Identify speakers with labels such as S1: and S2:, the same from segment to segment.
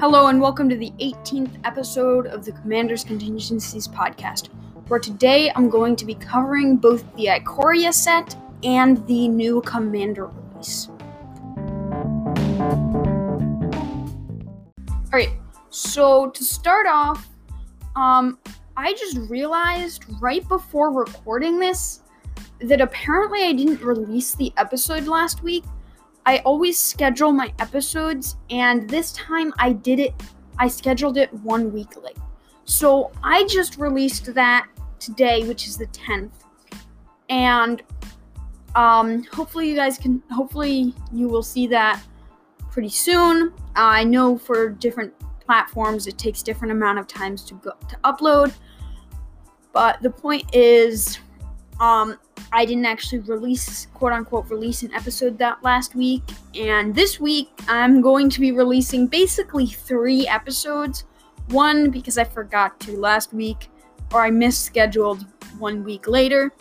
S1: Hello, and welcome to the 18th episode of the Commander's Contingencies podcast, where today I'm going to be covering both the Ikoria set and the new Commander release. Alright, so to start off, um, I just realized right before recording this that apparently I didn't release the episode last week I always schedule my episodes, and this time I did it, I scheduled it one week late. So I just released that today, which is the 10th. And um, hopefully, you guys can, hopefully, you will see that pretty soon. Uh, I know for different platforms it takes different amount of times to go to upload but the point is um, I didn't actually release, quote unquote, release an episode that last week. And this week, I'm going to be releasing basically three episodes. One, because I forgot to last week, or I misscheduled one week later.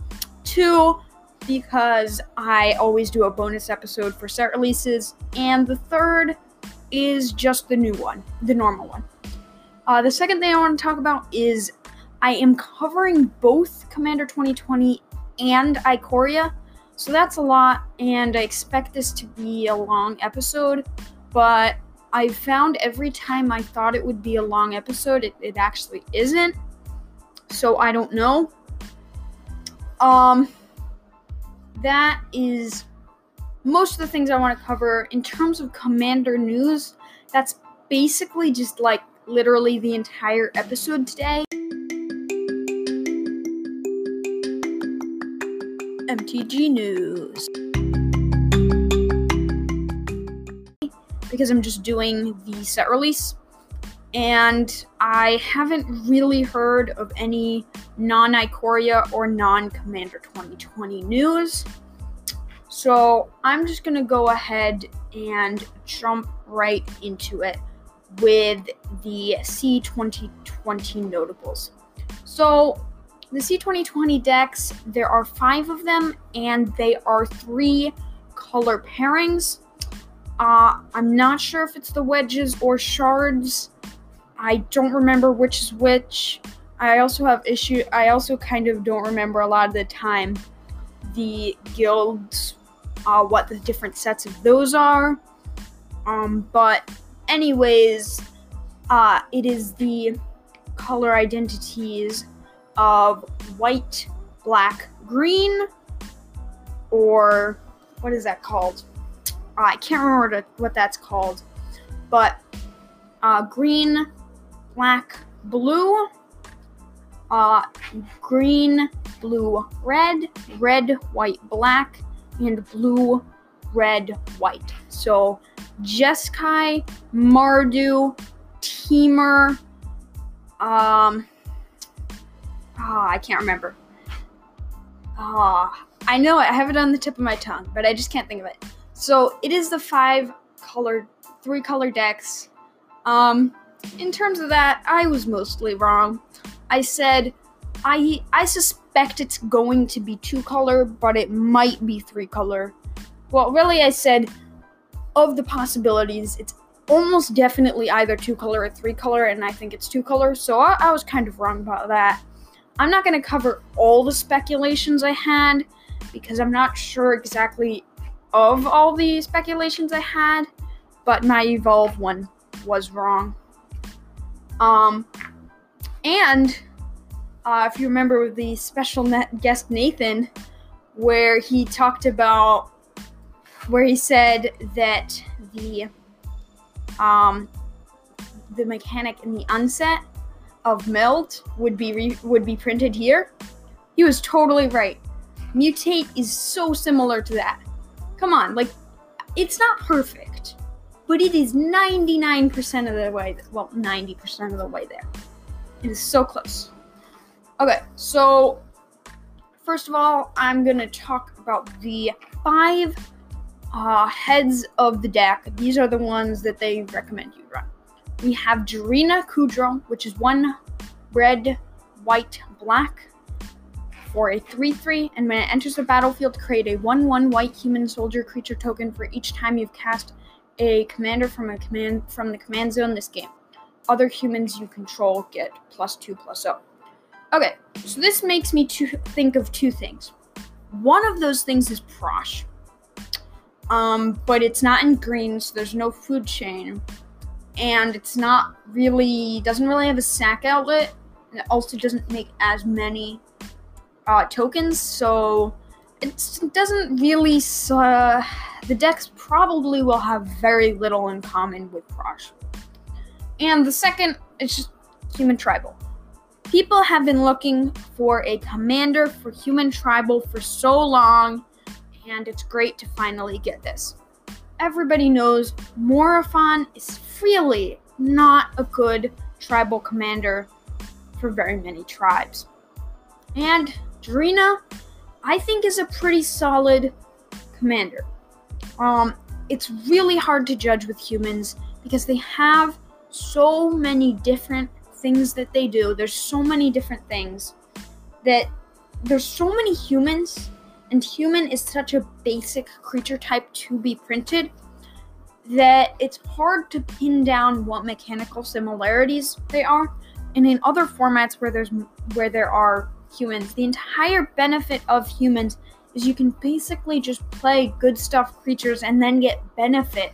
S1: Two, because I always do a bonus episode for set releases. And the third is just the new one, the normal one. Uh, the second thing I want to talk about is I am covering both Commander 2020 and Ikoria. So that's a lot, and I expect this to be a long episode, but I found every time I thought it would be a long episode, it, it actually isn't. So I don't know. Um, that is most of the things I want to cover. In terms of Commander news, that's basically just like literally the entire episode today. MTG News. Because I'm just doing the set release, and I haven't really heard of any non Ikoria or non Commander 2020 news. So I'm just gonna go ahead and jump right into it with the C2020 notables. So the C2020 decks, there are five of them, and they are three color pairings. Uh, I'm not sure if it's the wedges or shards. I don't remember which is which. I also have issue. I also kind of don't remember a lot of the time the guilds, uh, what the different sets of those are. Um, but anyways, uh, it is the color identities of white, black, green, or what is that called? Uh, I can't remember what that's called, but uh, green, black, blue, uh, green, blue, red, red, white, black, and blue, red, white. So Jeskai, Mardu, Temur, um, oh, I can't remember. Oh, I know. I have it on the tip of my tongue, but I just can't think of it. So it is the five color, three color decks. Um, in terms of that, I was mostly wrong. I said I I suspect it's going to be two color, but it might be three color. Well, really, I said of the possibilities, it's almost definitely either two color or three color, and I think it's two color. So I, I was kind of wrong about that. I'm not going to cover all the speculations I had because I'm not sure exactly of all the speculations I had, but my Evolve one was wrong. Um, and uh, if you remember the special guest Nathan, where he talked about, where he said that the um, the mechanic in the unset of meld would be re- would be printed here. He was totally right. Mutate is so similar to that. Come on, like it's not perfect, but it is 99% of the way th- well, 90% of the way there. It is so close. Okay, so first of all, I'm going to talk about the five uh, heads of the deck. These are the ones that they recommend you run we have Jirina Kudro, which is one red, white, black for a 3 3. And when it enters the battlefield, create a 1 1 white human soldier creature token for each time you've cast a commander from a command from the command zone this game. Other humans you control get plus two plus zero. Okay, so this makes me to think of two things. One of those things is Prosh. Um, but it's not in green, so there's no food chain. And it's not really doesn't really have a sack outlet. And it also doesn't make as many uh, tokens, so it doesn't really. Uh, the decks probably will have very little in common with Prosh. And the second, is just human tribal. People have been looking for a commander for human tribal for so long, and it's great to finally get this. Everybody knows Morophon is really not a good tribal commander for very many tribes. And Drina, I think, is a pretty solid commander. Um, it's really hard to judge with humans because they have so many different things that they do. There's so many different things that there's so many humans, and human is such a basic creature type to be printed that it's hard to pin down what mechanical similarities they are. And in other formats where there's where there are humans, the entire benefit of humans is you can basically just play good stuff creatures and then get benefit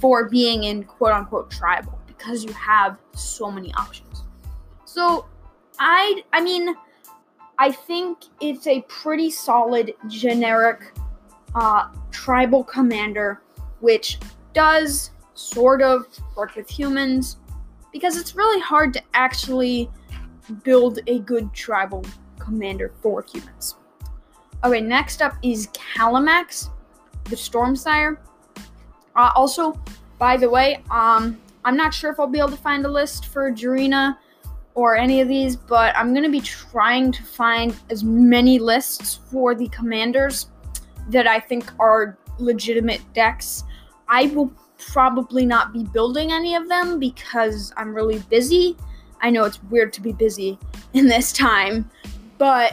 S1: for being in quote unquote tribal because you have so many options. So I I mean I think it's a pretty solid generic uh, tribal commander which does sort of work with humans because it's really hard to actually build a good tribal commander for humans. Okay, next up is Kalamax, the Stormsire. Uh, also, by the way, um, I'm not sure if I'll be able to find a list for Jirina or any of these, but I'm going to be trying to find as many lists for the commanders that I think are legitimate decks. I will probably not be building any of them because I'm really busy. I know it's weird to be busy in this time, but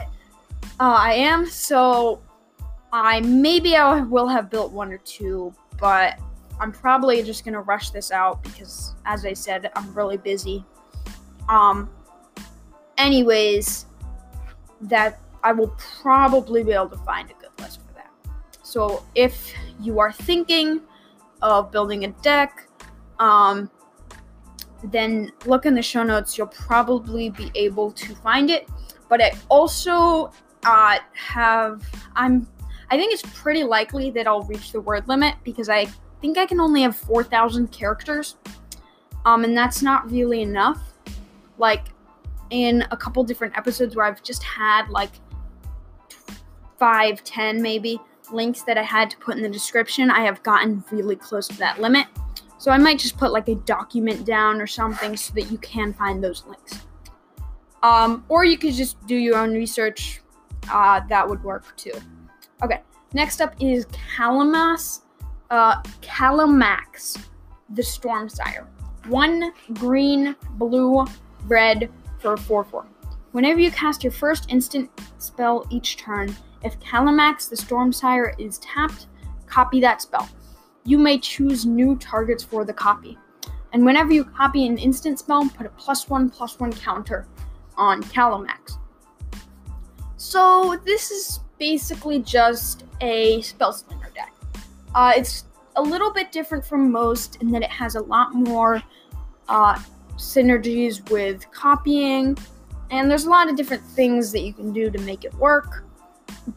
S1: uh, I am, so I maybe I will have built one or two, but I'm probably just gonna rush this out because, as I said, I'm really busy. Um. Anyways, that I will probably be able to find a good list for that. So if you are thinking of building a deck, um, then look in the show notes. You'll probably be able to find it. But I also uh, have I'm I think it's pretty likely that I'll reach the word limit because I think I can only have 4,000 characters. Um, and that's not really enough. Like in a couple different episodes where I've just had like five, ten maybe links that I had to put in the description, I have gotten really close to that limit. So I might just put like a document down or something so that you can find those links. Um, or you could just do your own research uh, that would work too. Okay, next up is Calamas, uh, Kalamax, the Stormsire. One green, blue, red for 4 4. Whenever you cast your first instant spell each turn, if Kalamax the Storm Sire, is tapped, copy that spell. You may choose new targets for the copy. And whenever you copy an instant spell, put a plus one plus one counter on Kalamax. So this is basically just a spell slinger deck. Uh, it's a little bit different from most in that it has a lot more uh, synergies with copying, and there's a lot of different things that you can do to make it work.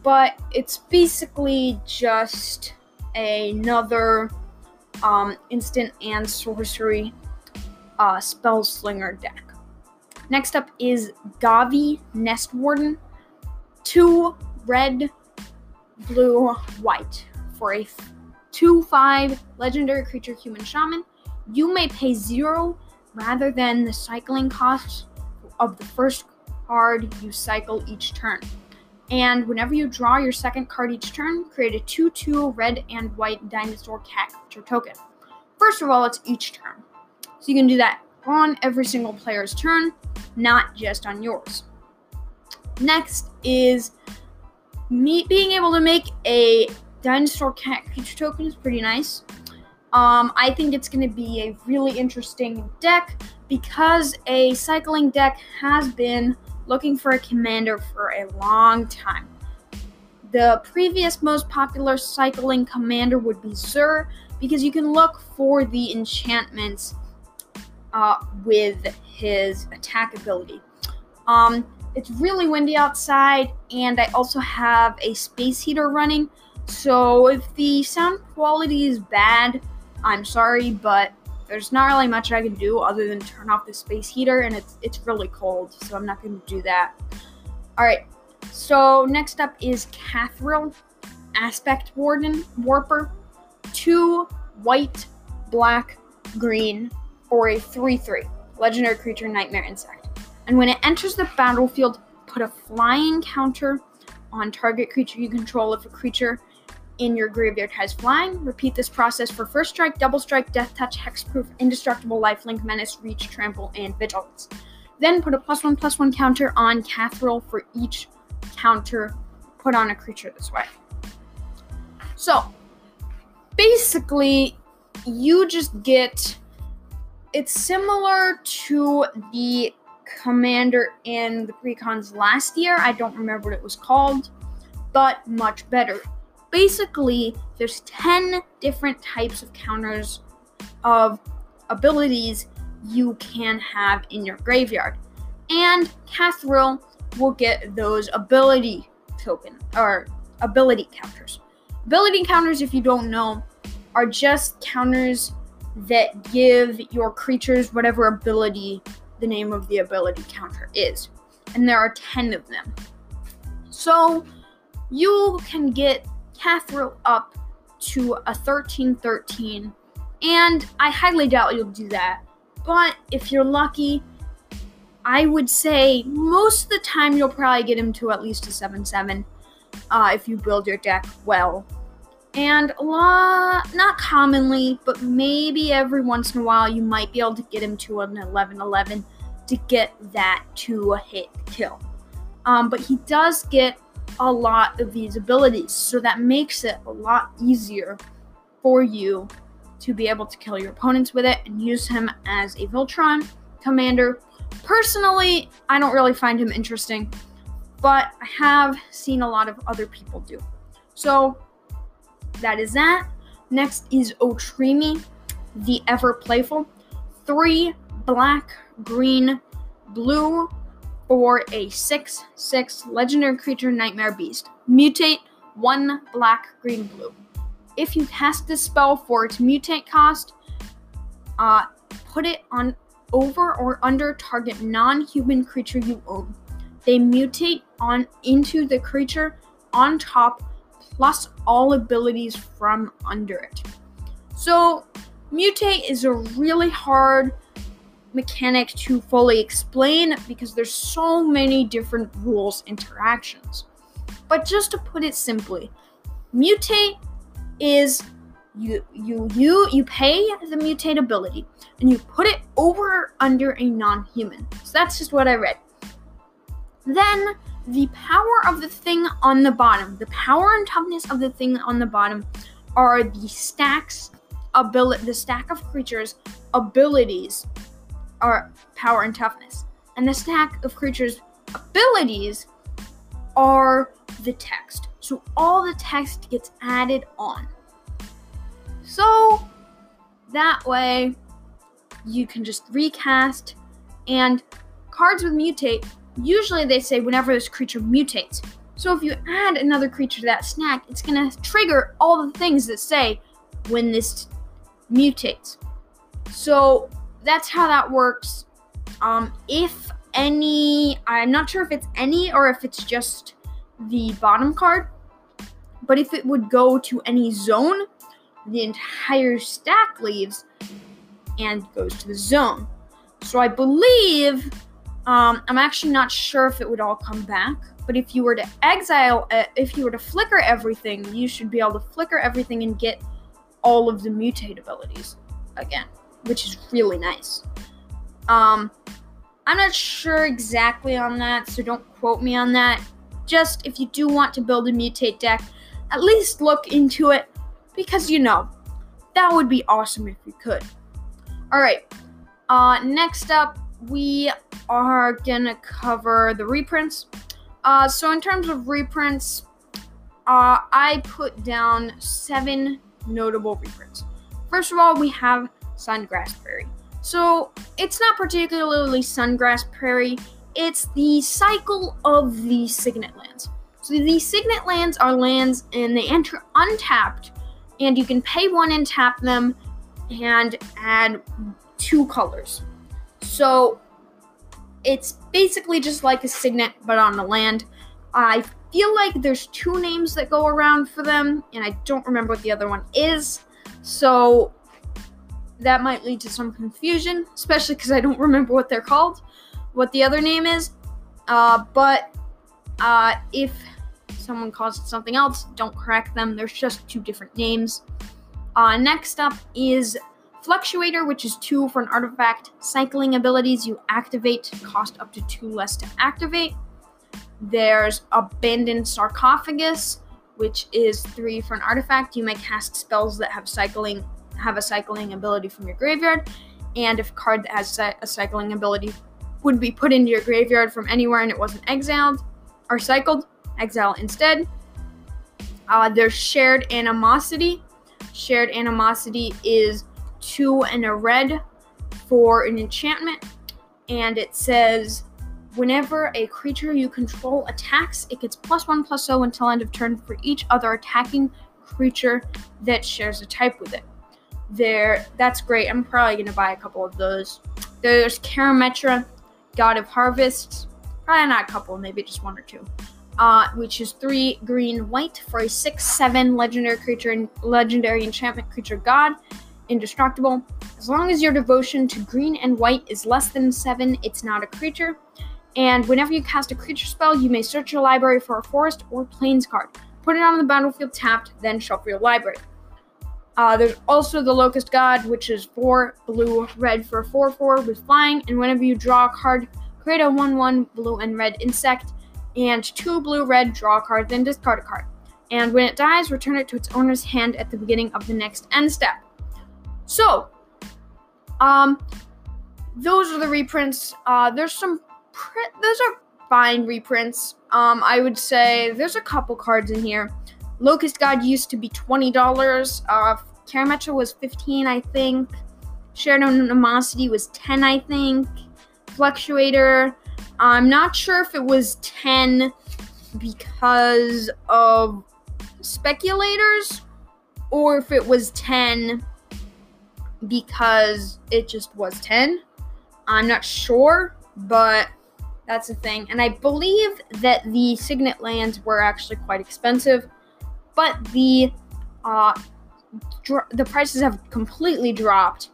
S1: But it's basically just another um, instant and sorcery uh, spell slinger deck. Next up is Gavi Nest Warden two red, blue, white for a 2 5 legendary creature human shaman. You may pay zero rather than the cycling cost of the first card you cycle each turn. And whenever you draw your second card each turn, create a 2 2 red and white dinosaur cat creature token. First of all, it's each turn. So you can do that on every single player's turn, not just on yours. Next is me being able to make a dinosaur cat creature token is pretty nice. Um, I think it's going to be a really interesting deck because a cycling deck has been looking for a commander for a long time. The previous most popular cycling commander would be Zur because you can look for the enchantments uh, with his attack ability. Um, it's really windy outside, and I also have a space heater running. So if the sound quality is bad, I'm sorry, but there's not really much I can do other than turn off the space heater, and it's it's really cold, so I'm not going to do that. All right. So next up is Kathril, Aspect Warden Warper, two white, black, green, or a three-three legendary creature Nightmare Insect. And when it enters the battlefield, put a flying counter on target creature you control if a creature in your graveyard has flying. Repeat this process for first strike, double strike, death touch, hexproof, indestructible, lifelink, menace, reach, trample, and vigilance. Then put a plus one plus one counter on Kathril for each counter put on a creature this way. So basically, you just get it's similar to the commander in the precons last year. I don't remember what it was called, but much better basically there's 10 different types of counters of abilities you can have in your graveyard. And Kathril will get those ability token or ability counters. Ability counters, if you don't know, are just counters that give your creatures whatever ability the name of the ability counter is. And there are 10 of them. So you can get Kathril up to a 13 13. And I highly doubt you'll do that. But if you're lucky, I would say most of the time you'll probably get him to at least a 7 7 uh, if you build your deck well. And a lot, not commonly, but maybe every once in a while, you might be able to get him to an 11 11 to get that to a hit kill. Um, but he does get a lot of these abilities. So that makes it a lot easier for you to be able to kill your opponents with it and use him as a Voltron commander. Personally, I don't really find him interesting, but I have seen a lot of other people do. So that is that. Next is Otrimi, the ever playful. Three black, green, blue, for a 6 6 legendary creature Nightmare Beast. Mutate 1 black, green, blue. If you cast this spell for its mutate cost, uh, put it on over or under target non human creature you own. They mutate on into the creature on top plus all abilities from under it. So, mutate is a really hard mechanic to fully explain because there's so many different rules interactions. But just to put it simply, mutate is you you you you pay the mutate ability and you put it over under a non-human. So that's just what I read. Then the power of the thing on the bottom, the power and toughness of the thing on the bottom are the stacks ability the stack of creatures abilities are power and toughness. And the stack of creatures' abilities are the text. So all the text gets added on. So that way you can just recast and cards with mutate usually they say whenever this creature mutates. So if you add another creature to that stack, it's going to trigger all the things that say when this mutates. So that's how that works. Um, if any, I'm not sure if it's any or if it's just the bottom card, but if it would go to any zone, the entire stack leaves and goes to the zone. So I believe, um, I'm actually not sure if it would all come back, but if you were to exile, uh, if you were to flicker everything, you should be able to flicker everything and get all of the mutate abilities again which is really nice. Um, I'm not sure exactly on that, so don't quote me on that. Just if you do want to build a mutate deck, at least look into it because you know, that would be awesome if you could. All right. Uh, next up, we are gonna cover the reprints. Uh, so in terms of reprints, uh, I put down seven notable reprints. First of all, we have Sungrass Prairie. So it's not particularly Sungrass Prairie, it's the cycle of the Signet lands. So these Signet lands are lands and they enter untapped, and you can pay one and tap them and add two colors. So it's basically just like a Signet but on the land. I feel like there's two names that go around for them, and I don't remember what the other one is. So that might lead to some confusion, especially because I don't remember what they're called, what the other name is. Uh, but uh, if someone calls it something else, don't correct them. There's just two different names. Uh, next up is Fluctuator, which is two for an artifact. Cycling abilities you activate cost up to two less to activate. There's Abandoned Sarcophagus, which is three for an artifact. You may cast spells that have cycling have a cycling ability from your graveyard, and if a card that has a cycling ability would be put into your graveyard from anywhere and it wasn't exiled or cycled, exile instead. Uh, there's shared animosity. Shared animosity is two and a red for an enchantment, and it says whenever a creature you control attacks, it gets plus one plus zero until end of turn for each other attacking creature that shares a type with it there. That's great. I'm probably gonna buy a couple of those. There's Karametra, God of Harvest. Probably not a couple, maybe just one or two. Uh, which is three green white for a six seven legendary creature and legendary enchantment creature god, indestructible. As long as your devotion to green and white is less than seven, it's not a creature. And whenever you cast a creature spell, you may search your library for a forest or plains card. Put it on the battlefield tapped, then shuffle your library. Uh, there's also the Locust God, which is 4 blue, red for 4 4 with flying. And whenever you draw a card, create a 1 1 blue and red insect. And 2 blue, red, draw a card, then discard a card. And when it dies, return it to its owner's hand at the beginning of the next end step. So, um, those are the reprints. Uh, there's some, pre- those are fine reprints. Um, I would say there's a couple cards in here Locust God used to be $20. Uh, Karametra was 15 I think. Shared Animosity was 10 I think. Fluctuator, I'm not sure if it was 10 because of speculators or if it was 10 because it just was 10. I'm not sure, but that's the thing. And I believe that the Signet lands were actually quite expensive but the uh, dr- the prices have completely dropped.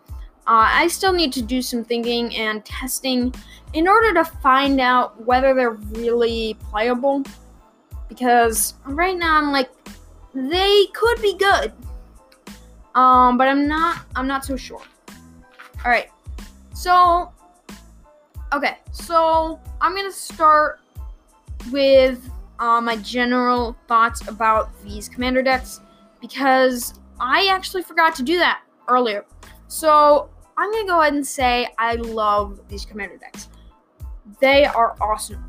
S1: Uh, I still need to do some thinking and testing in order to find out whether they're really playable. Because right now I'm like, they could be good, um, but I'm not. I'm not so sure. All right, so okay, so I'm gonna start with uh, my general thoughts about these commander decks because I actually forgot to do that earlier. So I'm gonna go ahead and say I love these commander decks. They are awesome.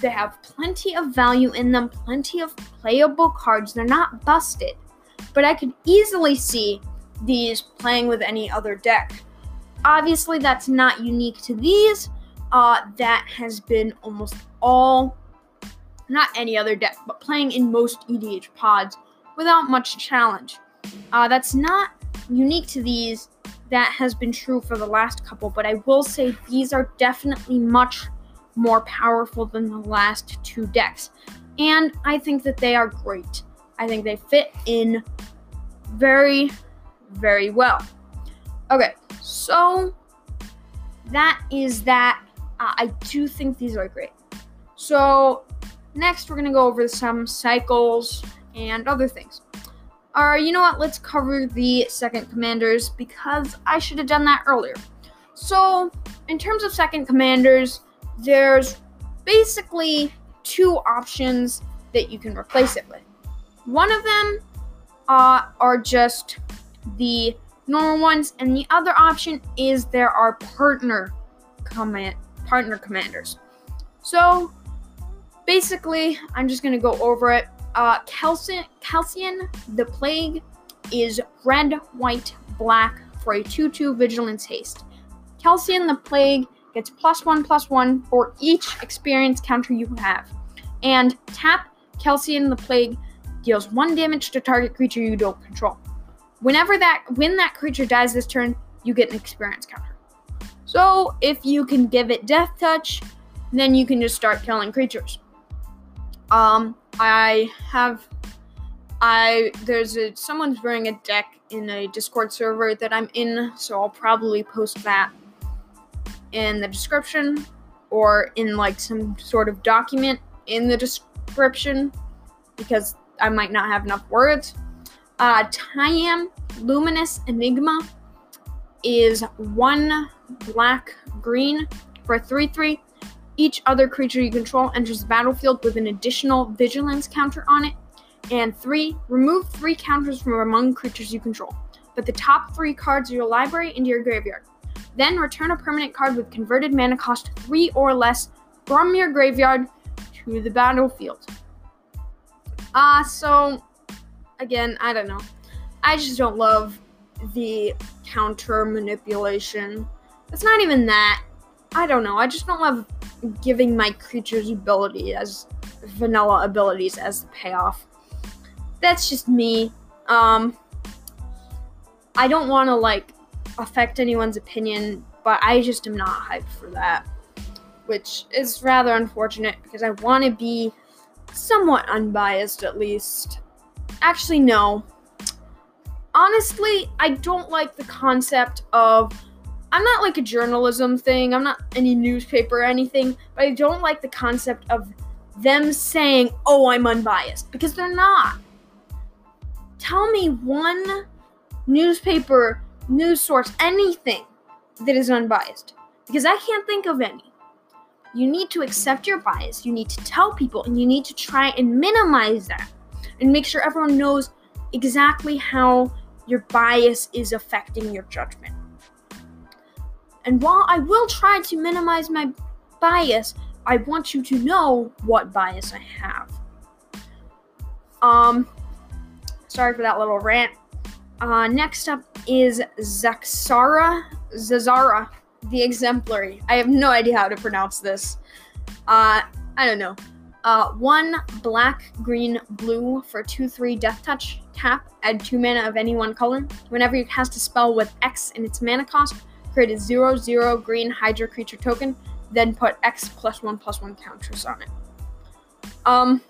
S1: They have plenty of value in them, plenty of playable cards. They're not busted, but I could easily see these playing with any other deck. Obviously, that's not unique to these. Uh, that has been almost all not any other deck, but playing in most EDH pods without much challenge. Uh, that's not unique to these. That has been true for the last couple, but I will say these are definitely much more powerful than the last two decks. And I think that they are great. I think they fit in very, very well. Okay, so that is that. Uh, I do think these are great. So Next, we're going to go over some cycles and other things. Alright, you know what? Let's cover the second commanders because I should have done that earlier. So, in terms of second commanders, there's basically two options that you can replace it with. One of them uh, are just the normal ones, and the other option is there are partner command partner commanders. So basically, I'm just gonna go over it. Uh, Calcium, the Plague, is red, white, black for a 2 2 Vigilance Haste. Kelsien, the Plague, gets plus 1 plus 1 for each experience counter you have. And tap Kelsien, the Plague, deals 1 damage to target creature you don't control. Whenever that when that creature dies this turn, you get an experience counter. So if you can give it death touch, then you can just start killing creatures. Um, I have I there's a someone's running a deck in a Discord server that I'm in, so I'll probably post that in the description or in like some sort of document in the description because I might not have enough words. Uh, Tayam Luminous Enigma is one black green for 3 3. Each other creature you control enters the battlefield with an additional vigilance counter on it. And 3. Remove 3 counters from among creatures you control. Put the top 3 cards of your library into your graveyard. Then return a permanent card with converted mana cost 3 or less from your graveyard to the battlefield. Ah, uh, so again, I don't know. I just don't love the counter manipulation. It's not even that. I don't know. I just don't love giving my creatures ability as vanilla abilities as the payoff. That's just me. Um I don't want to like affect anyone's opinion, but I just am not hyped for that, which is rather unfortunate because I want to be somewhat unbiased at least. Actually, no. Honestly, I don't like the concept of. I'm not like a journalism thing, I'm not any newspaper or anything, but I don't like the concept of them saying, oh, I'm unbiased, because they're not. Tell me one newspaper, news source, anything that is unbiased, because I can't think of any. You need to accept your bias, you need to tell people, and you need to try and minimize that and make sure everyone knows exactly how your bias is affecting your judgment. And while I will try to minimize my bias, I want you to know what bias I have. Um, sorry for that little rant. Uh, next up is Zaxara Zazara, the Exemplary. I have no idea how to pronounce this. Uh, I don't know. Uh, one black, green, blue for 2 3 death touch. Tap, add 2 mana of any one color. Whenever you cast a spell with X in its mana cost, create a 0 0 green Hydra creature token, then put X plus 1 plus 1 counters on it. Um,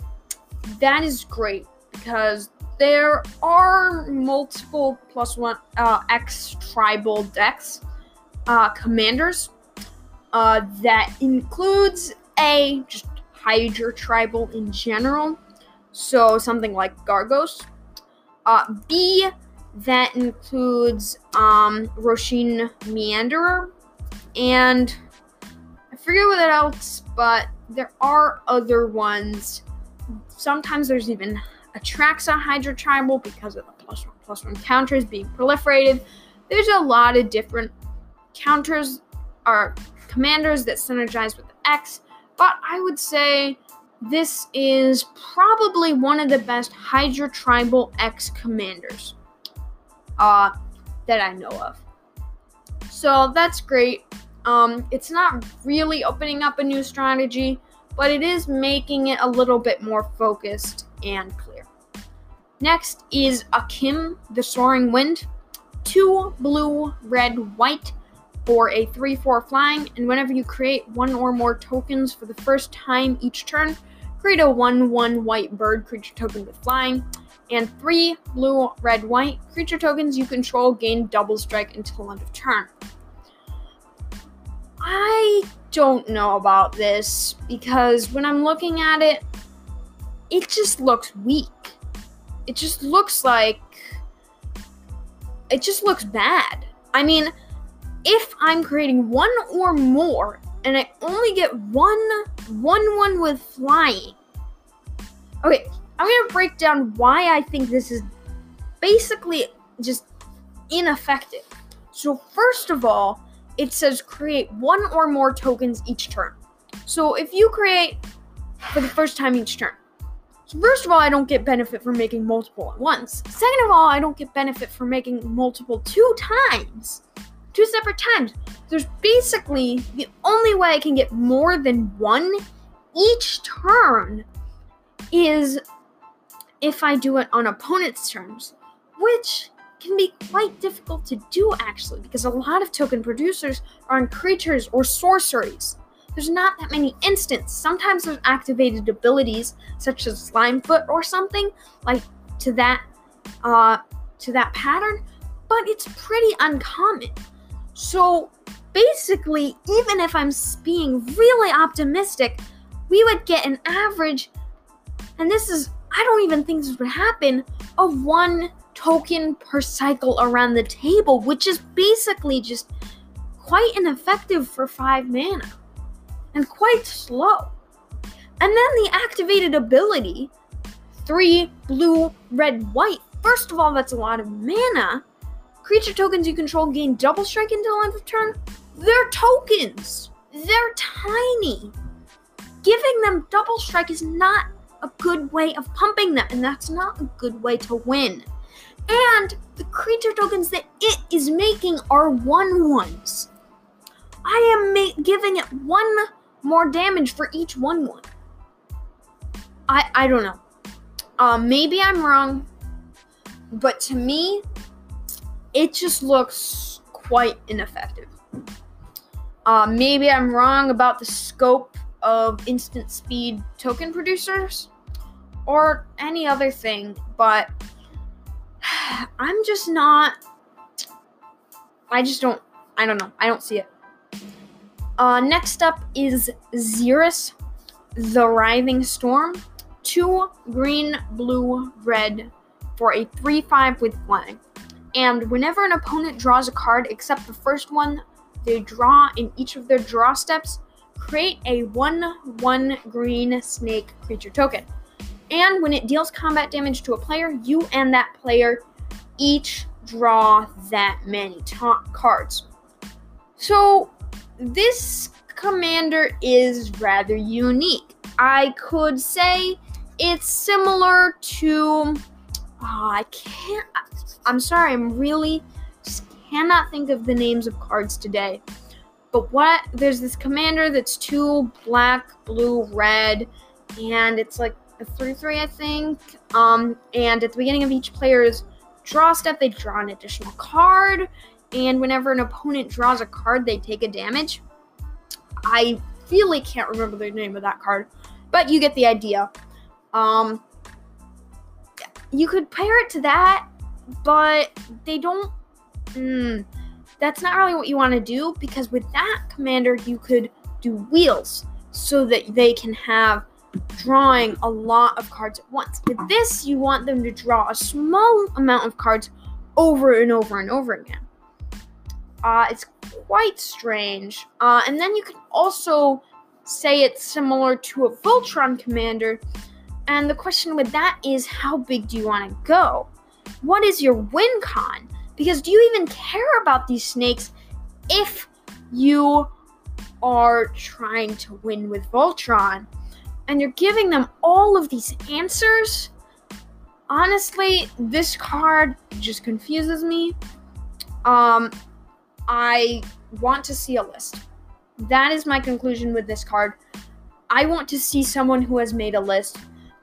S1: that is great because there are multiple plus 1 uh, X tribal decks, uh, commanders, uh, that includes A, just Hydra tribal in general. So something like Gargos. Uh, B, that includes um, Rosheen Meanderer. And I forget what else, but there are other ones. Sometimes there's even Atraxa Hydra Tribal because of the plus one plus one counters being proliferated. There's a lot of different counters or commanders that synergize with X but I would say this is probably one of the best Hydra Tribal X commanders uh, that I know of. So that's great. Um, it's not really opening up a new strategy, but it is making it a little bit more focused and clear. Next is Akim, the Soaring Wind. Two blue, red, white for a 3 4 flying, and whenever you create one or more tokens for the first time each turn, create a 1 1 white bird creature token with flying, and 3 blue, red, white creature tokens you control gain double strike until end of turn. I don't know about this because when I'm looking at it, it just looks weak. It just looks like. It just looks bad. I mean, if I'm creating one or more and I only get one one one with flying. Okay, I'm gonna break down why I think this is basically just ineffective. So, first of all, it says create one or more tokens each turn. So, if you create for the first time each turn, so first of all, I don't get benefit from making multiple at once. Second of all, I don't get benefit from making multiple two times. Two separate times. There's basically the only way I can get more than one each turn is if I do it on opponent's terms, which can be quite difficult to do actually, because a lot of token producers are on creatures or sorceries there's not that many instants. Sometimes there's activated abilities such as Slimefoot or something like to that uh to that pattern, but it's pretty uncommon. So basically, even if I'm being really optimistic, we would get an average, and this is I don't even think this would happen, of one token per cycle around the table, which is basically just quite ineffective for 5 mana and quite slow. And then the activated ability three, blue, red, white. First of all, that's a lot of mana. Creature tokens you control gain double strike until end of turn. They're tokens. They're tiny. Giving them double strike is not a good way of pumping them, and that's not a good way to win. And the creature tokens that it is making are one ones. I am ma- giving it one more damage for each one one. I I don't know. Um, maybe I'm wrong, but to me, it just looks quite ineffective. Uh, maybe I'm wrong about the scope of instant speed token producers or any other thing, but I'm just not. I just don't. I don't know. I don't see it. Uh, next up is Xyris, the Writhing Storm. Two green, blue, red for a 3 5 with flying. And whenever an opponent draws a card except the first one they draw in each of their draw steps, create a 1 1 green snake creature token. And when it deals combat damage to a player, you and that player each draw that many ta- cards. So this commander is rather unique. I could say it's similar to. Oh, I can't. I'm sorry, I'm really just cannot think of the names of cards today. But what? There's this commander that's two black, blue, red, and it's like a 3 3, I think. Um, and at the beginning of each player's draw step, they draw an additional card and whenever an opponent draws a card, they take a damage. I really can't remember the name of that card, but you get the idea. Um, you could pair it to that, but they don't. Mm, that's not really what you want to do because with that commander, you could do wheels so that they can have drawing a lot of cards at once. With this, you want them to draw a small amount of cards over and over and over again. Uh, it's quite strange. Uh, and then you can also say it's similar to a Voltron commander. And the question with that is how big do you want to go? What is your win con? Because do you even care about these snakes if you are trying to win with Voltron and you're giving them all of these answers? Honestly, this card just confuses me. Um, I want to see a list. That is my conclusion with this card. I want to see someone who has made a list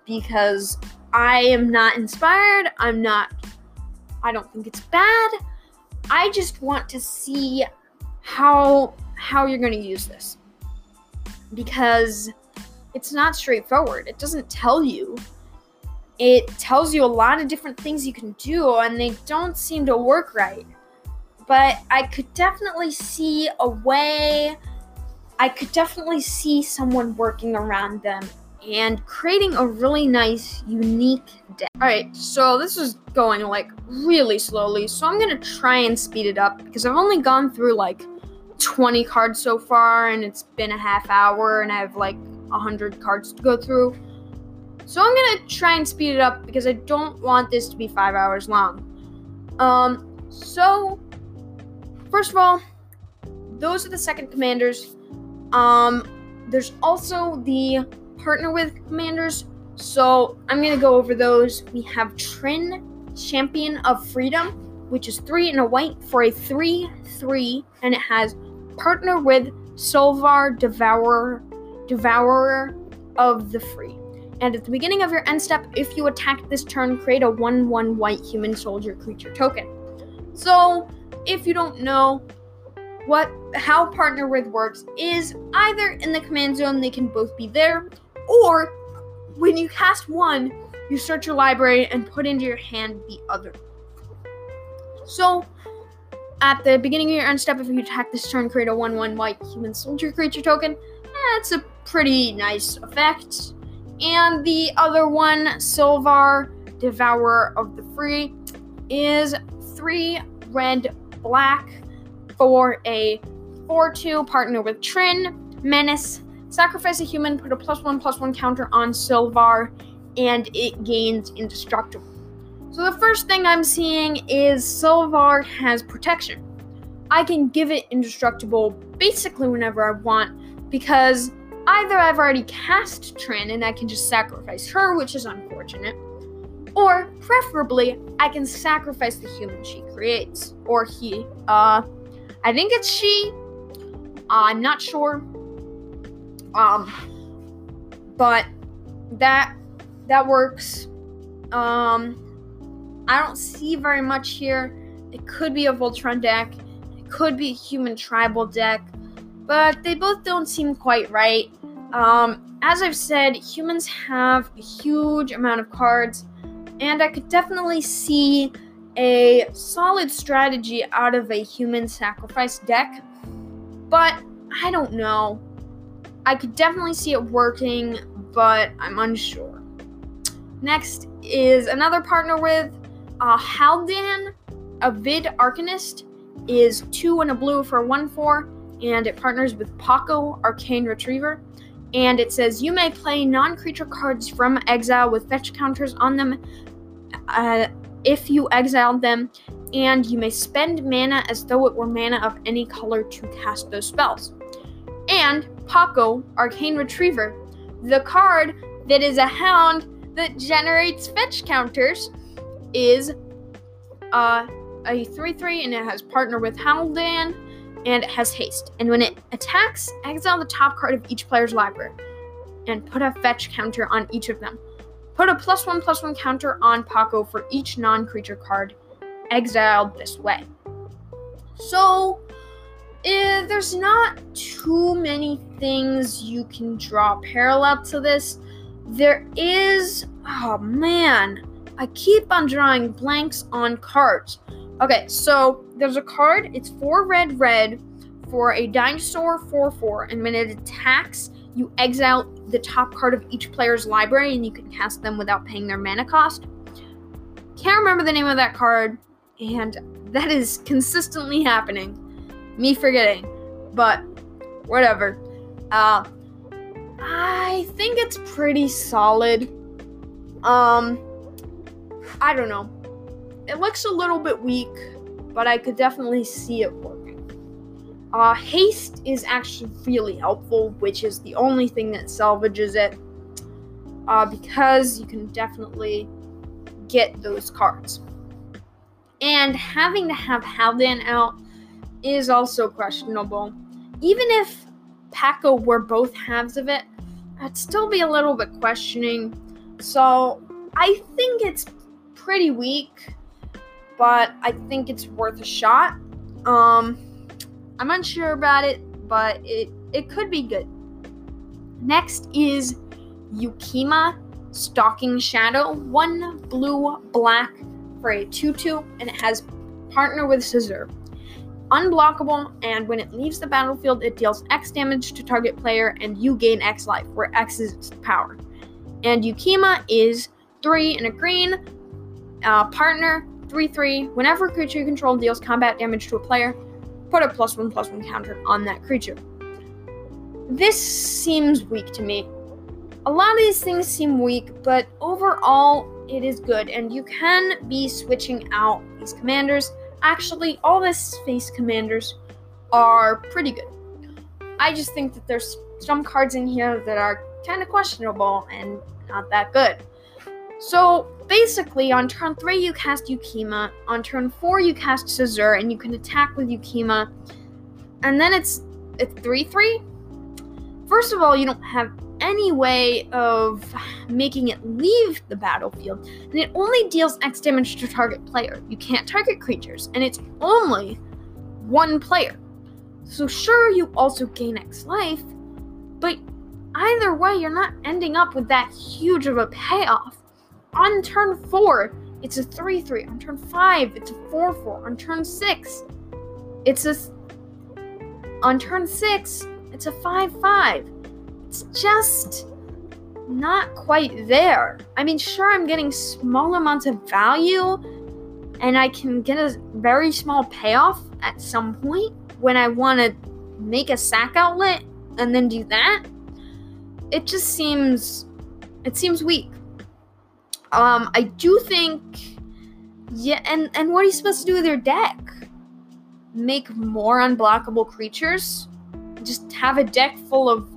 S1: because I am not inspired. I'm not, I don't think it's bad. I just want to see how how you're going to use this because it's not straightforward. It doesn't tell you. It tells you a lot of different things you can do and they don't seem to work right but I could definitely see a way. I could definitely see someone working around them and creating a really nice, unique deck. Alright, so this is going like really slowly, so I'm gonna try and speed it up because I've only gone through like 20 cards so far and it's been a half hour and I have like 100 cards to go through. So I'm gonna try and speed it up because I don't want this to be five hours long. Um, So, first of all, those are the second commanders. Um, there's also the partner with commanders. So I'm gonna go over those. We have Trynn, Champion of Freedom, which is three and a white for a three-three, and it has partner with Silvar, Devourer, Devourer of the Free. And at the beginning of your end step, if you attack this turn, create a 1 1 white human soldier creature token. So, if you don't know, what how partner with works is either in the command zone they can both be there or when you cast one you search your library and put into your hand the other. So at the beginning of your end step if you attack this turn create a 1-1 white human soldier creature token. That's a pretty nice effect. And the other one Silvar devourer of the free is three red black for a 4 2 partner with Trynn, Menace, sacrifice a human, put a plus 1 plus 1 counter on Silvar, and it gains indestructible. So the first thing I'm seeing is Silvar has protection. I can give it indestructible basically whenever I want because either I've already cast Trynn and I can just sacrifice her, which is unfortunate, or preferably I can sacrifice the human she creates or he. Uh, I think it's she. I'm not sure. Um, but that that works. Um, I don't see very much here. It could be a Voltron deck. It could be a human tribal deck, but they both don't seem quite right. Um, as I've said, humans have a huge amount of cards, and I could definitely see a solid strategy out of a human sacrifice deck, but I don't know. I could definitely see it working, but I'm unsure. Next is another partner with uh, Haldan, Avid Arcanist, is two and a blue for one four, and it partners with Pako, Arcane Retriever. And it says you may play non-creature cards from exile with fetch counters on them uh, if you exiled them, and you may spend mana as though it were mana of any color to cast those spells. And Pako, Arcane Retriever, the card that is a hound that generates fetch counters, is uh, a 3 3 and it has partner with Haldan and it has haste. And when it attacks, exile the top card of each player's library and put a fetch counter on each of them. Put a plus one plus one counter on Pako for each non creature card exiled this way. So, eh, there's not too many things you can draw parallel to this. There is, oh man, I keep on drawing blanks on cards. Okay, so there's a card, it's four red, red for a dinosaur 4 4, and when it attacks, you exile the top card of each player's library and you can cast them without paying their mana cost. Can't remember the name of that card, and that is consistently happening. Me forgetting, but whatever. Uh, I think it's pretty solid. Um, I don't know. It looks a little bit weak, but I could definitely see it working. Uh, haste is actually really helpful, which is the only thing that salvages it. Uh, because you can definitely get those cards. And having to have Haldan out is also questionable. Even if Pako were both halves of it, I'd still be a little bit questioning. So I think it's pretty weak, but I think it's worth a shot. Um, I'm unsure about it, but it, it could be good. Next is Ukkima Stalking Shadow. One blue, black for a 2 2, and it has partner with Cazur. Unblockable, and when it leaves the battlefield, it deals X damage to target player, and you gain X life, where X is its power. And Ukkima is 3 and a green, uh, partner 3 3. Whenever a creature you control deals combat damage to a player, put a plus one plus one counter on that creature. This seems weak to me. A lot of these things seem weak, but overall, it is good, and you can be switching out these commanders actually, all the space commanders are pretty good. I just think that there's some cards in here that are kind of questionable and not that good. So basically, on turn 3, you cast Ukkima. On turn 4, you cast Cazur, and you can attack with Ukkima. And then it's it's 3 3. First of all, you don't have any way of making it leave the battlefield, and it only deals X damage to target player. You can't target creatures, and it's only one player. So, sure, you also gain X life, but either way, you're not ending up with that huge of a payoff. On turn 4, it's a 3 3. On turn 5, it's a 4 4. On turn 6, it's a. On turn 6, it's a 5 5. It's just not quite there. I mean, sure, I'm getting small amounts of value, and I can get a very small payoff at some point when I want to make a sack outlet and then do that. It just seems. It seems weak. Um, I do think, yeah, and and what are you supposed to do with your deck? Make more unblockable creatures? Just have a deck full of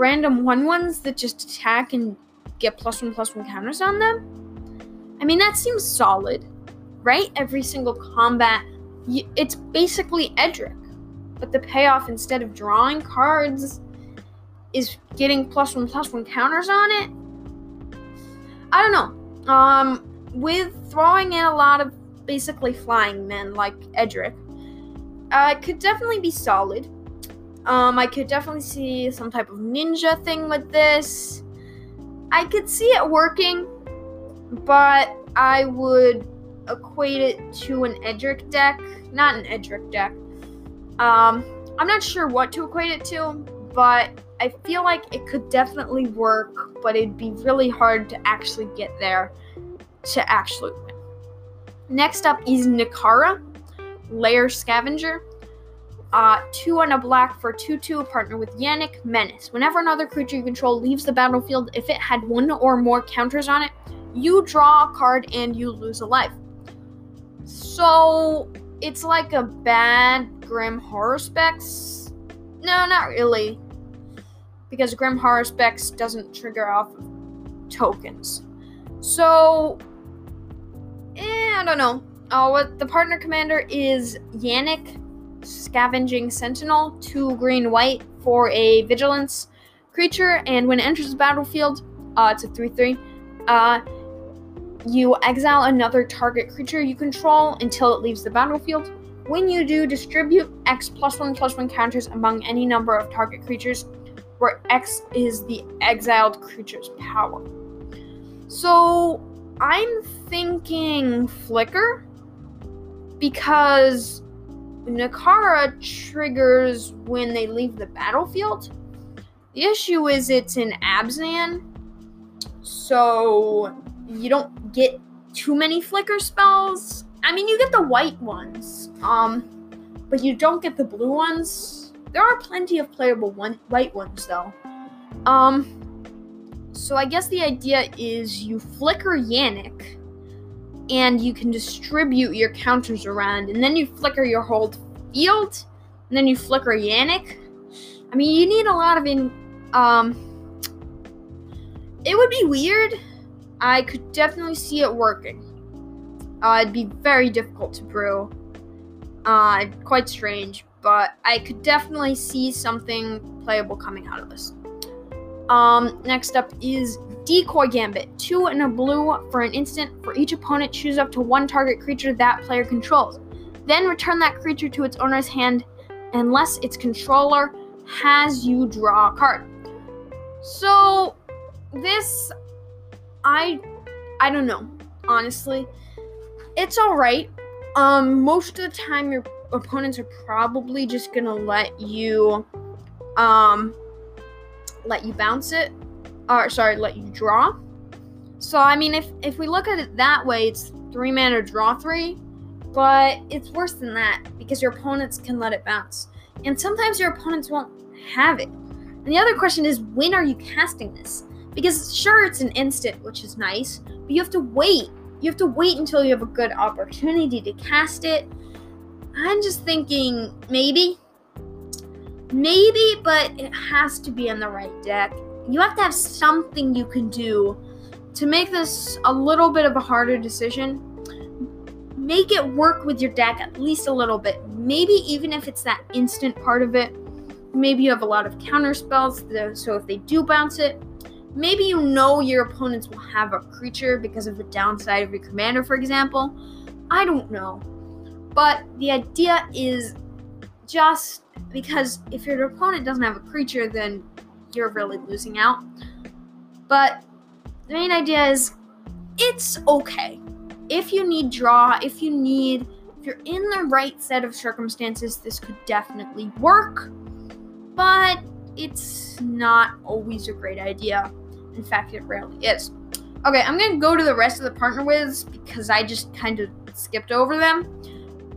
S1: random one ones that just attack and get plus one plus one counters on them? I mean, that seems solid, right? Every single combat, it's basically Edric, but the payoff instead of drawing cards is getting plus one plus one counters on it I don't know. Um, with throwing in a lot of basically flying men like Edric, uh, it could definitely be solid. Um, I could definitely see some type of ninja thing with this. I could see it working, but I would equate it to an Edric deck, not an Edric deck. Um, I'm not sure what to equate it to, but I feel like it could definitely work, but it'd be really hard to actually get there to actually win. Next up is Nikara, Lair Scavenger. Uh, two and a black for 2 2, partner with Yannik Menace. Whenever another creature you control leaves the battlefield, if it had one or more counters on it, you draw a card and you lose a life. So it's like a bad Grim Haruspex? No, not really because Grim Haruspex doesn't trigger off of tokens. So, eh, I don't know. Uh, what the partner commander is Yannik Scavenging Sentinel, two green white for a vigilance creature, and when it enters the battlefield, uh, it's a 3 3. Uh, you exile another target creature you control until it leaves the battlefield. When you do, distribute X plus 1 plus 1 counters among any number of target creatures where X is the exiled creature's power. So I'm thinking Flicker because Nikara triggers when they leave the battlefield. The issue is it's in Abzan, so you don't get too many flicker spells. I mean, you get the white ones, um, but you don't get the blue ones. There are plenty of playable one, white ones though. Um, so I guess the idea is you flicker Yannik, and you can distribute your counters around, and then you flicker your whole field, and then you flicker Yannik. I mean, you need a lot of in. Um, it would be weird. I could definitely see it working. Uh, it'd be very difficult to brew. Uh, quite strange, but I could definitely see something playable coming out of this. Um, next up is Decoy Gambit. Two and a blue for an instant. For each opponent, choose up to one target creature that player controls. Then return that creature to its owner's hand unless its controller has you draw a card. So this I I don't know, honestly. It's alright. Um most of the time your opponents are probably just gonna let you um let you bounce it or sorry let you draw so i mean if if we look at it that way it's three mana draw three but it's worse than that because your opponents can let it bounce and sometimes your opponents won't have it and the other question is when are you casting this because sure it's an instant which is nice but you have to wait you have to wait until you have a good opportunity to cast it. I'm just thinking maybe. Maybe, but it has to be in the right deck. You have to have something you can do to make this a little bit of a harder decision. Make it work with your deck at least a little bit. Maybe even if it's that instant part of it. Maybe you have a lot of counter spells, so if they do bounce it, maybe you know your opponents will have a creature because of the downside of your commander, for example. I don't know. But the idea is just because if your opponent doesn't have a creature, then you're really losing out. But the main idea is it's okay. If you need draw, if you need, if you're in the right set of circumstances, this could definitely work. But it's not always a great idea. In fact, it rarely is. Okay, I'm gonna go to the rest of the partner wiz because I just kind of skipped over them.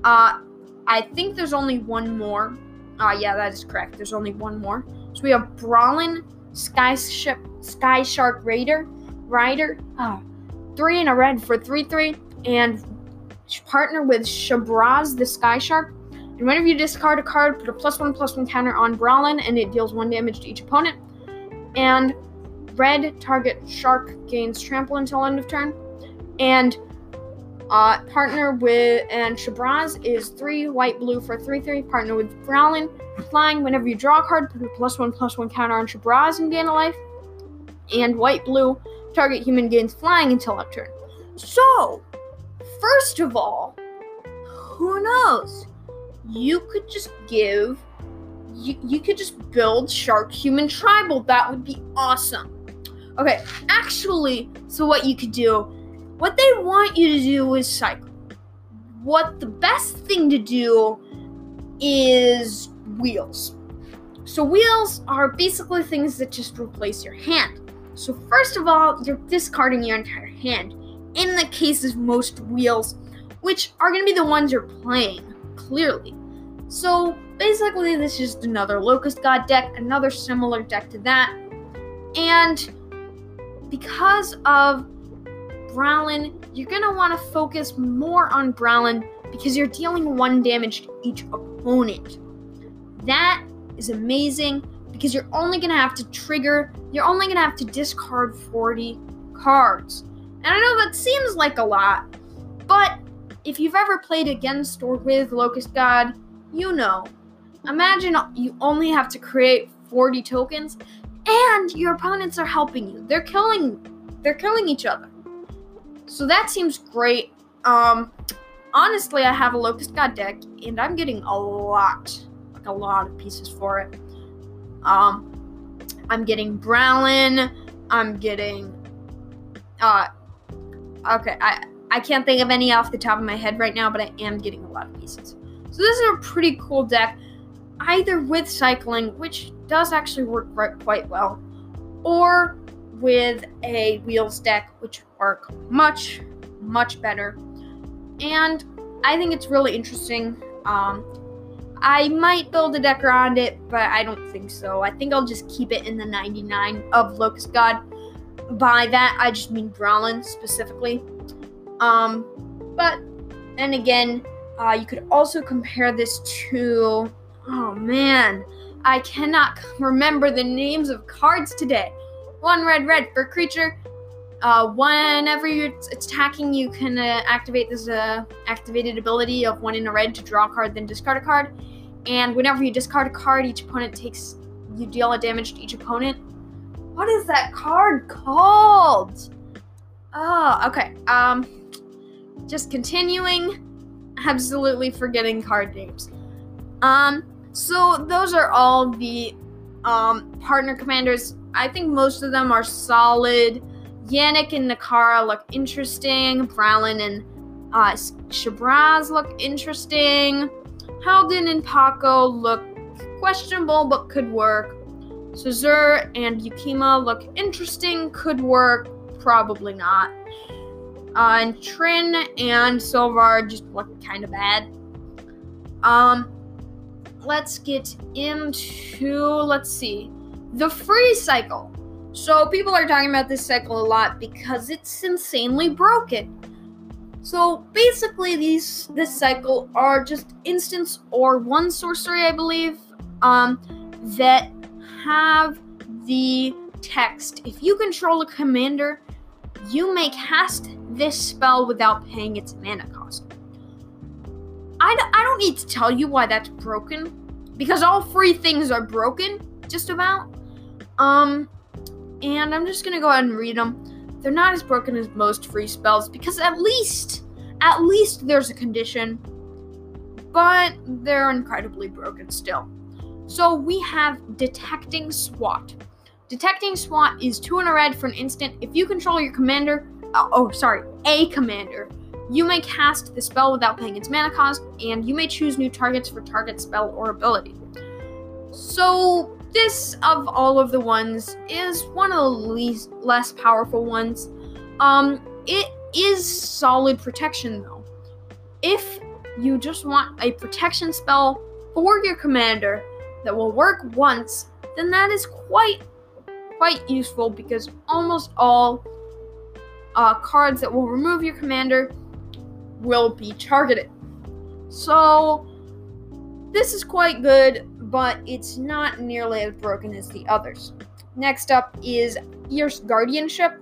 S1: Uh, I think there's only one more. Uh, yeah, that is correct. There's only one more. We have Brallin, Sky Sky Shark Raider, Rider, uh, three in a red for three three, and partner with Shabraz the Sky Shark. And whenever you discard a card, put a plus one plus one counter on Brallin, and it deals one damage to each opponent. And red target shark gains trample until end of turn. And uh, partner with and Shabraz is three white blue for three three. Partner with Brallin, flying. Whenever you draw a card, put a plus one plus one counter on Shabraz and gain a life. And white blue, target human gains flying until end turn. So, first of all, who knows? You could just give. You, you could just build Shark Human Tribal. That would be awesome. Okay, actually, so what you could do what they want you to do is cycle. What the best thing to do is wheels. So, wheels are basically things that just replace your hand. So, first of all, you're discarding your entire hand. In the case of most wheels, which are going to be the ones you're playing, clearly. So, basically, this is just another Locust God deck, another similar deck to that. And because of Brallin, you're going to want to focus more on Brallin because you're dealing one damage to each opponent. That is amazing because you're only going to have to trigger, you're only going to have to discard 40 cards. And I know that seems like a lot, but if you've ever played against or with Locust God, you know. Imagine you only have to create 40 tokens and your opponents are helping you. They're killing they're killing each other. So that seems great. Um, honestly, I have a Locust God deck, and I'm getting a lot, like a lot of pieces for it. Um, I'm getting Brallin. I'm getting, uh, okay, I I can't think of any off the top of my head right now, but I am getting a lot of pieces. So this is a pretty cool deck, either with cycling, which does actually work quite well, or with a wheels deck, which work much, much better. And I think it's really interesting. Um, I might build a deck around it, but I don't think so. I think I'll just keep it in the 99 of Locust God. By that, I just mean Brallin specifically. Um, but then again, uh, you could also compare this to. Oh man, I cannot remember the names of cards today. One red, red for creature. Uh, whenever you're attacking, you can uh, activate this uh, activated ability of one in a red to draw a card, then discard a card. And whenever you discard a card, each opponent takes you deal a damage to each opponent. What is that card called? Oh, okay. Um, just continuing. Absolutely forgetting card names. Um, so those are all the um partner commanders I think most of them are solid. Yannik and Nikara look interesting. Brallin and uh, Shabraz look interesting. Haldan and Pako look questionable but could work. Cazur and Ukkima look interesting, could work, probably not. Uh, and Trynn and Silvar just look kind of bad. Um, let's get into, let's see the free cycle. So people are talking about this cycle a lot because it's insanely broken. So basically, these this cycle are just instants or one sorcery, I believe, um, that have the text. If you control a commander, you may cast this spell without paying its mana cost. I d- I don't need to tell you why that's broken, because all free things are broken, just about. Um, and I'm just gonna go ahead and read them. They're not as broken as most free spells because at least, at least there's a condition, but they're incredibly broken still. So we have Deflecting Swat. Deflecting Swat is two in a red for an instant. If you control your commander, uh, oh, sorry, a commander, you may cast the spell without paying its mana cost, and you may choose new targets for target spell or ability. So, this of all of the ones is one of the least less powerful ones. Um, it is solid protection though. If you just want a protection spell for your commander that will work once, then that is quite quite useful because almost all uh, cards that will remove your commander will be targeted. So this is quite good, but it's not nearly as broken as the others. Next up is Fierce Guardianship.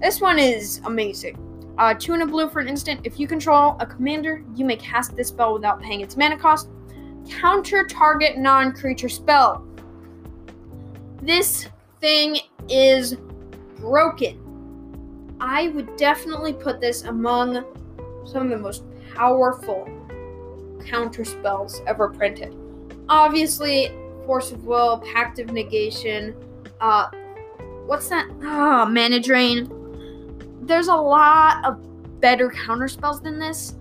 S1: This one is amazing. Uh, two in a blue for an instant. If you control a commander, you may cast this spell without paying its mana cost. Counter target non creature spell. This thing is broken. I would definitely put this among some of the most powerful counter spells ever printed. Obviously, Force of Will, Pact of Negation, uh, what's that? Oh, Mana Drain. There's a lot of better counter spells than this,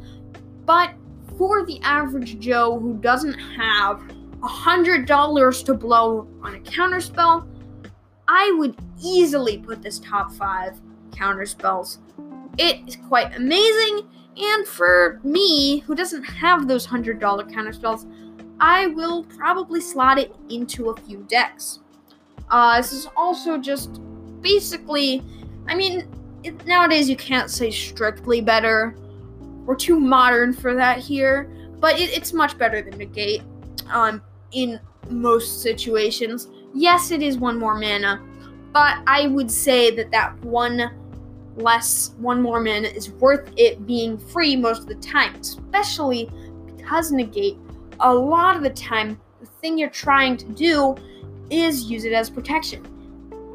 S1: but for the average Joe who doesn't have a hundred dollars to blow on a counter spell, I would easily put this top five counter spells. It is quite amazing, and for me, who doesn't have those $100 counter spells, I will probably slot it into a few decks. Uh, this is also just basically, I mean, it, nowadays you can't say strictly better. We're too modern for that here, but it, it's much better than Negate um, in most situations. Yes, it is one more mana, but I would say that that one less, one more mana is worth it being free most of the time, especially because negate, a lot of the time, the thing you're trying to do is use it as protection.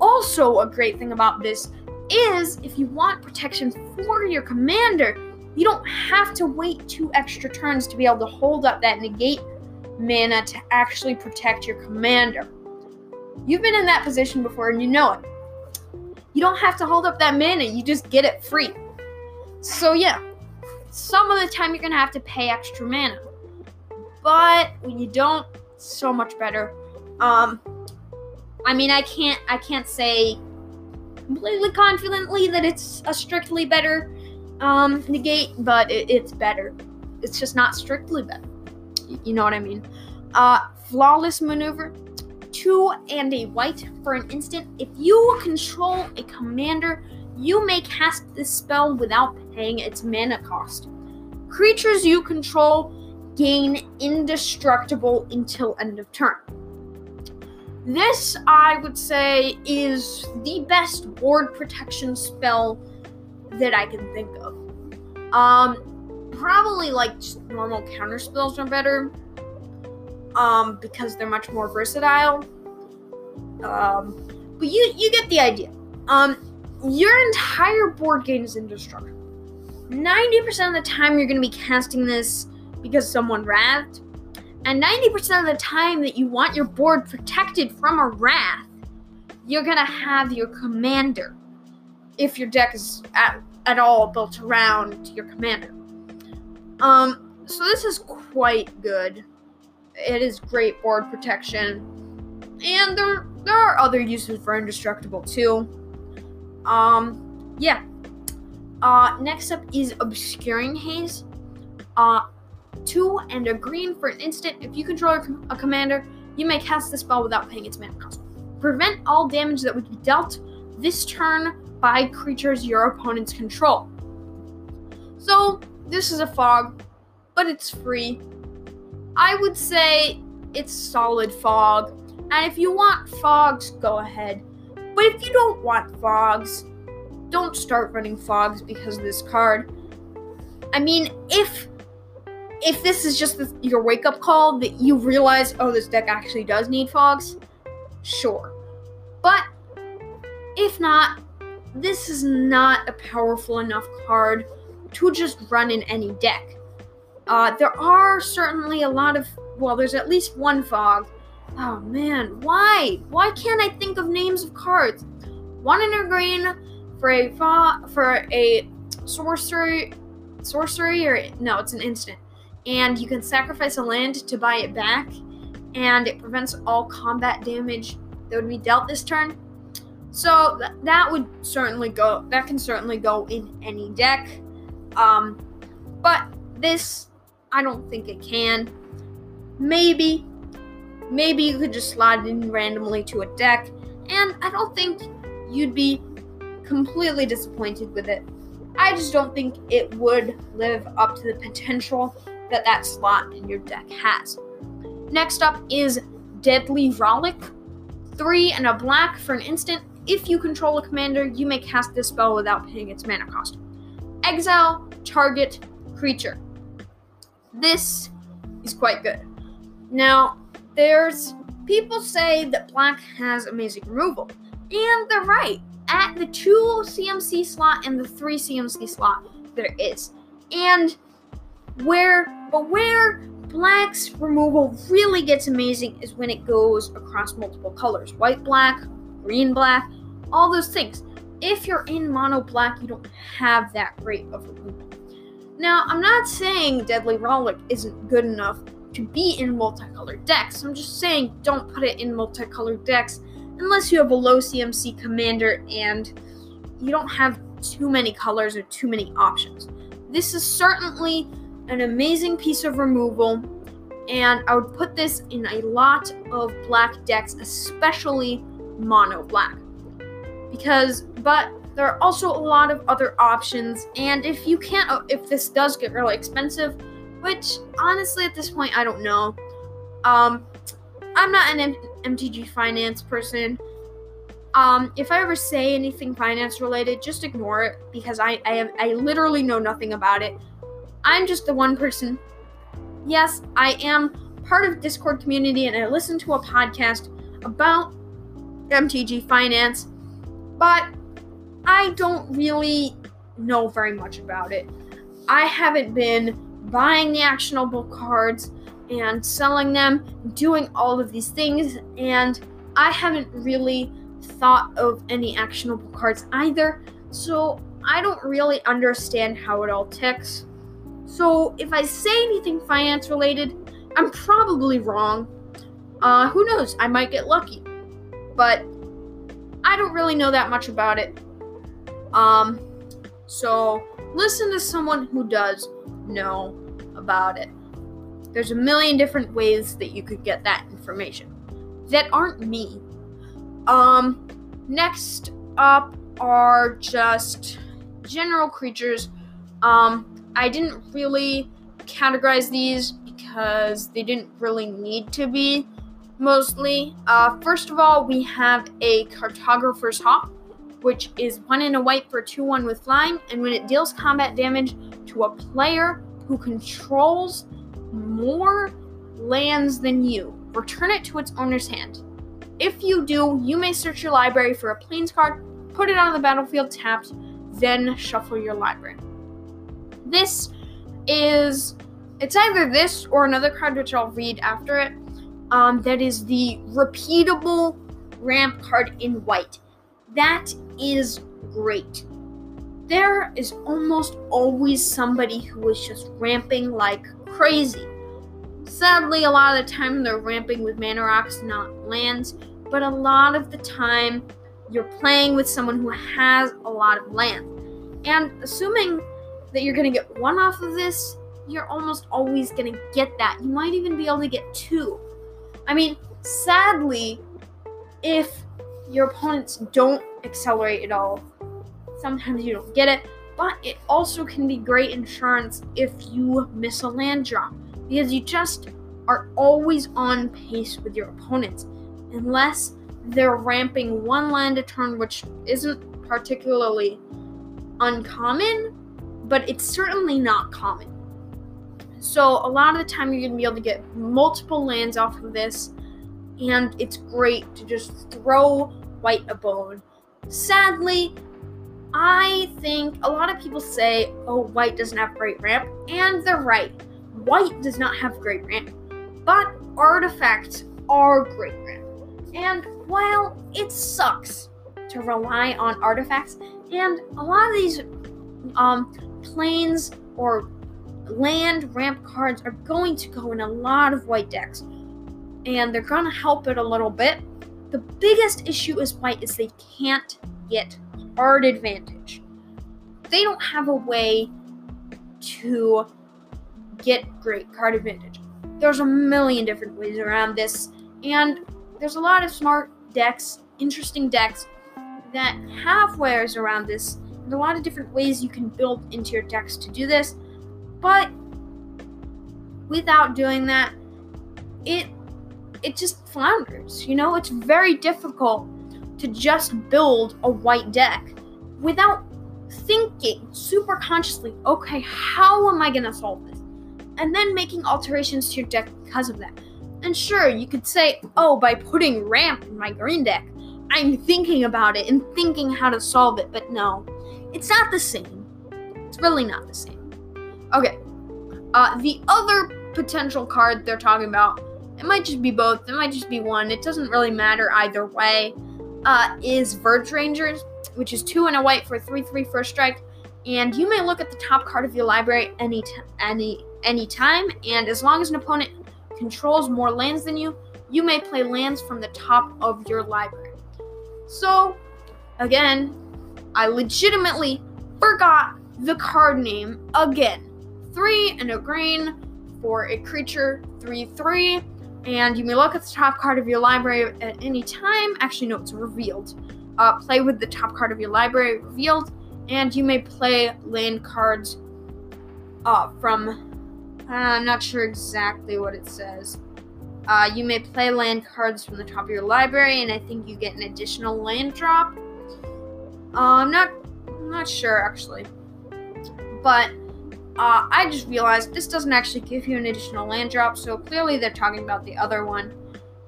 S1: Also, a great thing about this is if you want protection for your commander, you don't have to wait two extra turns to be able to hold up that negate mana to actually protect your commander. You've been in that position before and you know it. You don't have to hold up that mana, you just get it free. So, yeah, some of the time you're gonna have to pay extra mana. But when you don't, so much better. Um, I mean, I can't, I can't say completely confidently that it's a strictly better um, negate, but it, it's better. It's just not strictly better. You know what I mean? Uh, flawless maneuver two and a white for an instant. If you control a commander, you may cast this spell without paying its mana cost. Creatures you control gain indestructible until end of turn. This, I would say, is the best board protection spell that I can think of. Um, probably like normal counter spells are better, um, because they're much more versatile. Um, but you you get the idea. Um, your entire board game is indestructible. Ninety percent of the time, you're going to be casting this because someone wrathed, and ninety percent of the time that you want your board protected from a wrath, you're going to have your commander. If your deck is at, at all built around your commander. Um, so this is quite good. It is great board protection. And there, there are other uses for indestructible too. Um, yeah. Uh, next up is obscuring haze. Uh, two and a green for an instant. If you control a commander, you may cast the spell without paying its mana cost. Prevent all damage that would be dealt this turn by creatures your opponents control. So, this is a fog, but it's free. I would say it's solid fog. And if you want fogs, go ahead. But if you don't want fogs, don't start running fogs because of this card. I mean, if if this is just the, your wake up call that you realize, oh, this deck actually does need fogs, sure. But if not, this is not a powerful enough card to just run in any deck. Uh, there are certainly a lot of, well, there's at least one fog. Oh man, why? Why can't I think of names of cards? One in a green for a fog, for a sorcery, sorcery, or no, it's an instant. And you can sacrifice a land to buy it back, and it prevents all combat damage that would be dealt this turn. So th- that would certainly go. That can certainly go in any deck. Um, but this, I don't think it can. Maybe, maybe you could just slide it in randomly to a deck, and I don't think you'd be completely disappointed with it. I just don't think it would live up to the potential that that slot in your deck has. Next up is Deadly Rollick. Three and a black for an instant. If you control a commander, you may cast this spell without paying its mana cost. Exile target creature. This is quite good. Now, there's people say that black has amazing removal, and they're right. At the 2 CMC slot and the 3 CMC slot, there is. And where, but where black's removal really gets amazing is when it goes across multiple colors white, black, green, black, all those things. If you're in mono black, you don't have that great of removal. Now, I'm not saying Deadly Rollick isn't good enough to be in multicolored decks. I'm just saying don't put it in multicolored decks unless you have a low CMC commander and you don't have too many colors or too many options. This is certainly an amazing piece of removal, and I would put this in a lot of black decks, especially mono black. Because, but there are also a lot of other options, and if you can't, if this does get really expensive, which honestly at this point I don't know. Um, I'm not an M- MTG finance person. Um, if I ever say anything finance related, just ignore it because I I, have, I literally know nothing about it. I'm just the one person. Yes, I am part of Discord community and I listen to a podcast about MTG finance, but I don't really know very much about it. I haven't been buying the actionable cards and selling them, doing all of these things, and I haven't really thought of any actionable cards either, so I don't really understand how it all ticks. So if I say anything finance related, I'm probably wrong. Uh, who knows? I might get lucky. But I don't really know that much about it. Um, so listen to someone who does know about it. There's a million different ways that you could get that information that aren't me. Um, next up are just general creatures. Um, I didn't really categorize these because they didn't really need to be mostly. Uh, first of all, we have a Cartographer's Hawk, which is one in a white for 2 1 with flying, and when it deals combat damage to a player who controls more lands than you, return it to its owner's hand. If you do, you may search your library for a plains card, put it on the battlefield tapped, then shuffle your library. This is it's either this or another card which I'll read after it. Um, that is the repeatable ramp card in white. That is great. There is almost always somebody who is just ramping like crazy. Sadly, a lot of the time they're ramping with mana rocks, not lands, but a lot of the time you're playing with someone who has a lot of land. And assuming that you're going to get one off of this, you're almost always going to get that. You might even be able to get two. I mean, sadly, if your opponents don't accelerate at all, sometimes you don't get it. but it also can be great insurance if you miss a land drop because you just are always on pace with your opponents unless they're ramping one land a turn, which isn't particularly uncommon, but it's certainly not common. So, a lot of the time, you're going to be able to get multiple lands off of this, and it's great to just throw white a bone. Sadly, I think a lot of people say, oh, white doesn't have great ramp, and they're right. White does not have great ramp, but artifacts are great ramp. And while it sucks to rely on artifacts, and a lot of these um, plains or land ramp cards are going to go in a lot of white decks, and they're going to help it a little bit. The biggest issue is white is they can't get card advantage. They don't have a way to get great card advantage. There's a million different ways around this, and there's a lot of smart decks, interesting decks that have ways around this. There's a lot of different ways you can build into your decks to do this, but without doing that, it it just flounders. You know, it's very difficult to just build a white deck without thinking super consciously, okay, how am I going to solve this? And then making alterations to your deck because of that. And sure, you could say, oh, by putting ramp in my green deck, I'm thinking about it and thinking how to solve it, but no, it's not the same. It's really not the same. Okay, uh, the other potential card they're talking about, it might just be both, it might just be one, it doesn't really matter either way, uh, is Verge Rangers which is two and a white for 3 3 first strike. And you may look at the top card of your library any t- any any time, and as long as an opponent controls more lands than you, you may play lands from the top of your library. So, again, I legitimately forgot the card name again. Three and a green for a creature, 3 3. And you may look at the top card of your library at any time. Actually, no, it's revealed. Uh, play with the top card of your library revealed, and you may play land cards uh, from. Uh, I'm not sure exactly what it says. Uh, you may play land cards from the top of your library, and I think you get an additional land drop. Uh, I'm not, I'm not sure actually, but uh, I just realized this doesn't actually give you an additional land drop, so clearly they're talking about the other one.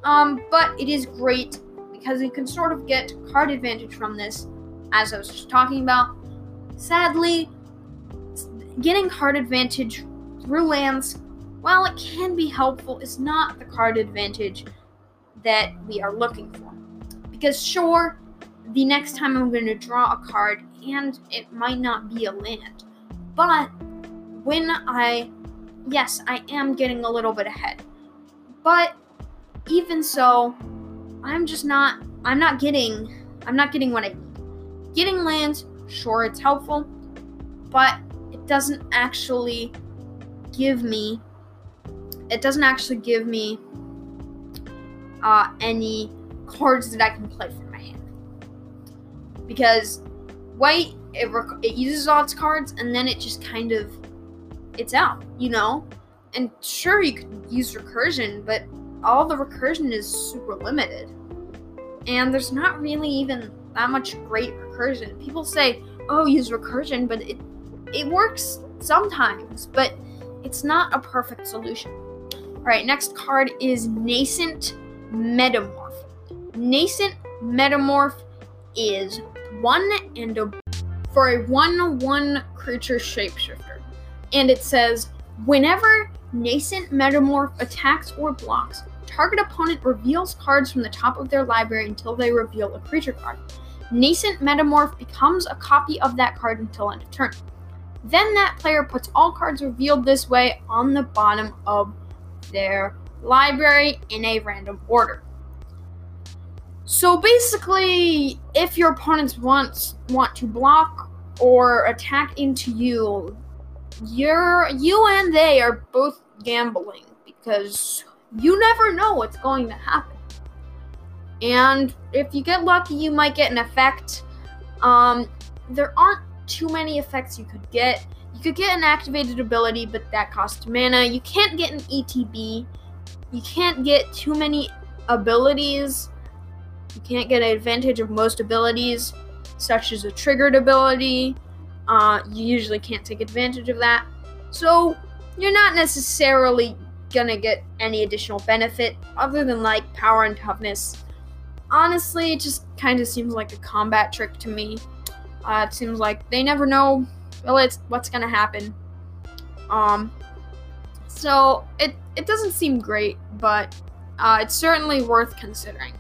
S1: Um, but it is great because you can sort of get card advantage from this, as I was just talking about. Sadly, getting card advantage through lands, while it can be helpful, is not the card advantage that we are looking for. Because, sure, the next time I'm going to draw a card, and it might not be a land, but when I, yes, I am getting a little bit ahead. But even so, I'm just not I'm not getting I'm not getting what I need. Getting lands, sure it's helpful, but it doesn't actually give me it doesn't actually give me uh, any cards that I can play hand. Because white it, rec- it uses all its cards and then it just kind of it's out, you know? And sure you could use recursion, but all the recursion is super limited. And there's not really even that much great recursion. People say, "Oh, use recursion," but it it works sometimes, but it's not a perfect solution. All right, next card is Nascent Metamorph. Nascent Metamorph is one and a for a 1 1 creature shapeshifter. And it says, whenever Nascent Metamorph attacks or blocks, target opponent reveals cards from the top of their library until they reveal a creature card. Nascent Metamorph becomes a copy of that card until end of turn. Then that player puts all cards revealed this way on the bottom of their library in a random order. So basically, if your opponents wants want to block or attack into you, you're you and they are both gambling because you never know what's going to happen. And if you get lucky, you might get an effect. Um, there aren't too many effects you could get. You could get an activated ability, but that costs mana. You can't get an ETB. You can't get too many abilities. You can't get advantage of most abilities, such as a triggered ability. Uh, you usually can't take advantage of that. So, you're not necessarily gonna get any additional benefit other than like power and toughness. Honestly, it just kind of seems like a combat trick to me. Uh, it seems like they never know it's what's gonna happen. Um, so it it doesn't seem great, but uh, it's certainly worth considering.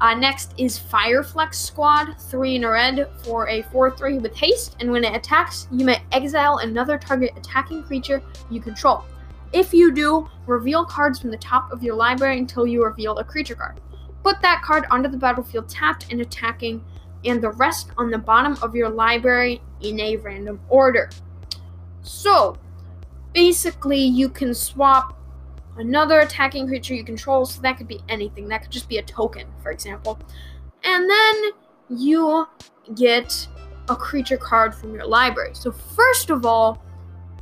S1: Uh, next is Fireflux Squad, 3 in a red for a 4 3 with haste, and when it attacks, you may exile another target attacking creature you control. If you do, reveal cards from the top of your library until you reveal a creature card. Put that card onto the battlefield tapped and attacking, and the rest on the bottom of your library in a random order. So, basically, you can swap another attacking creature you control, so that could be anything. That could just be a token, for example. And then you get a creature card from your library. So, first of all,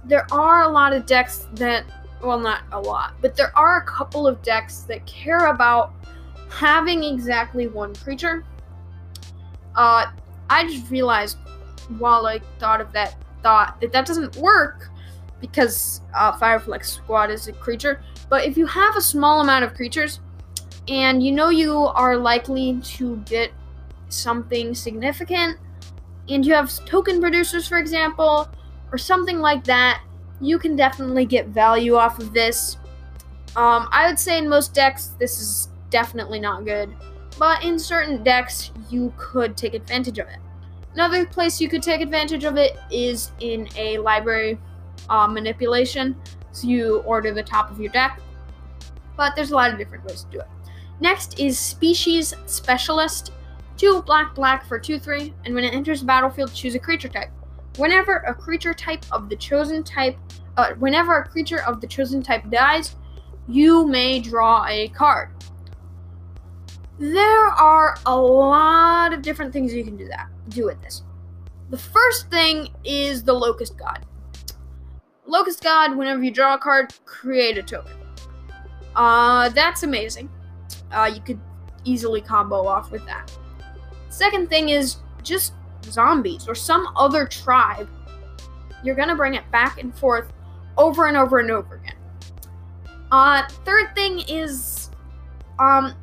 S1: there are a lot of decks that, well, not a lot, but there are a couple of decks that care about having exactly one creature. Uh, I just realized while I thought of that thought that that doesn't work because uh, Fireflux Squad is a creature. But if you have a small amount of creatures and you know you are likely to get something significant, and you have token producers, for example, or something like that, you can definitely get value off of this. Um, I would say in most decks, this is definitely not good, but in certain decks, you could take advantage of it. Another place you could take advantage of it is in a library uh, manipulation. So you order the top of your deck, but there's a lot of different ways to do it. Next is Species Specialist. Two black black for 2 3, and when it enters the battlefield, choose a creature type. Whenever a creature type of the chosen type, uh, whenever a creature of the chosen type dies, you may draw a card. There are a lot of different things you can do that do with this. The first thing is the Locust God. Locust God, whenever you draw a card, create a token. Uh, that's amazing. Uh, you could easily combo off with that. Second thing is just zombies or some other tribe. You're gonna bring it back and forth over and over and over again. Uh, third thing is, um,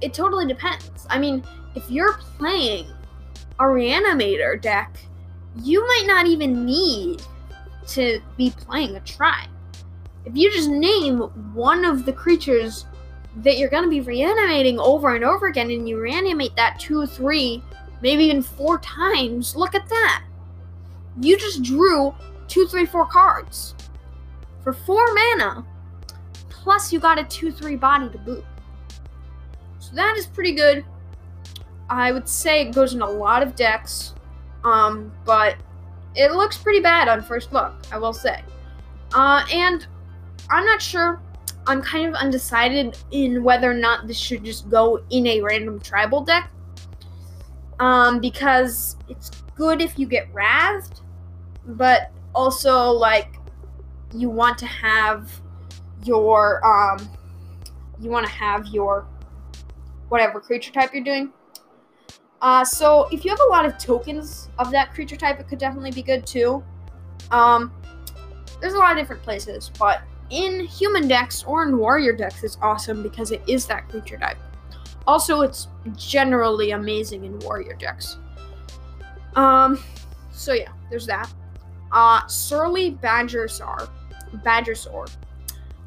S1: it totally depends. I mean, if you're playing a reanimator deck, you might not even need to be playing a tribe. If you just name one of the creatures that you're going to be reanimating over and over again, and you reanimate that two, three, maybe even four times, look at that. You just drew two, three, four cards for four mana, plus you got a two, three body to boot. So that is pretty good. I would say it goes in a lot of decks, um, but it looks pretty bad on first look, I will say. Uh, and I'm not sure. I'm kind of undecided in whether or not this should just go in a random tribal deck. Um, because it's good if you get wrathed, but also like you want to have your um you want to have your whatever creature type you're doing. Uh, so if you have a lot of tokens of that creature type, it could definitely be good too. Um, there's a lot of different places, but in human decks or in warrior decks, it's awesome because it is that creature type. Also, it's generally amazing in warrior decks. Um, so yeah, there's that. Uh, Surly Badgersaur, Badgersaur.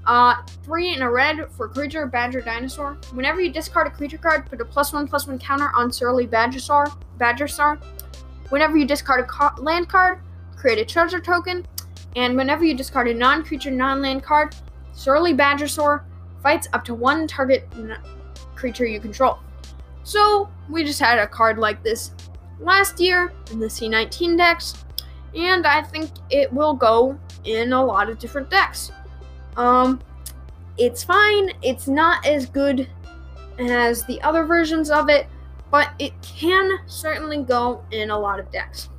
S1: Uh, three in a red for creature Badger Dinosaur. Whenever you discard a creature card, put a plus one plus one counter on Surly Badgersaur. Badgersaur. Whenever you discard a land card, create a treasure token. And whenever you discard a non-creature, non-land card, Surly Badgersaur fights up to one target n- creature you control. So we just had a card like this last year in the C19 decks, and I think it will go in a lot of different decks. Um, it's fine. It's not as good as the other versions of it, but it can certainly go in a lot of decks.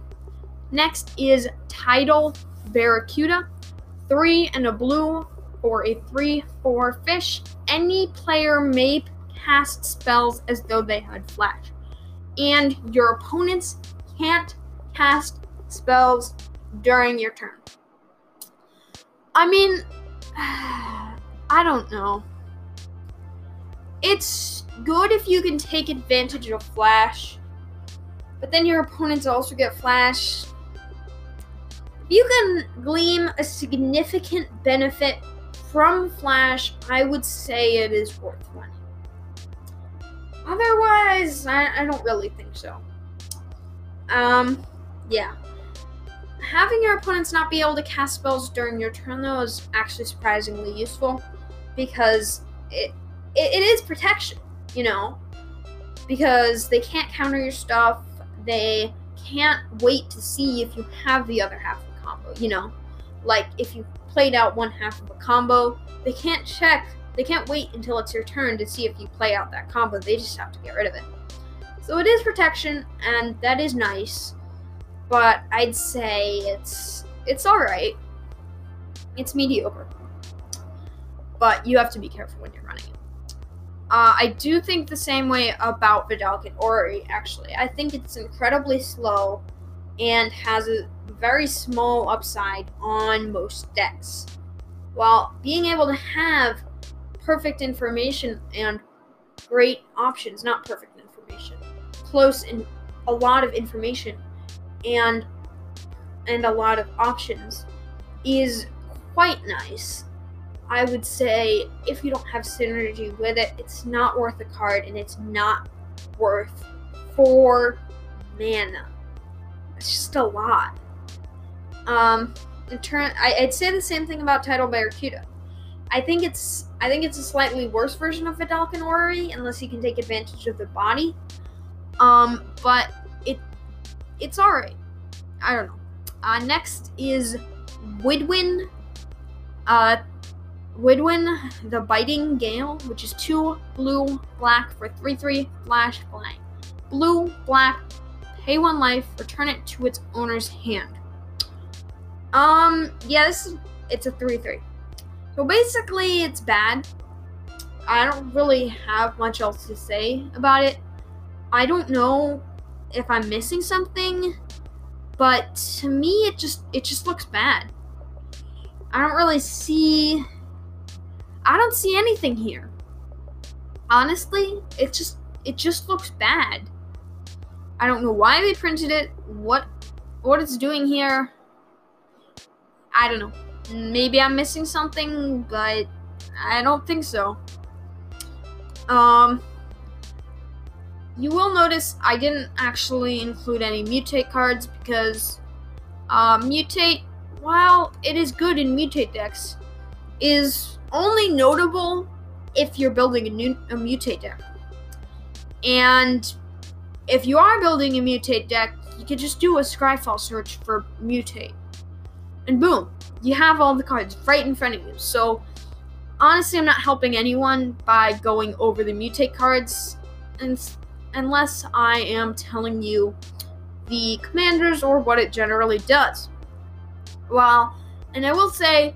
S1: Next is Tidal Barracuda. Three and a blue for a 3 4 fish. Any player may cast spells as though they had flash. And your opponents can't cast spells during your turn. I mean, I don't know. It's good if you can take advantage of flash, but then your opponents also get flash. If you can glean a significant benefit from flash, I would say it is worth money. Otherwise, I, I don't really think so. Um, yeah. Having your opponents not be able to cast spells during your turn, though, is actually surprisingly useful because it, it, it is protection, you know? Because they can't counter your stuff, they can't wait to see if you have the other half of the combo, you know? Like, if you played out one half of a combo, they can't check, they can't wait until it's your turn to see if you play out that combo, they just have to get rid of it. So it is protection, and that is nice but I'd say it's it's all right. It's mediocre, but you have to be careful when you're running it. Uh, I do think the same way about Vedalken Orrery. Actually, I think it's incredibly slow and has a very small upside on most decks. While being able to have perfect information and great options, not perfect information, close and a lot of information and and a lot of options is quite nice. I would say if you don't have synergy with it, it's not worth a card and it's not worth four mana. It's just a lot. Um, in turn, I, would say the same thing about Tidal Barracuda. I think it's I think it's a slightly worse version of Vedalken Orrery, unless you can take advantage of the body. Um, but it's alright. I don't know. Uh, next is Wydwen. Uh, Wydwen, the Biting Gale, which is two blue, black for 3 3 flash blank. Blue, black, pay one life, return it to its owner's hand. Um, yes, it's a 3 3. So basically, it's bad. I don't really have much else to say about it. I don't know if I'm missing something, but to me it just it just looks bad. I don't really see I don't see anything here. Honestly, it just it just looks bad. I don't know why they printed it, what what it's doing here. I don't know. Maybe I'm missing something, but I don't think so. Um you will notice I didn't actually include any mutate cards because uh, mutate, while it is good in mutate decks, is only notable if you're building a, new, a mutate deck. And if you are building a mutate deck, you can just do a Scryfall search for mutate. And boom, you have all the cards right in front of you. So honestly, I'm not helping anyone by going over the mutate cards and unless I am telling you the commanders or what it generally does. Well, and I will say,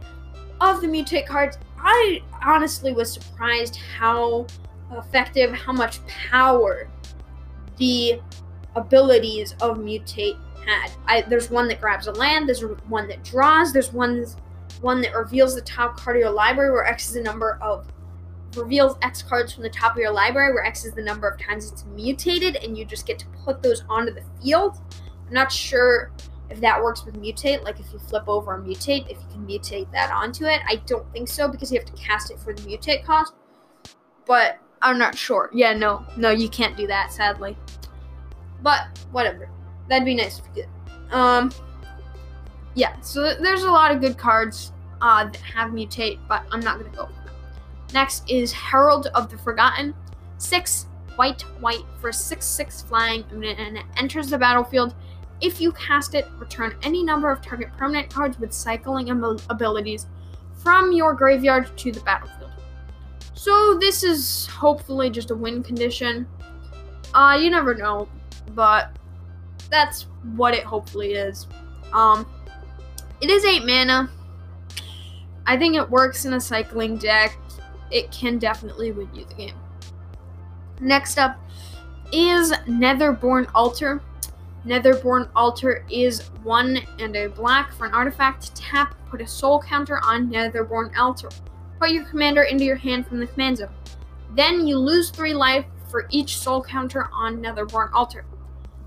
S1: of the mutate cards, I honestly was surprised how effective, how much power the abilities of mutate had. I, there's one that grabs a land, there's one that draws, there's one one that reveals the top card of your library where X is the number of reveals X cards from the top of your library, where X is the number of times it's mutated, and you just get to put those onto the field. I'm not sure if that works with mutate, like if you flip over a mutate, if you can mutate that onto it. I don't think so because you have to cast it for the mutate cost. But I'm not sure. Yeah, no, no, you can't do that, sadly. But whatever. That'd be nice if you did. Um, yeah. So there's a lot of good cards uh, that have mutate, but I'm not gonna go Next is Herald of the Forgotten. Six white, white for 6 6 flying, and it enters the battlefield. If you cast it, return any number of target permanent cards with cycling abilities from your graveyard to the battlefield. So this is hopefully just a win condition. Uh, you never know, but that's what it hopefully is. Um, it is 8 mana. I think it works in a cycling deck. It can definitely win you the game. Next up is Netherborn Altar. Netherborn Altar is one and a black for an artifact. Tap, put a soul counter on Netherborn Altar. Put your commander into your hand from the command zone. Then you lose three life for each soul counter on Netherborn Altar.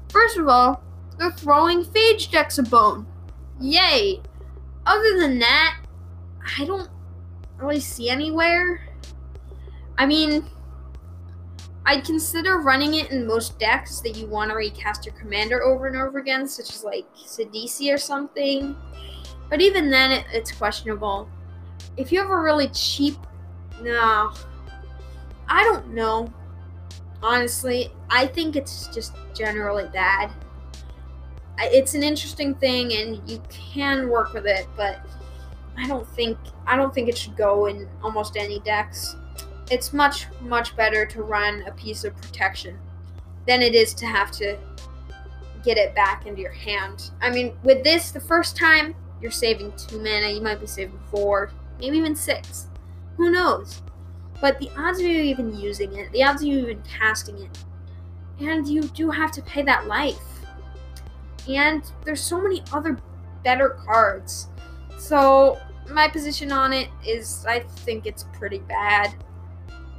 S1: First of all, they're throwing Phage decks a bone. Yay! Other than that, I don't really see anywhere. I mean, I'd consider running it in most decks that you want to recast your commander over and over again, such as like Sidisi or something. But even then, it, it's questionable. If you have a really cheap, no, I don't know. Honestly, I think it's just generally bad. It's an interesting thing, and you can work with it, but I don't think I don't think it should go in almost any decks it's much much better to run a piece of protection than it is to have to get it back into your hand. I mean, with this, the first time you're saving two mana, you might be saving four, maybe even six. Who knows? But the odds of you even using it, the odds of you even casting it, and you do have to pay that life. And there's so many other better cards. So my position on it is I think it's pretty bad.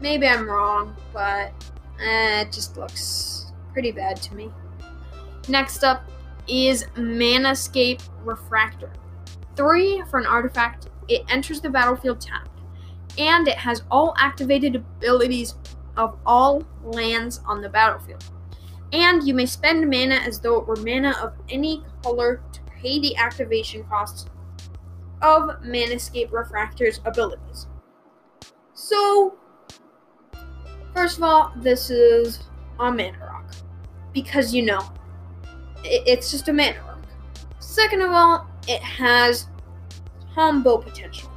S1: Maybe I'm wrong, but eh, it just looks pretty bad to me. Next up is Manascape Refractor. Three for an artifact. It enters the battlefield tapped, and it has all activated abilities of all lands on the battlefield. And you may spend mana as though it were mana of any color to pay the activation costs of Manascape Refractor's abilities. So, First of all, this is a mana rock. Because, you know, it's just a mana rock. Second of all, it has combo potential.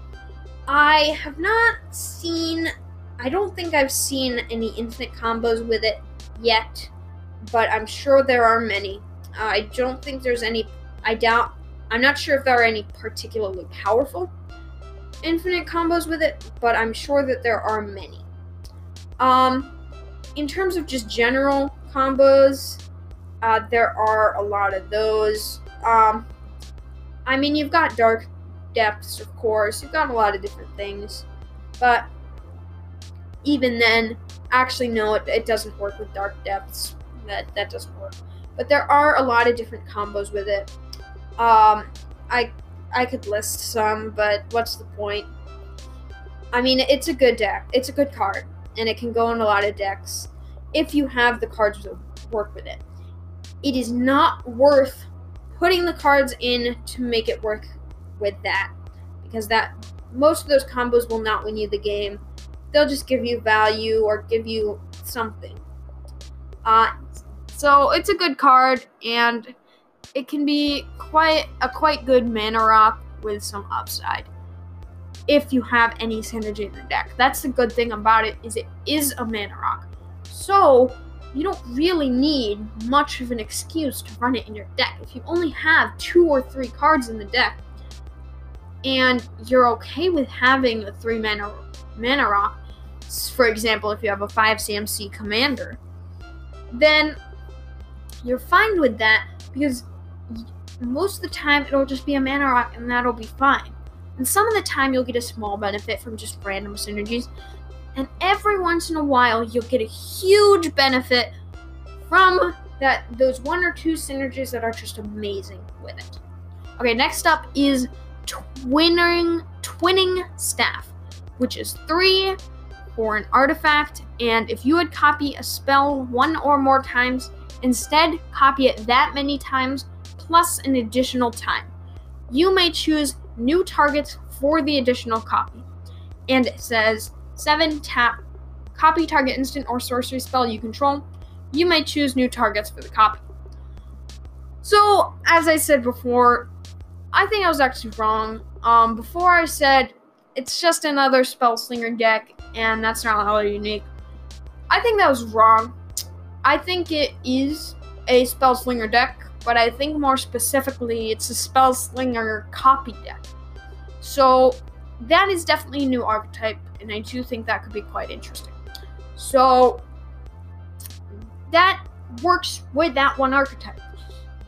S1: I have not seen, I don't think I've seen any infinite combos with it yet, but I'm sure there are many. Uh, I don't think there's any, I doubt, I'm not sure if there are any particularly powerful infinite combos with it, but I'm sure that there are many. Um, in terms of just general combos, uh, there are a lot of those. Um, I mean, you've got Dark Depths, of course. You've got a lot of different things, but even then, actually, no, it, it doesn't work with Dark Depths. That that doesn't work. But there are a lot of different combos with it. Um, I I could list some, but what's the point? I mean, it's a good deck. It's a good card and it can go in a lot of decks if you have the cards to work with it. It is not worth putting the cards in to make it work with that because that most of those combos will not win you the game. They'll just give you value or give you something. Uh, so it's a good card and it can be quite a quite good mana rock with some upside if you have any synergy in the deck. That's the good thing about it is it is a mana rock. So you don't really need much of an excuse to run it in your deck. If you only have two or three cards in the deck, and you're okay with having a three mana mana rock, for example, if you have a five CMC commander, then you're fine with that because most of the time it'll just be a mana rock and that'll be fine. And some of the time, you'll get a small benefit from just random synergies. And every once in a while, you'll get a huge benefit from that those one or two synergies that are just amazing with it. Okay, next up is twinning twinning staff, which is three for an artifact, and if you would copy a spell one or more times, instead copy it that many times plus an additional time. You may choose new targets for the additional copy. And it says 7 tap copy target instant or sorcery spell you control. You may choose new targets for the copy. So, as I said before, I think I was actually wrong. Um, before I said it's just another spell slinger deck, and that's not all unique. I think that was wrong. I think it is a spell slinger deck, but I think more specifically it's a Spell Slinger copy deck. So that is definitely a new archetype, and I do think that could be quite interesting. So that works with that one archetype.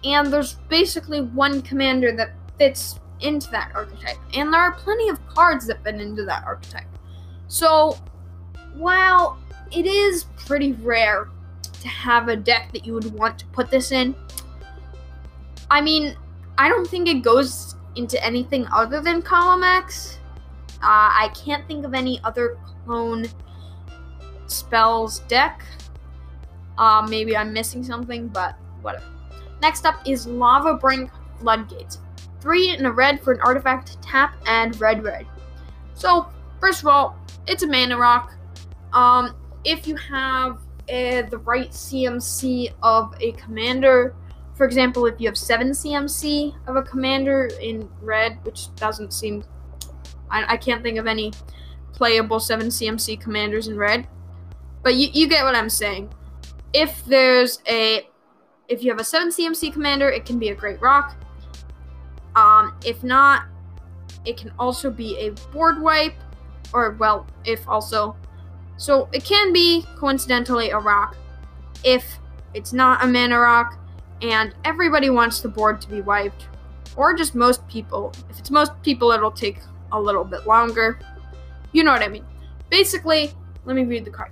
S1: And there's basically one commander that fits into that archetype. And there are plenty of cards that fit into that archetype. So while it is pretty rare to have a deck that you would want to put this in, I mean, I don't think it goes into anything other than Column. Uh, I can't think of any other clone spells deck. Uh, maybe I'm missing something, but whatever. Next up is Lava Brink Floodgates. Three in a red for an artifact, tap, and red red. So, first of all, it's a mana rock. Um, if you have uh, the right CMC of a commander, for example, if you have 7 CMC of a commander in red, which doesn't seem. I, I can't think of any playable 7 CMC commanders in red. But you, you get what I'm saying. If there's a. If you have a 7 CMC commander, it can be a great rock. Um, if not, it can also be a board wipe, or well, if also. So it can be coincidentally a rock. If it's not a mana rock, and everybody wants the board to be wiped, or just most people. If it's most people, it'll take a little bit longer. You know what I mean. Basically, let me read the card.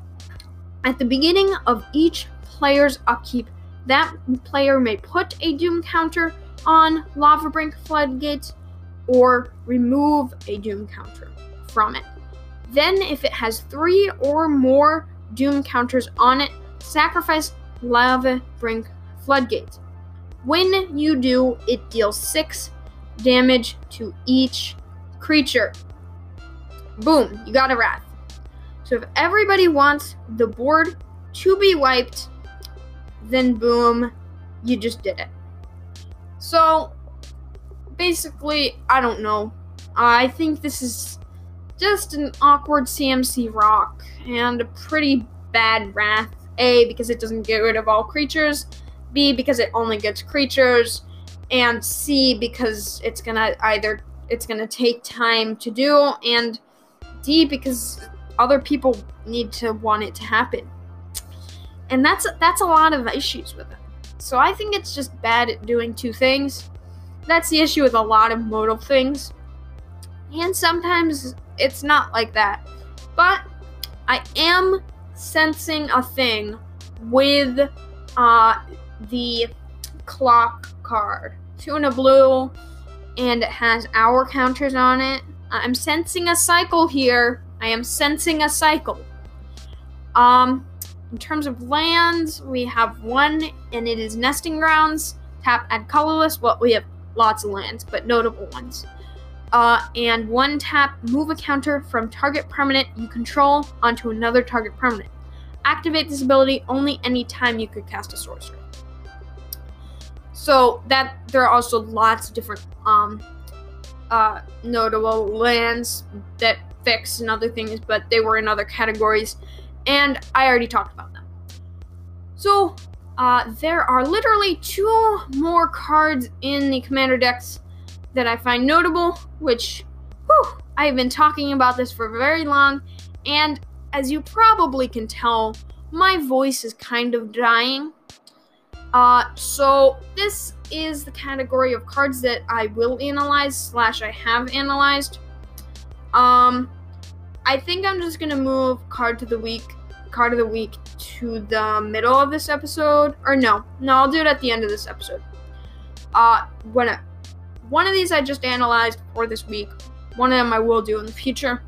S1: At the beginning of each player's upkeep, that player may put a Doom counter on Lava Brink Floodgates or remove a Doom counter from it. Then, if it has three or more Doom counters on it, sacrifice Lava Brink Floodgates. When you do, it deals 6 damage to each creature. Boom, you got a Wrath. So if everybody wants the board to be wiped, then boom, you just did it. So basically, I don't know. I think this is just an awkward CMC rock and a pretty bad wrath. A, because it doesn't get rid of all creatures, B, because it only gets creatures, and C, because it's gonna either it's gonna take time to do, and D, because other people need to want it to happen. And that's that's a lot of issues with it. So I think it's just bad at doing two things. That's the issue with a lot of modal things. And sometimes it's not like that. But I am sensing a thing with uh, the clock card. Two in a blue, and it has hour counters on it. I'm sensing a cycle here. I am sensing a cycle. Um, in terms of lands, we have one, and it is Nesting Grounds. Tap, add colorless. Well, we have lots of lands, but notable ones. Uh, and one tap, move a counter from target permanent you control onto another target permanent. Activate this ability only anytime you could cast a sorcery. So that there are also lots of different um, uh, notable lands that fix and other things, but they were in other categories and I already talked about them. So, uh, there are literally two more cards in the commander decks that I find notable, which, whew, I've been talking about this for very long, and as you probably can tell, my voice is kind of dying. Uh, so this is the category of cards that I will analyze slash I have analyzed. Um, I think I'm just gonna move card to the week card of the week to the middle of this episode. Or no, no, I'll do it at the end of this episode. Uh, when I, one of these I just analyzed for this week. One of them I will do in the future.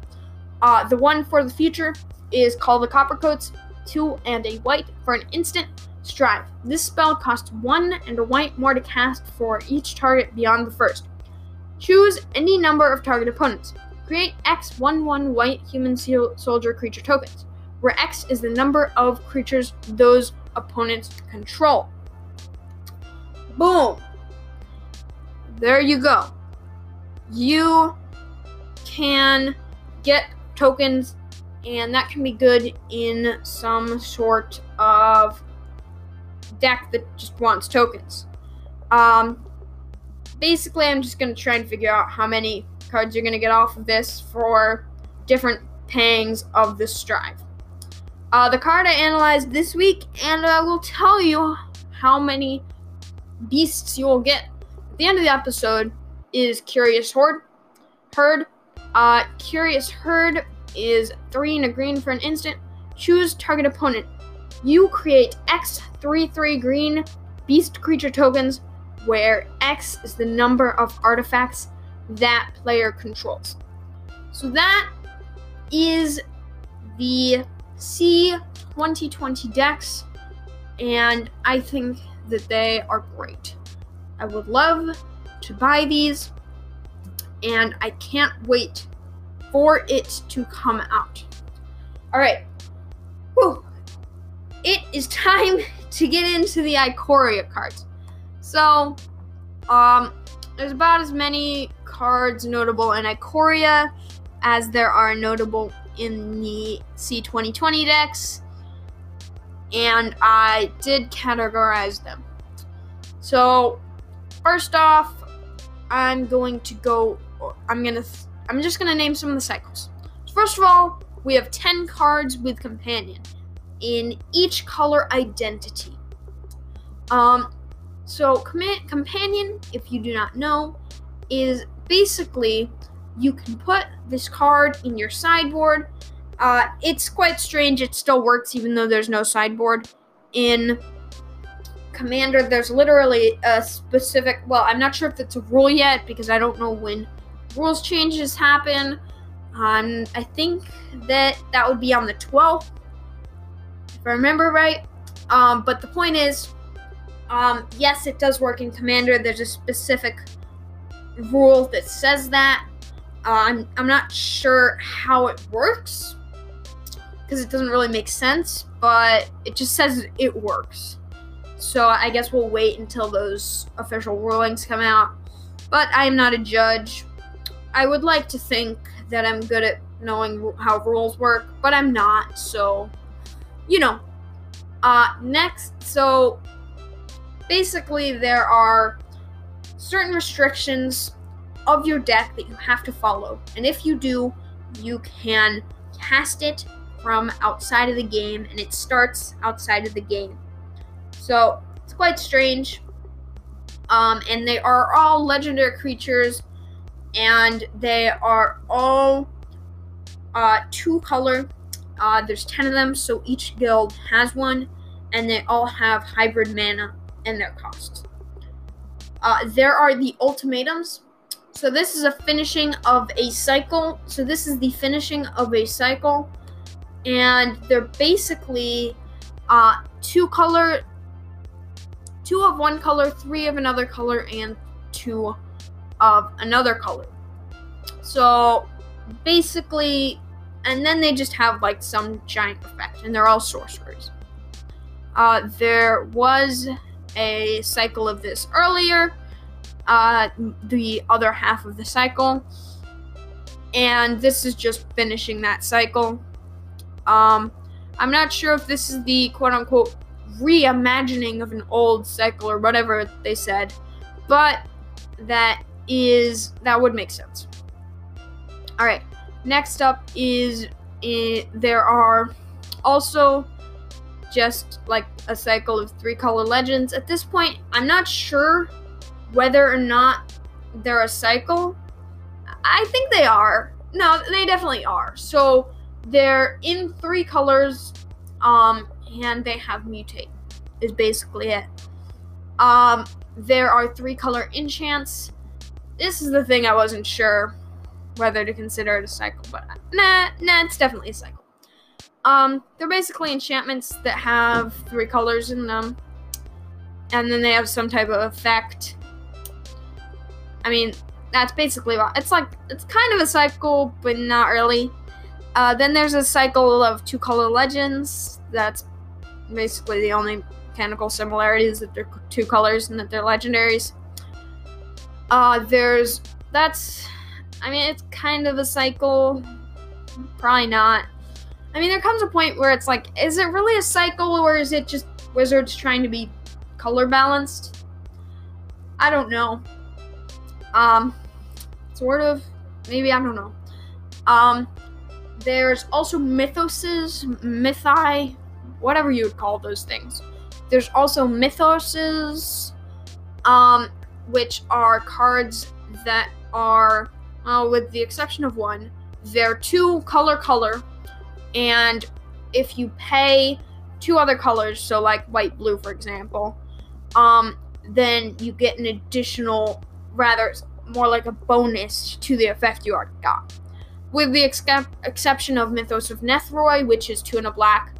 S1: Uh, the one for the future is called the Coppercoats. Two and a white for an instant. Strive. This spell costs one and a white more to cast for each target beyond the first. Choose any number of target opponents. Create X 1 1 white human seal- soldier creature tokens where X is the number of creatures those opponents control. Boom. There you go. You can get tokens, and that can be good in some sort of deck that just wants tokens. Um, basically, I'm just gonna try and figure out how many cards you're gonna get off of this for different pangs of the strive. Uh, the card I analyzed this week, and I will tell you how many beasts you will get at the end of the episode, is Curious Horde. Herd. Uh, Curious Herd is three and a green for an instant. Choose target opponent. You create X 3 3 green beast creature tokens where X is the number of artifacts that player controls. So that is the C 2020 decks, and I think that they are great. I would love to buy these, and I can't wait for it to come out. All right. Whew. It is time to get into the Ikoria cards. So, um, there's about as many cards notable in Ikoria as there are notable in the C2020 decks, and I did categorize them. So, first off, I'm going to go. I'm gonna. I'm just gonna name some of the cycles. First of all, we have 10 cards with companion in each color identity. Um, so com- companion, if you do not know, is basically you can put this card in your sideboard. Uh, it's quite strange. It still works even though there's no sideboard. In Commander, there's literally a specific. Well, I'm not sure if it's a rule yet because I don't know when rules changes happen. Um, I think that that would be on the 12th, if I remember right. Um, but the point is, um, yes, it does work in Commander. There's a specific rule that says that. Uh, I'm, I'm not sure how it works because it doesn't really make sense, but it just says it works. So I guess we'll wait until those official rulings come out. But I am not a judge. I would like to think that I'm good at knowing how rules work, but I'm not. So, you know. Uh, next, so basically, there are certain restrictions of your deck that you have to follow. And if you do, you can cast it from outside of the game, and it starts outside of the game. So it's quite strange. Um, and they are all legendary creatures, and they are all uh, two color. Uh, there's 10 of them, so each guild has one, and they all have hybrid mana and their costs. Uh, there are the ultimatums, so this is a finishing of a cycle. So this is the finishing of a cycle, and they're basically uh, two color, two of one color, three of another color, and two of another color. So basically, and then they just have like some giant effect, and they're all sorcerers. Uh, there was a cycle of this earlier uh, the other half of the cycle. And this is just finishing that cycle. Um, I'm not sure if this is the quote unquote reimagining of an old cycle or whatever they said, but that is that would make sense. All right, next up is there are also just like a cycle of three color legends. At this point, I'm not sure whether or not they're a cycle, I think they are. No, they definitely are. So they're in three colors, um, and they have mutate. Is basically it. Um, there are three color enchants. This is the thing I wasn't sure whether to consider it a cycle, but nah, nah, it's definitely a cycle. Um, they're basically enchantments that have three colors in them, and then they have some type of effect I mean, that's basically what it's like. It's kind of a cycle, but not really. Uh, then there's a cycle of two color legends. That's basically the only mechanical similarities that they're two colors and that they're legendaries. Uh, there's that's, I mean, it's kind of a cycle. Probably not. I mean, there comes a point where it's like, is it really a cycle or is it just wizards trying to be color balanced? I don't know. Um, sort of. Maybe I don't know. Um, there's also mythoses, mythi, whatever you would call those things. There's also mythoses, um, which are cards that are, uh, with the exception of one, they're two color color, and if you pay two other colors, so like white blue for example, um, then you get an additional, rather more like a bonus to the effect you already got. With the ex- exception of Mythos of Nethroi, which is two and a black,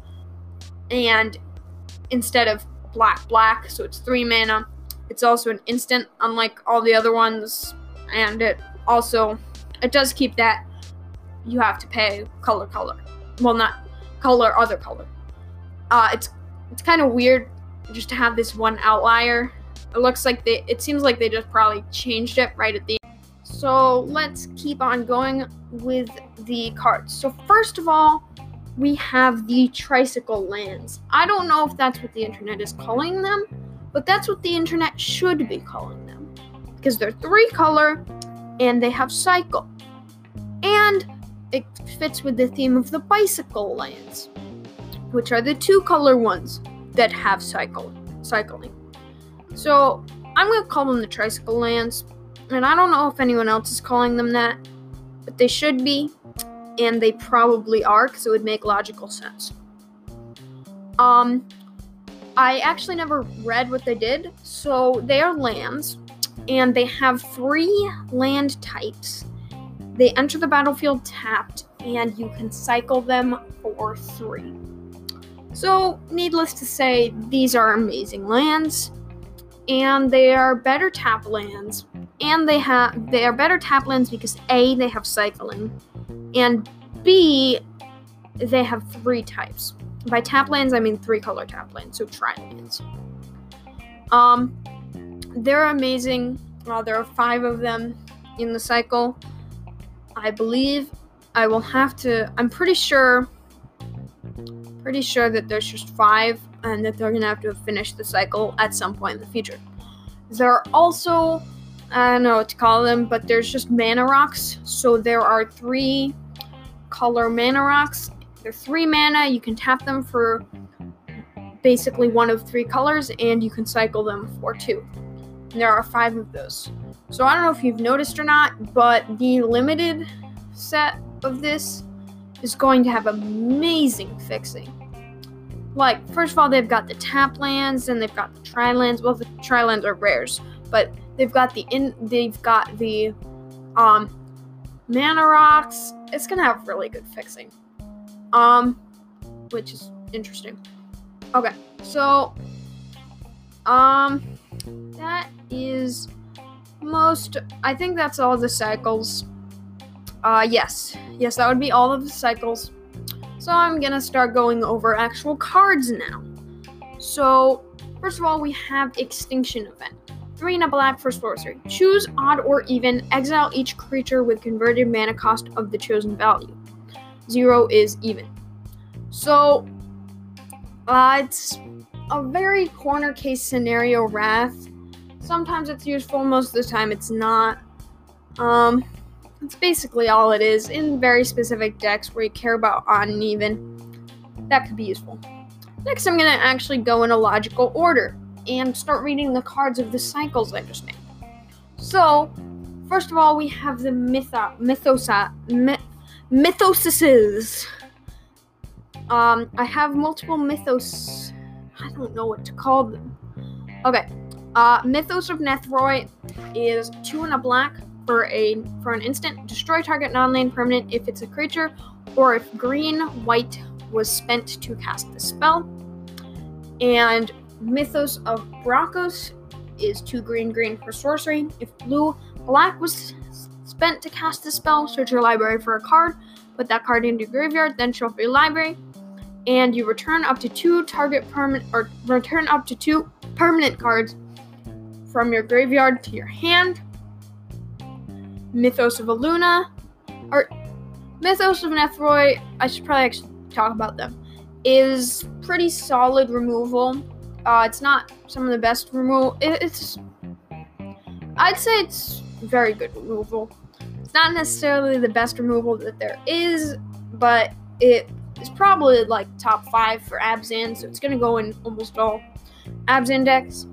S1: and instead of black black, so it's three mana. It's also an instant, unlike all the other ones, and it also it does keep that you have to pay color color. Well, not color other color. Uh, it's it's kind of weird just to have this one outlier. It looks like they it seems like they just probably changed it right at the end. So let's keep on going with the cards. So first of all, we have the tricycle lands. I don't know if that's what the internet is calling them, but that's what the internet should be calling them. Because they're three color and they have cycle. And it fits with the theme of the bicycle lands, which are the two color ones that have cycle cycling. So I'm gonna call them the tricycle lands, and I don't know if anyone else is calling them that, but they should be and they probably are because it would make logical sense. Um, I actually never read what they did, so they are lands, and they have three land types. They enter the battlefield tapped, and you can cycle them for three. So, needless to say, these are amazing lands, and they are better tap lands, and they have they are better tap lands because a they have cycling, and B, they have three types. By tap lands, I mean three color tap lands, so trilands. Um, they're amazing. Uh, there are five of them in the cycle. I believe I will have to. I'm pretty sure. Pretty sure that there's just five, and that they're gonna have to finish the cycle at some point in the future. There are also I don't know what to call them, but there's just mana rocks. So there are three color mana rocks. They're three mana. You can tap them for basically one of three colors, and you can cycle them for two. There are five of those. So I don't know if you've noticed or not, but the limited set of this is going to have amazing fixing. Like, first of all, they've got the tap lands and they've got the tri lands. Well, the tri lands are rares, but they've got the in they've got the um mana rocks. It's gonna have really good fixing. Um, which is interesting. Okay, so um, that is most. I think that's all the cycles. Uh, yes, yes, that would be all of the cycles. So I'm gonna start going over actual cards now. So first of all, we have Extinction Event. Three and a black for sorcery. Choose odd or even. Exile each creature with converted mana cost of the chosen value. Zero is even. So, uh, it's a very corner case scenario wrath. Sometimes it's useful, most of the time it's not. Um, it's basically all it is in very specific decks where you care about odd and even. That could be useful. Next, I'm going to actually go in a logical order and start reading the cards of the cycles I just named. So, first of all, we have the mytho- mythosa myth- mythoses. Um, I have multiple mythos. I don't know what to call them. Okay, uh, Mythos of Nethroi is two and a black for a for an instant. Destroy target non-land permanent if it's a creature, or if green white was spent to cast the spell. And Mythos of Brokkos is two green green for sorcery. If blue black was spent to cast the spell, search your library for a card, put that card into your graveyard, then shuffle your library, and you return up to two target permanent or return up to two permanent cards from your graveyard to your hand. Mythos of Illuna, or Mythos of Nethroi, I should probably actually talk about them, is pretty solid removal uh, it's not some of the best removal. It, it's I'd say it's very good removal. It's not necessarily the best removal that there is, but it is probably like top five for Abzan, so it's gonna go in almost all Abzan decks.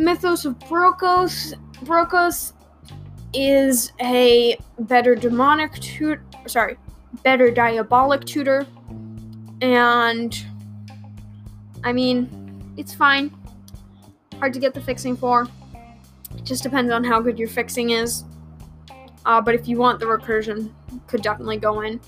S1: Mythos of Brokkos. Brokkos is a better demonic tutor. Sorry, better diabolic tutor. And I mean, it's fine. Hard to get the fixing for. It just depends on how good your fixing is. Uh, but if you want the recursion, could definitely go in.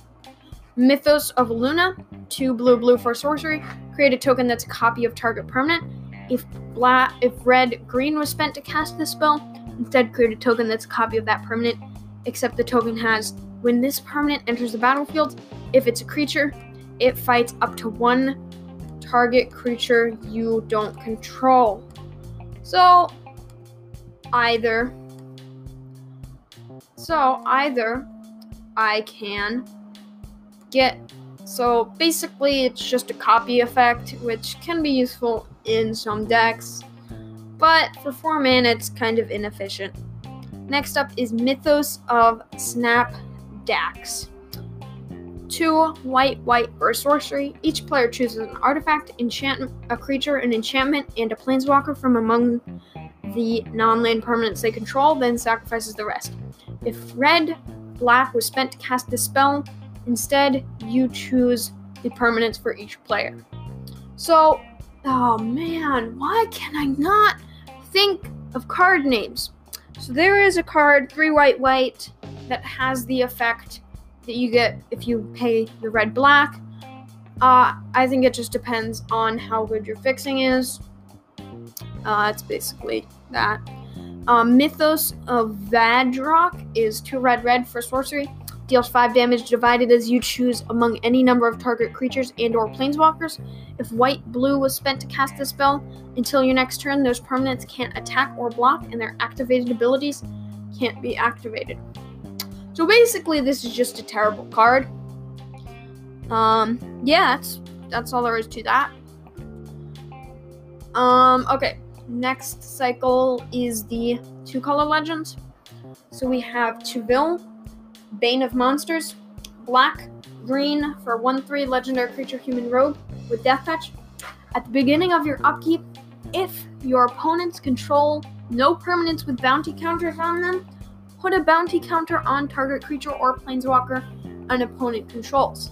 S1: Mythos of Illuna, two blue blue for sorcery. Create a token that's a copy of target permanent. If black, if red green was spent to cast this spell, instead create a token that's a copy of that permanent. Except the token has when this permanent enters the battlefield, if it's a creature, it fights up to one target creature you don't control. So either so either I can get so basically it's just a copy effect which can be useful in some decks but for 4 mana it's kind of inefficient. Next up is Mythos of Snap Dax. Two white, white for sorcery. Each player chooses an artifact, enchantment, a creature, an enchantment, and a planeswalker from among the non-land permanents they control, then sacrifices the rest. If red, black was spent to cast this spell, instead you choose the permanents for each player. So, oh man, why can I not think of card names? So there is a card, three white, white, that has the effect that you get if you pay the red black. Uh, I think it just depends on how good your fixing is. Uh, it's basically that. Um, Mythos of Vadrok is 2 red red for sorcery. Deals 5 damage divided as you choose among any number of target creatures and or planeswalkers. If white blue was spent to cast this spell, until your next turn, those permanents can't attack or block, and their activated abilities can't be activated. So basically, this is just a terrible card. Um, yeah, that's that's all there is to that. Um, okay. Next cycle is the two color legends. So we have Chevill, Bane of Monsters, black, green for 1 3 legendary creature human rogue with death touch. At the beginning of your upkeep, if your opponents control no permanents with bounty counters on them, put a bounty counter on target creature or planeswalker an opponent controls.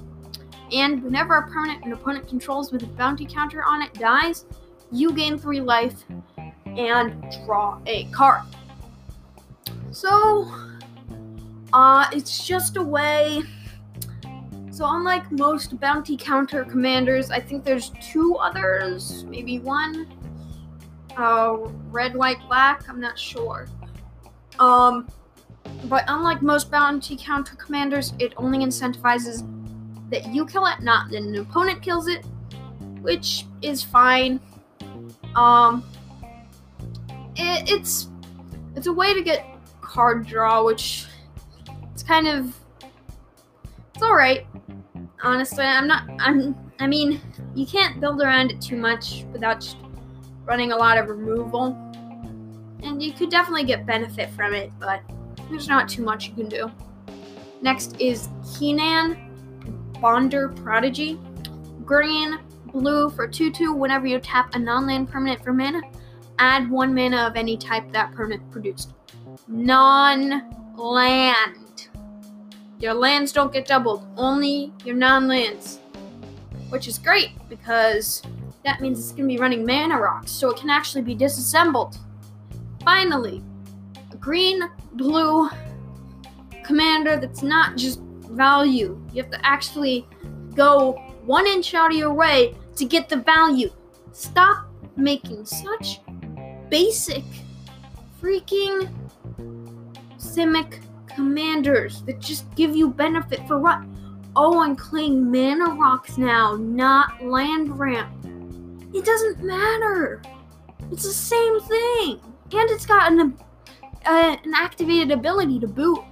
S1: And whenever a permanent an opponent controls with a bounty counter on it dies, you gain 3 life and draw a card. So, uh, it's just a way. So, unlike most bounty counter commanders, I think there's two others, maybe one. Uh, red, white, black, I'm not sure. Um, but unlike most bounty counter commanders, it only incentivizes that you kill it, not that an opponent kills it, which is fine. Um, it, it's it's a way to get card draw, which kind of it's all right. Honestly, I'm not. I'm. I mean, you can't build around it too much without running a lot of removal, and you could definitely get benefit from it, but there's not too much you can do. Next is Kinnan Bonder Prodigy. Green, blue for 2 2 whenever you tap a non land permanent for mana. Add one mana of any type that permanent produced. Non land. Your lands don't get doubled, only your non lands. Which is great because that means it's going to be running mana rocks, so it can actually be disassembled. Finally, a green, blue commander that's not just value. You have to actually go one inch out of your way to get the value. Stop making such basic freaking Simic commanders that just give you benefit for what? Oh, I'm playing mana rocks now, not land ramp. It doesn't matter. It's the same thing. And it's got an uh, an activated ability to boot.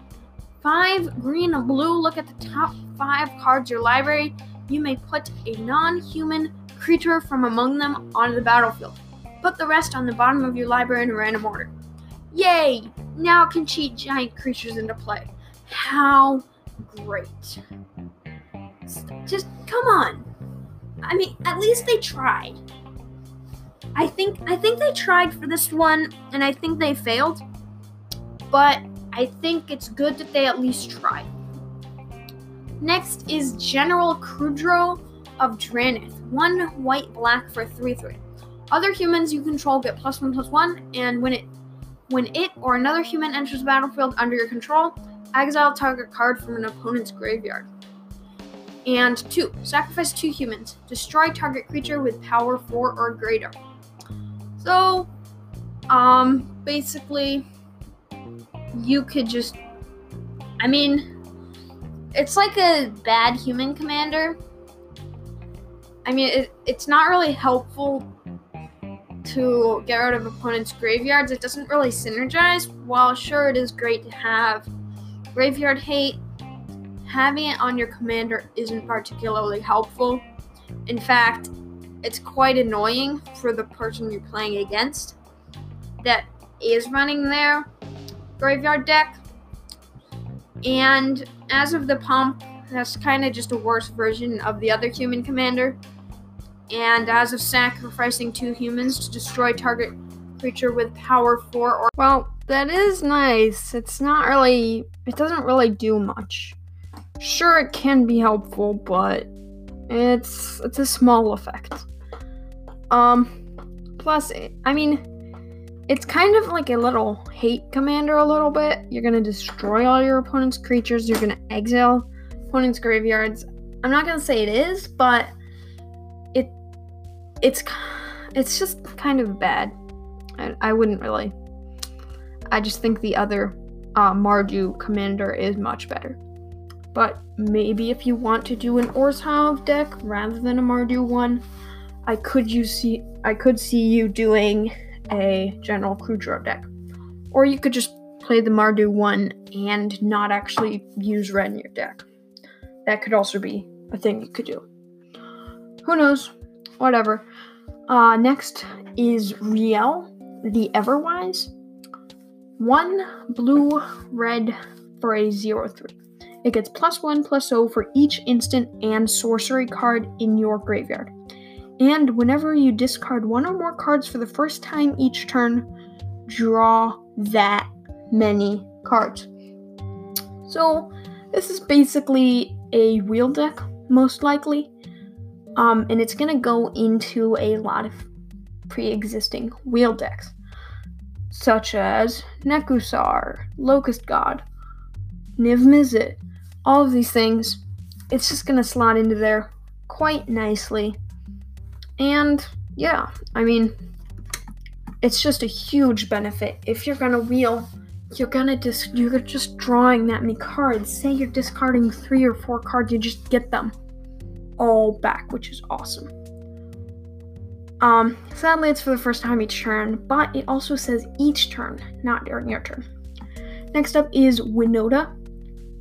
S1: Five green and blue. Look at the top five cards your library. You may put a non-human creature from among them onto the battlefield. Put the rest on the bottom of your library in random order. Yay! Now it can cheat giant creatures into play. How great. Just come on. I mean, at least they tried. I think I think they tried for this one and I think they failed. But I think it's good that they at least tried. Next is General Kudro of Drannith. One white black for 3 3. Other humans you control get plus 1 plus 1, and when it when it or another human enters the battlefield under your control, exile target card from an opponent's graveyard. And 2. Sacrifice 2 humans. Destroy target creature with power 4 or greater. So, um, basically, you could just. I mean, it's like a bad human commander. I mean, it, it's not really helpful to get rid of opponents' graveyards. It doesn't really synergize. While sure, it is great to have graveyard hate, having it on your commander isn't particularly helpful. In fact, it's quite annoying for the person you're playing against that is running their graveyard deck. And as of the pump, that's kind of just a worse version of the other human commander. And as of sacrificing two humans to destroy target creature with power 4 or.
S2: Well, that is nice. It's not really. It doesn't really do much. Sure, it can be helpful, but it's it's a small effect. Um, plus, I mean, it's kind of like a little hate commander, a little bit. You're gonna destroy all your opponent's creatures. You're gonna exile opponent's graveyards. I'm not gonna say it is, but it's it's just kind of bad. I, I wouldn't really. I just think the other uh, Mardu commander is much better. But maybe if you want to do an Orzhov deck rather than a Mardu one, I could you see I could see you doing a General Kudro deck. Or you could just play the Mardu one and not actually use red in your deck. That could also be a thing you could do. Who knows? Whatever. Uh, next is Rielle, the Everwise. One blue, red for a 0 3. It gets plus 1 plus 0 for each instant and sorcery card in your graveyard. And whenever you discard one or more cards for the first time each turn, draw that many cards. So, this is basically a wheel deck, most likely. Um, and it's going to go into a lot of pre existing wheel decks, such as Nekusar, Locust God, Niv Mizzet, all of these things. It's just going to slot into there quite nicely. And yeah, I mean, it's just a huge benefit. If you're gonna wheel, you're gonna dis- you're just drawing that many cards. Say you're discarding three or four cards, you just get them all back, which is awesome. Um, sadly, it's for the first time each turn, but it also says each turn, not during your turn. Next up is Winota,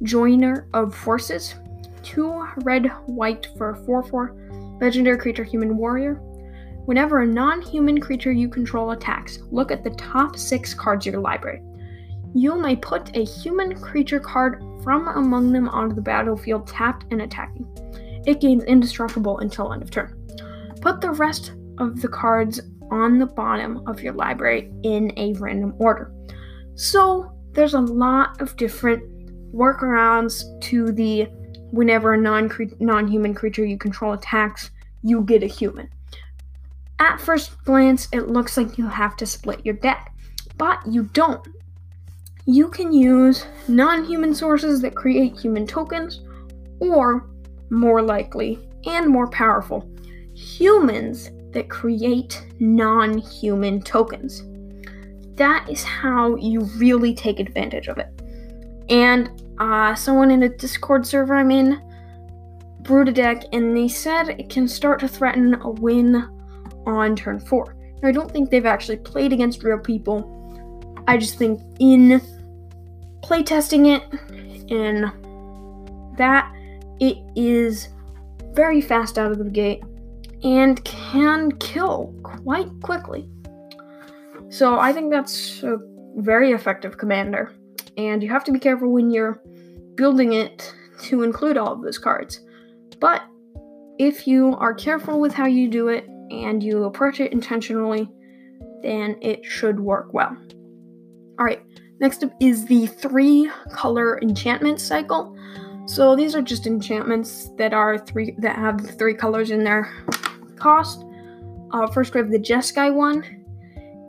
S2: Joiner of Forces. Two red, white for 4 4 Legendary creature Human Warrior. Whenever a non human creature you control attacks, look at the top six cards of your library. You may put a human creature card from among them onto the battlefield tapped and attacking. It gains indestructible until end of turn. Put the rest of the cards on the bottom of your library in a random order. So, there's a lot of different workarounds to the whenever a non non human creature you control attacks, you get a human. At first glance, it looks like you have to split your deck, but you don't. You can use non human sources that create human tokens, or, more likely and more powerful, humans that create non human tokens. That is how you really take advantage of it. And uh, someone in a Discord server I'm in brewed a deck, and they said it can start to threaten a win on turn four. Now, I don't think they've actually played against real people. I just think in playtesting it, in that it is very fast out of the gate and can kill quite quickly. So I think that's a very effective commander, and you have to be careful when you're building it to include all of those cards. But if you are careful with how you do it and you approach it intentionally, then it should work well. Alright, next up is the three color enchantment cycle. So these are just enchantments that are three that have three colors in their cost. Uh, first, we have the Jeskai one.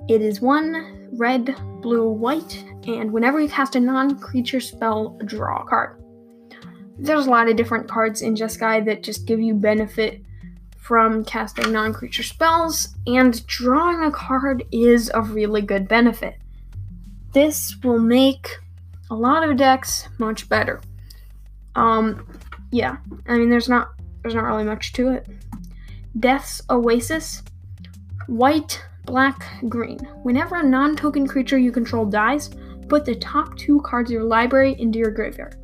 S2: It is one red, blue, white, and whenever you cast a non-creature spell, draw a card. There's a lot of different cards in Jeskai that just give you benefit from casting non creature spells, and drawing a card is a really good benefit. This will make a lot of decks much better. Um, yeah, I mean, there's not there's not really much to it. Death's Oasis, white, black, green. Whenever a non-token creature you control dies, put the top two cards of your library into your graveyard.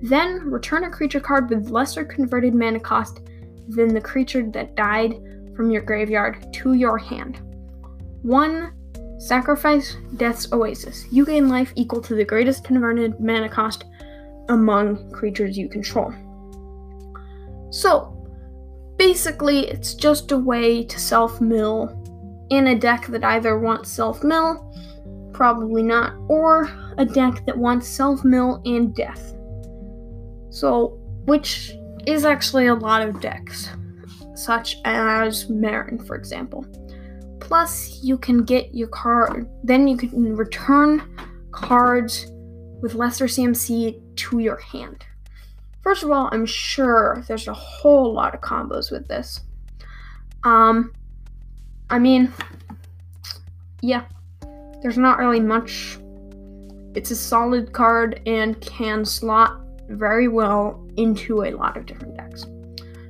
S2: Then return a creature card with lesser converted mana cost than the creature that died from your graveyard to your hand. 1. Sacrifice Death's Oasis. You gain life equal to the greatest converted mana cost among creatures you control. So, basically, it's just a way to self mill in a deck that either wants self mill, probably not, or a deck that wants self mill and death. So, which is actually a lot of decks, such as Meren, for example. Plus, you can get your card, then you can return cards with lesser CMC to your hand. First of all, I'm sure there's a whole lot of combos with this. Um, I mean, yeah, there's not really much. It's a solid card and can slot very well into a lot of different decks.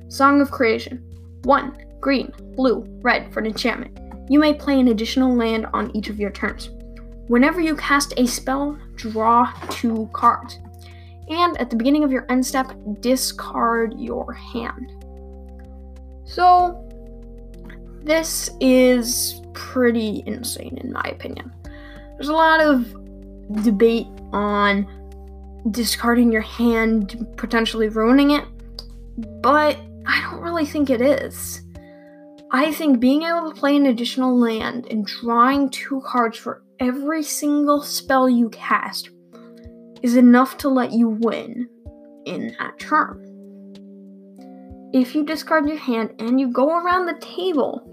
S2: Song of Creation 1. Green, blue, red for an enchantment. You may play an additional land on each of your turns. Whenever you cast a spell, draw two cards. And at the beginning of your end step, discard your hand. So, this is pretty insane in my opinion. There's a lot of debate on discarding your hand, potentially ruining it, but I don't really think it is. I think being able to play an additional land and drawing two cards for every single spell you cast is enough to let you win in that turn. If you discard your hand and you go around the table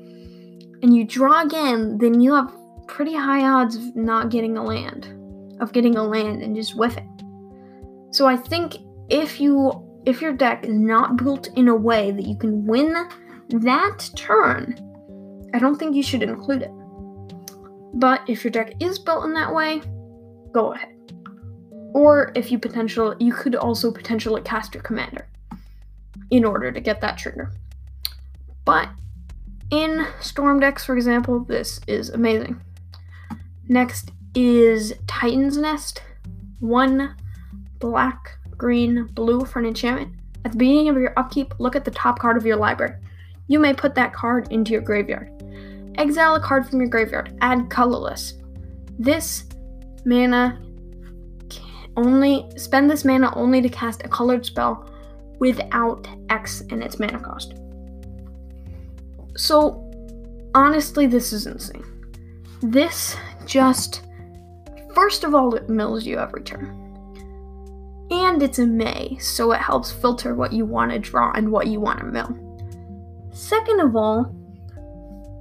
S2: and you draw again, then you have pretty high odds of not getting a land, of getting a land and just whiffing. So I think if you if your deck is not built in a way that you can win that turn, I don't think you should include it. But if your deck is built in that way, go ahead. Or if you potential you could also potentially cast your commander in order to get that trigger. But in Storm decks, for example, this is amazing. Next is Titan's Nest. One black, green, blue for an enchantment. At the beginning of your upkeep, look at the top card of your library. You may put that card into your graveyard. Exile a card from your graveyard. Add colorless. This mana only spend this mana only to cast a colored spell without X in its mana cost. So honestly, this is insane. This just first of all it mills you every turn. And it's a May, so it helps filter what you want to draw and what you want to mill. Second of all,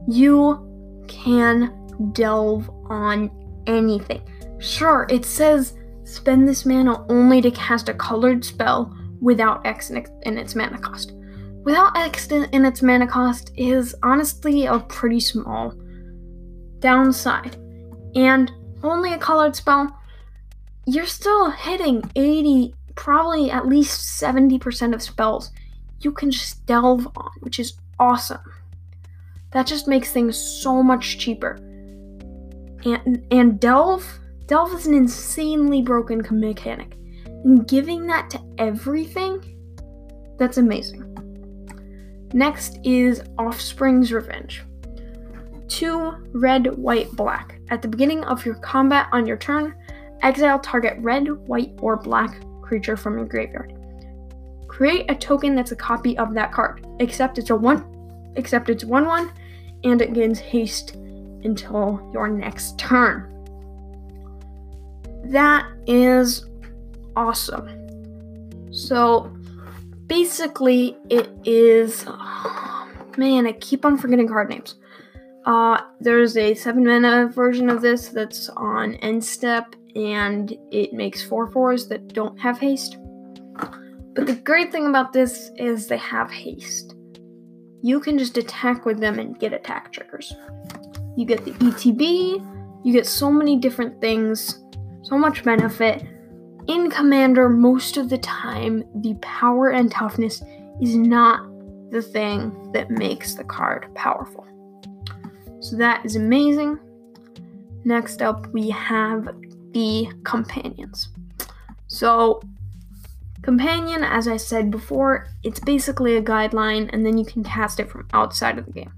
S2: you can delve on anything. Sure, it says spend this mana only to cast a colored spell without X in its mana cost. Without X in its mana cost is honestly a pretty small downside. And only a colored spell you're still hitting 80, probably at least 70% of spells you can just delve on, which is awesome. That just makes things so much cheaper. And and delve, delve is an insanely broken mechanic. And giving that to everything, that's amazing. Next is Offspring's Revenge. two red, white, black. At the beginning of your combat on your turn, exile target red, white, or black creature from your graveyard. Create a token that's a copy of that card, except it's a one except it's one one, and it gains haste until your next turn. That is awesome. So basically it is oh, man, I keep on forgetting card names. Uh, there's a seven mana version of this that's on end step, and it makes four fours that don't have haste. But the great thing about this is they have haste. You can just attack with them and get attack triggers. You get the ETB, you get so many different things, so much benefit. In Commander, most of the time, the power and toughness is not the thing that makes the card powerful. So that is amazing. Next up, we have the companions. So, companion, as I said before, it's basically a guideline, and then you can cast it from outside of the game.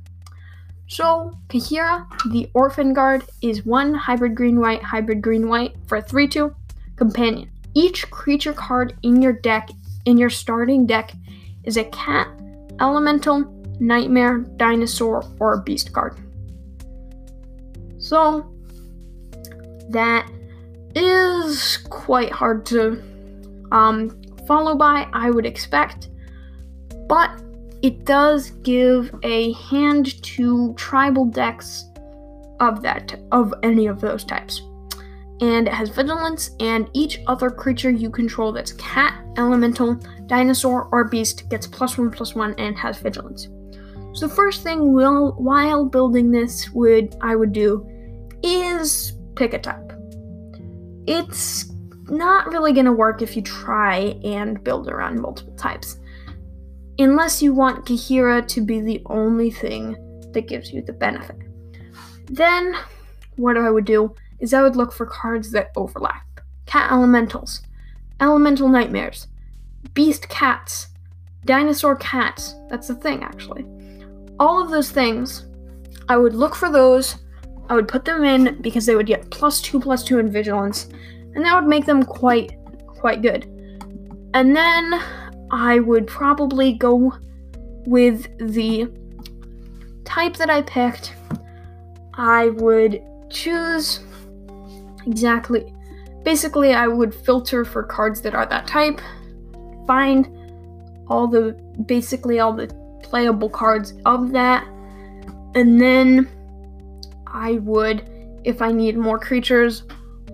S2: So, Kaheera, the Orphan Guard, is one hybrid green white, hybrid green white for a 3 2 companion. Each creature card in your deck, in your starting deck, is a cat, elemental, nightmare, dinosaur, or beast card. So, that is quite hard to um, follow by, I would expect, but it does give a hand to tribal decks of that of any of those types. And it has vigilance, and each other creature you control that's cat, elemental, dinosaur, or beast gets plus one plus one and has vigilance. So the first thing will while building this would I would do is pick a type. It's not really going to work if you try and build around multiple types. Unless you want Kaheera to be the only thing that gives you the benefit. Then, what I would do is I would look for cards that overlap. Cat Elementals, Elemental Nightmares, Beast Cats, Dinosaur Cats. That's the thing, actually. All of those things, I would look for those I would put them in because they would get plus two, plus two in vigilance, and that would make them quite, quite good. And then I would probably go with the type that I picked. I would choose exactly. Basically, I would filter for cards that are that type, find all the basically all the playable cards of that, and then I would if I need more creatures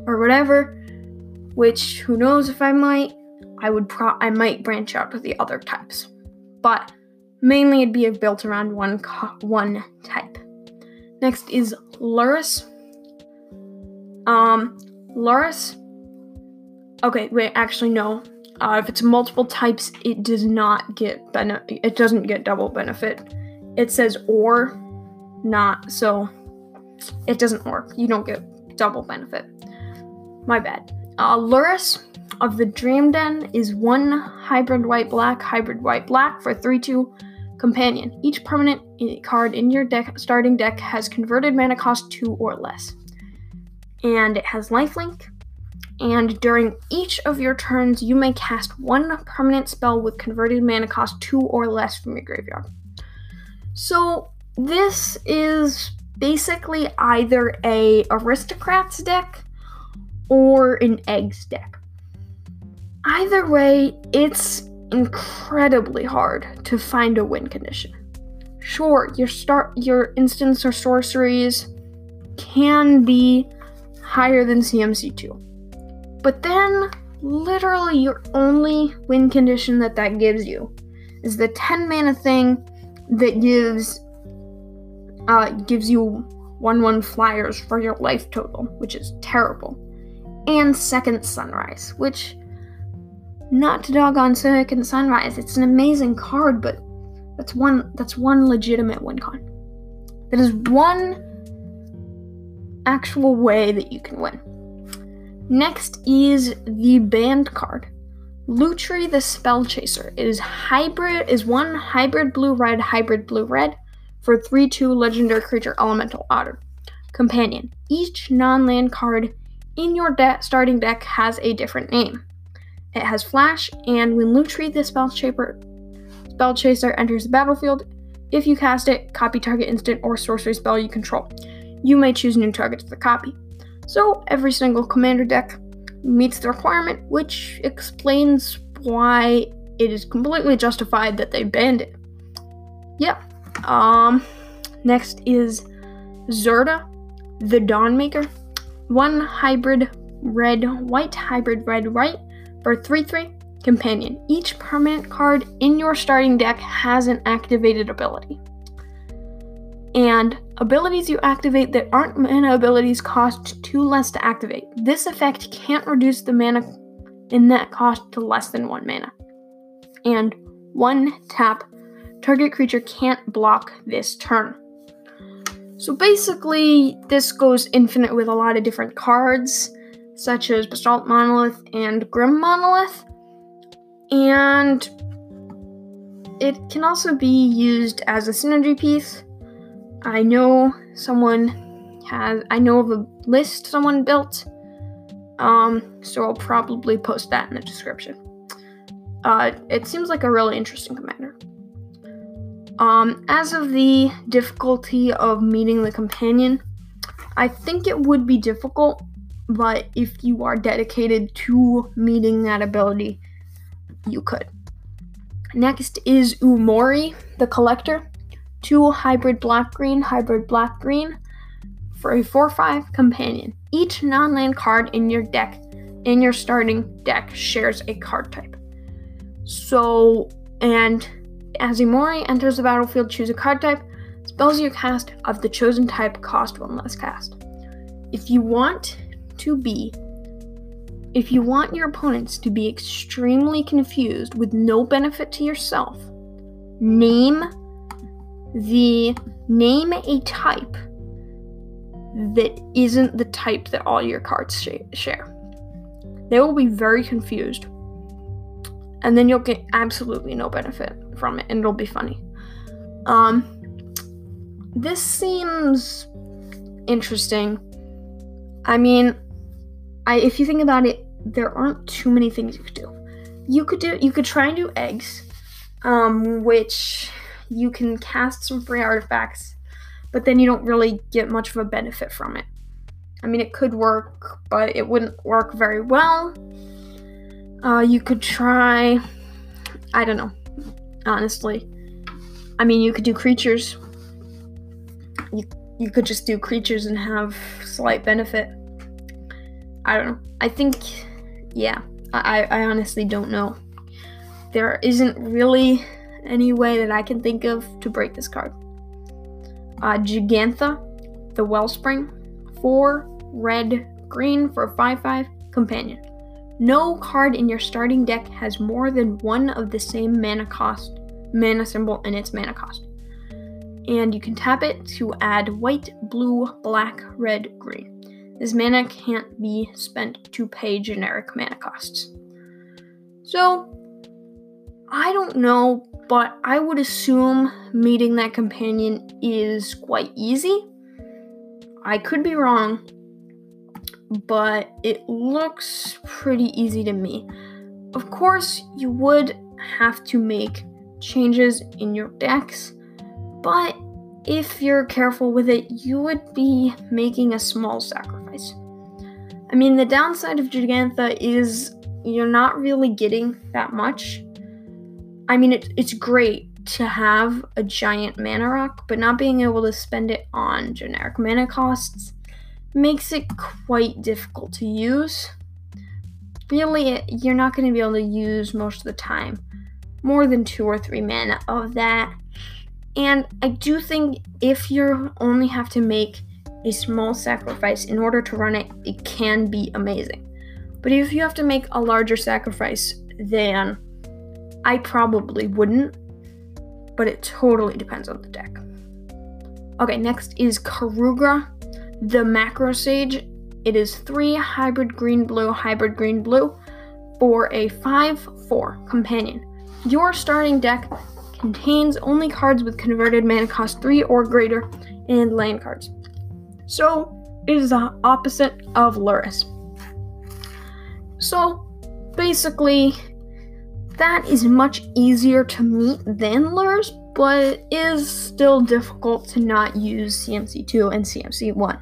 S2: or whatever, which who knows if I might, I would pro I might branch out to the other types. But mainly it'd be built around one co- one type. Next is Lurrus. Um Lurrus Okay, wait, actually no. Uh, if it's multiple types, it does not get benefit. It doesn't get double benefit. It says or, not so it doesn't work. You don't get double benefit. My bad. Uh, Lurrus of the Dream Den is one hybrid white black, hybrid white black for 3 2 companion. Each permanent card in your deck starting deck has converted mana cost 2 or less. And it has lifelink. And during each of your turns, you may cast one permanent spell with converted mana cost 2 or less from your graveyard. So, this is basically either a aristocrats deck or an eggs deck. Either way, it's incredibly hard to find a win condition. Sure, your start your instants or sorceries can be higher than CMC2. But then literally your only win condition that that gives you is the 10 mana thing that gives uh, gives you 1 1 flyers for your life total, which is terrible. And Second Sunrise, which, not to dog on Second Sunrise, it's an amazing card, but that's one that's one legitimate win con. That is one actual way that you can win. Next is the banned card. Lutri the Spell Chaser is hybrid is one hybrid blue red hybrid blue red for 3 2 legendary creature elemental otter. Companion. Each non land card in your de- starting deck has a different name. It has flash, and when Lutri the spell chaser, spell chaser enters the battlefield, if you cast it, copy target instant or sorcery spell you control. You may choose new targets for the copy. So every single commander deck meets the requirement, which explains why it is completely justified that they banned it. Yep. Um next is Zirda, the Dawnmaker. One hybrid red white hybrid red white for 3 3 companion. Each permanent card in your starting deck has an activated ability. And abilities you activate that aren't mana abilities cost 2 less to activate. This effect can't reduce the mana in that cost to less than 1 mana. And 1 tap, target creature can't block this turn. So basically, this goes infinite with a lot of different cards, such as Basalt Monolith and Grim Monolith. And it can also be used as a synergy piece. I know someone has, I know of a list someone built. Um, so I'll probably post that in the description. Uh, it seems like a really interesting commander. Um, as of the difficulty of meeting the companion, I think it would be difficult, but if you are dedicated to meeting that ability, you could. Next is Umori, the Collector. Two hybrid black green, hybrid black green for a 4 5 companion. Each non land card in your deck, in your starting deck, shares a card type. So, and as Umori enters the battlefield, choose a card type. Spells you cast of the chosen type cost one less cast. If you want to be if you want your opponents to be extremely confused with no benefit to yourself, name the name a type that isn't the type that all your cards sh- share. They will be very confused. And then you'll get absolutely no benefit from it and it'll be funny. Um this seems interesting. I mean, I if you think about it, there aren't too many things you could do. You could do you could try and do eggs, um, which you can cast some free artifacts, but then you don't really get much of a benefit from it. I mean, it could work, but it wouldn't work very well. Uh, you could try. I don't know. Honestly, I mean, you could do creatures. You you could just do creatures and have slight benefit. I don't know. I think, yeah, I, I honestly don't know. There isn't really any way that I can think of to break this card. Uh, Jegantha, the Wellspring, 4 red green for 5 5 companion. No card in your starting deck has more than one of the same mana cost, mana symbol in its mana cost. And you can tap it to add white, blue, black, red, green. This mana can't be spent to pay generic mana costs. So, I don't know, but I would assume meeting that companion is quite easy. I could be wrong, but it looks pretty easy to me. Of course, you would have to make changes in your decks, but if you're careful with it, you would be making a small sacrifice. I mean, the downside of Jegantha is you're not really getting that much. I mean, it, it's great to have a giant mana rock, but not being able to spend it on generic mana costs makes it quite difficult to use. Really, you're not going to be able to use most of the time more than two or three mana of that. And I do think if you only have to make a small sacrifice in order to run it, it can be amazing. But if you have to make a larger sacrifice, then I probably wouldn't. But it totally depends on the deck. Okay, next is Keruga, the Macro Sage. It is three hybrid green blue, hybrid green blue for a 5 4 companion. Your starting deck contains only cards with converted mana cost 3 or greater and land cards. So, it is the opposite of Lurrus. So, basically, that is much easier to meet than Lurrus, but is still difficult to not use CMC2 and CMC1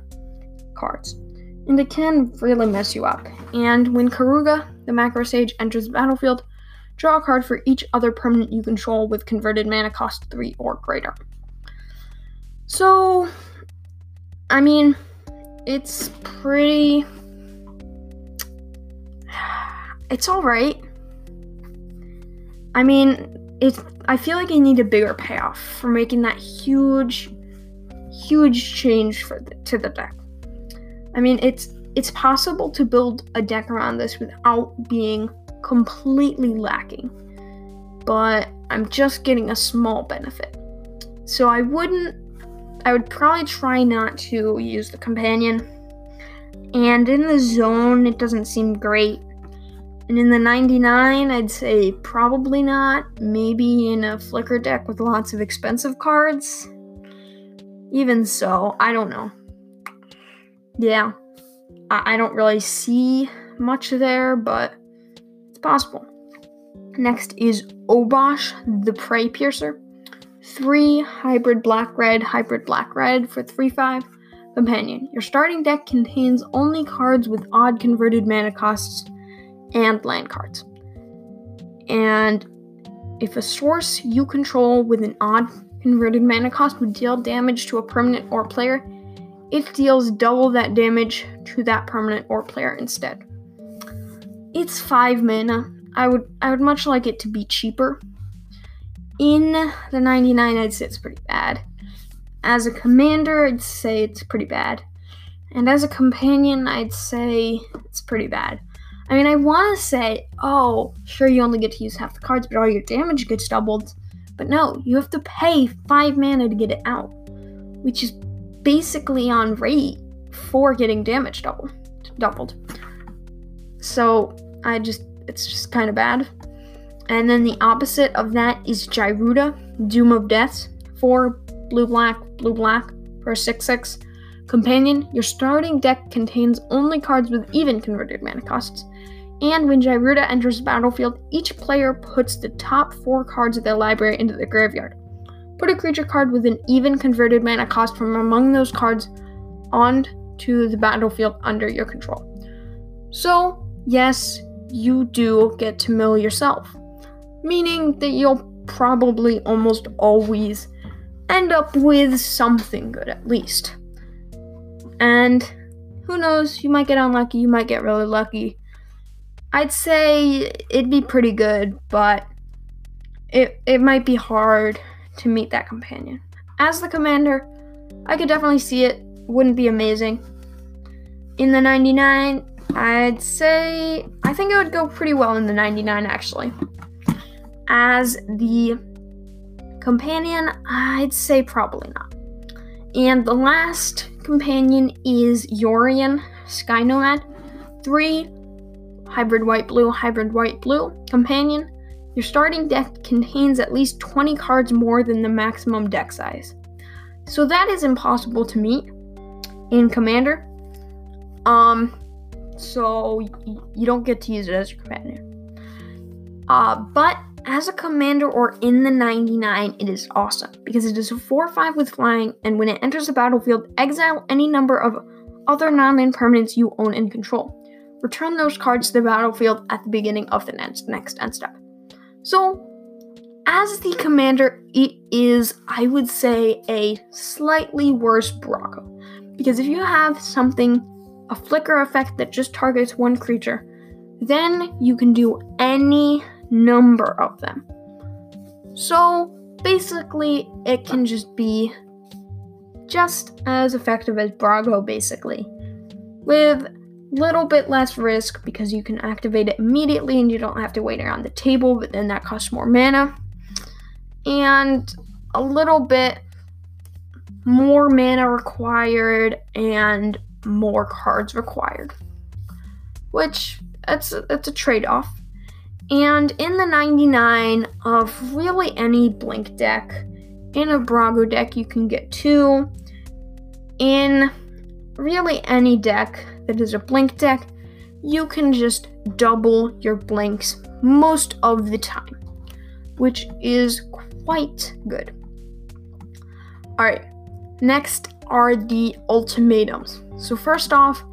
S2: cards. And it can really mess you up. And when Keruga, the Macro Sage, enters the battlefield, draw a card for each other permanent you control with converted mana cost 3 or greater. So, I mean, it's pretty. It's alright. I mean, it's. I feel like I need a bigger payoff for making that huge, huge change for the, to the deck. I mean, it's it's possible to build a deck around this without being completely lacking, but I'm just getting a small benefit. So I wouldn't. I would probably try not to use the companion. And in the zone, it doesn't seem great. And in the 99, I'd say probably not. Maybe in a flicker deck with lots of expensive cards. Even so, I don't know. Yeah, I, I don't really see much there, but it's possible. Next is Obosh, the Prey Piercer. Three hybrid black red, hybrid black red for 3 5. Companion. Your starting deck contains only cards with odd converted mana costs and land cards. And if a source you control with an odd converted mana cost would deal damage to a permanent or player, it deals double that damage to that permanent or player instead. It's 5 mana. I would I would much like it to be cheaper. In the 99 I'd say it's pretty bad. As a commander, I'd say it's pretty bad. And as a companion, I'd say it's pretty bad. I mean, I want to say, oh, sure, you only get to use half the cards, but all your damage gets doubled. But no, you have to pay 5 mana to get it out, which is basically on rate for getting damage doubled. doubled. So, I just, it's just kind of bad. And then the opposite of that is Gyruda, Doom of Depths, for blue black, blue black for a 6 6. Companion, your starting deck contains only cards with even converted mana costs. And when Gyruda enters the battlefield, each player puts the top four cards of their library into the graveyard. Put a creature card with an even converted mana cost from among those cards onto the battlefield under your control. So, yes, you do get to mill yourself, meaning that you'll probably almost always end up with something good at least. And who knows, you might get unlucky, you might get really lucky. I'd say it'd be pretty good, but it it might be hard to meet that companion. As the commander, I could definitely see it. Wouldn't be amazing. In the 99, I'd say I think it would go pretty well in the 99 actually. As the companion, I'd say probably not. And the last companion is Yorion Sky Nomad. Three hybrid white blue, hybrid white blue companion. Your starting deck contains at least 20 cards more than the maximum deck size. So that is impossible to meet in Commander. Um, so y- you don't get to use it as your companion. Uh, but as a commander or in the 99, it is awesome because it is a 4 5 with flying, and when it enters the battlefield, exile any number of other non land permanents you own and control. Return those cards to the battlefield at the beginning of the next, next end step. So, as the commander, it is, I would say, a slightly worse Brago. Because if you have something, a flicker effect that just targets one creature, then you can do any number of them. So basically, it can just be just as effective as Brago, basically, with little bit less risk because you can activate it immediately and you don't have to wait around the table, but then that costs more mana, and a little bit more mana required and more cards required, which that's that's a trade-off And in the 99 of really any Blink deck, in a Brago deck, you can get two. In really any deck that is a Blink deck, you can just double your Blinks most of the time, which is quite good. Alright, next are the ultimatums. So, first off,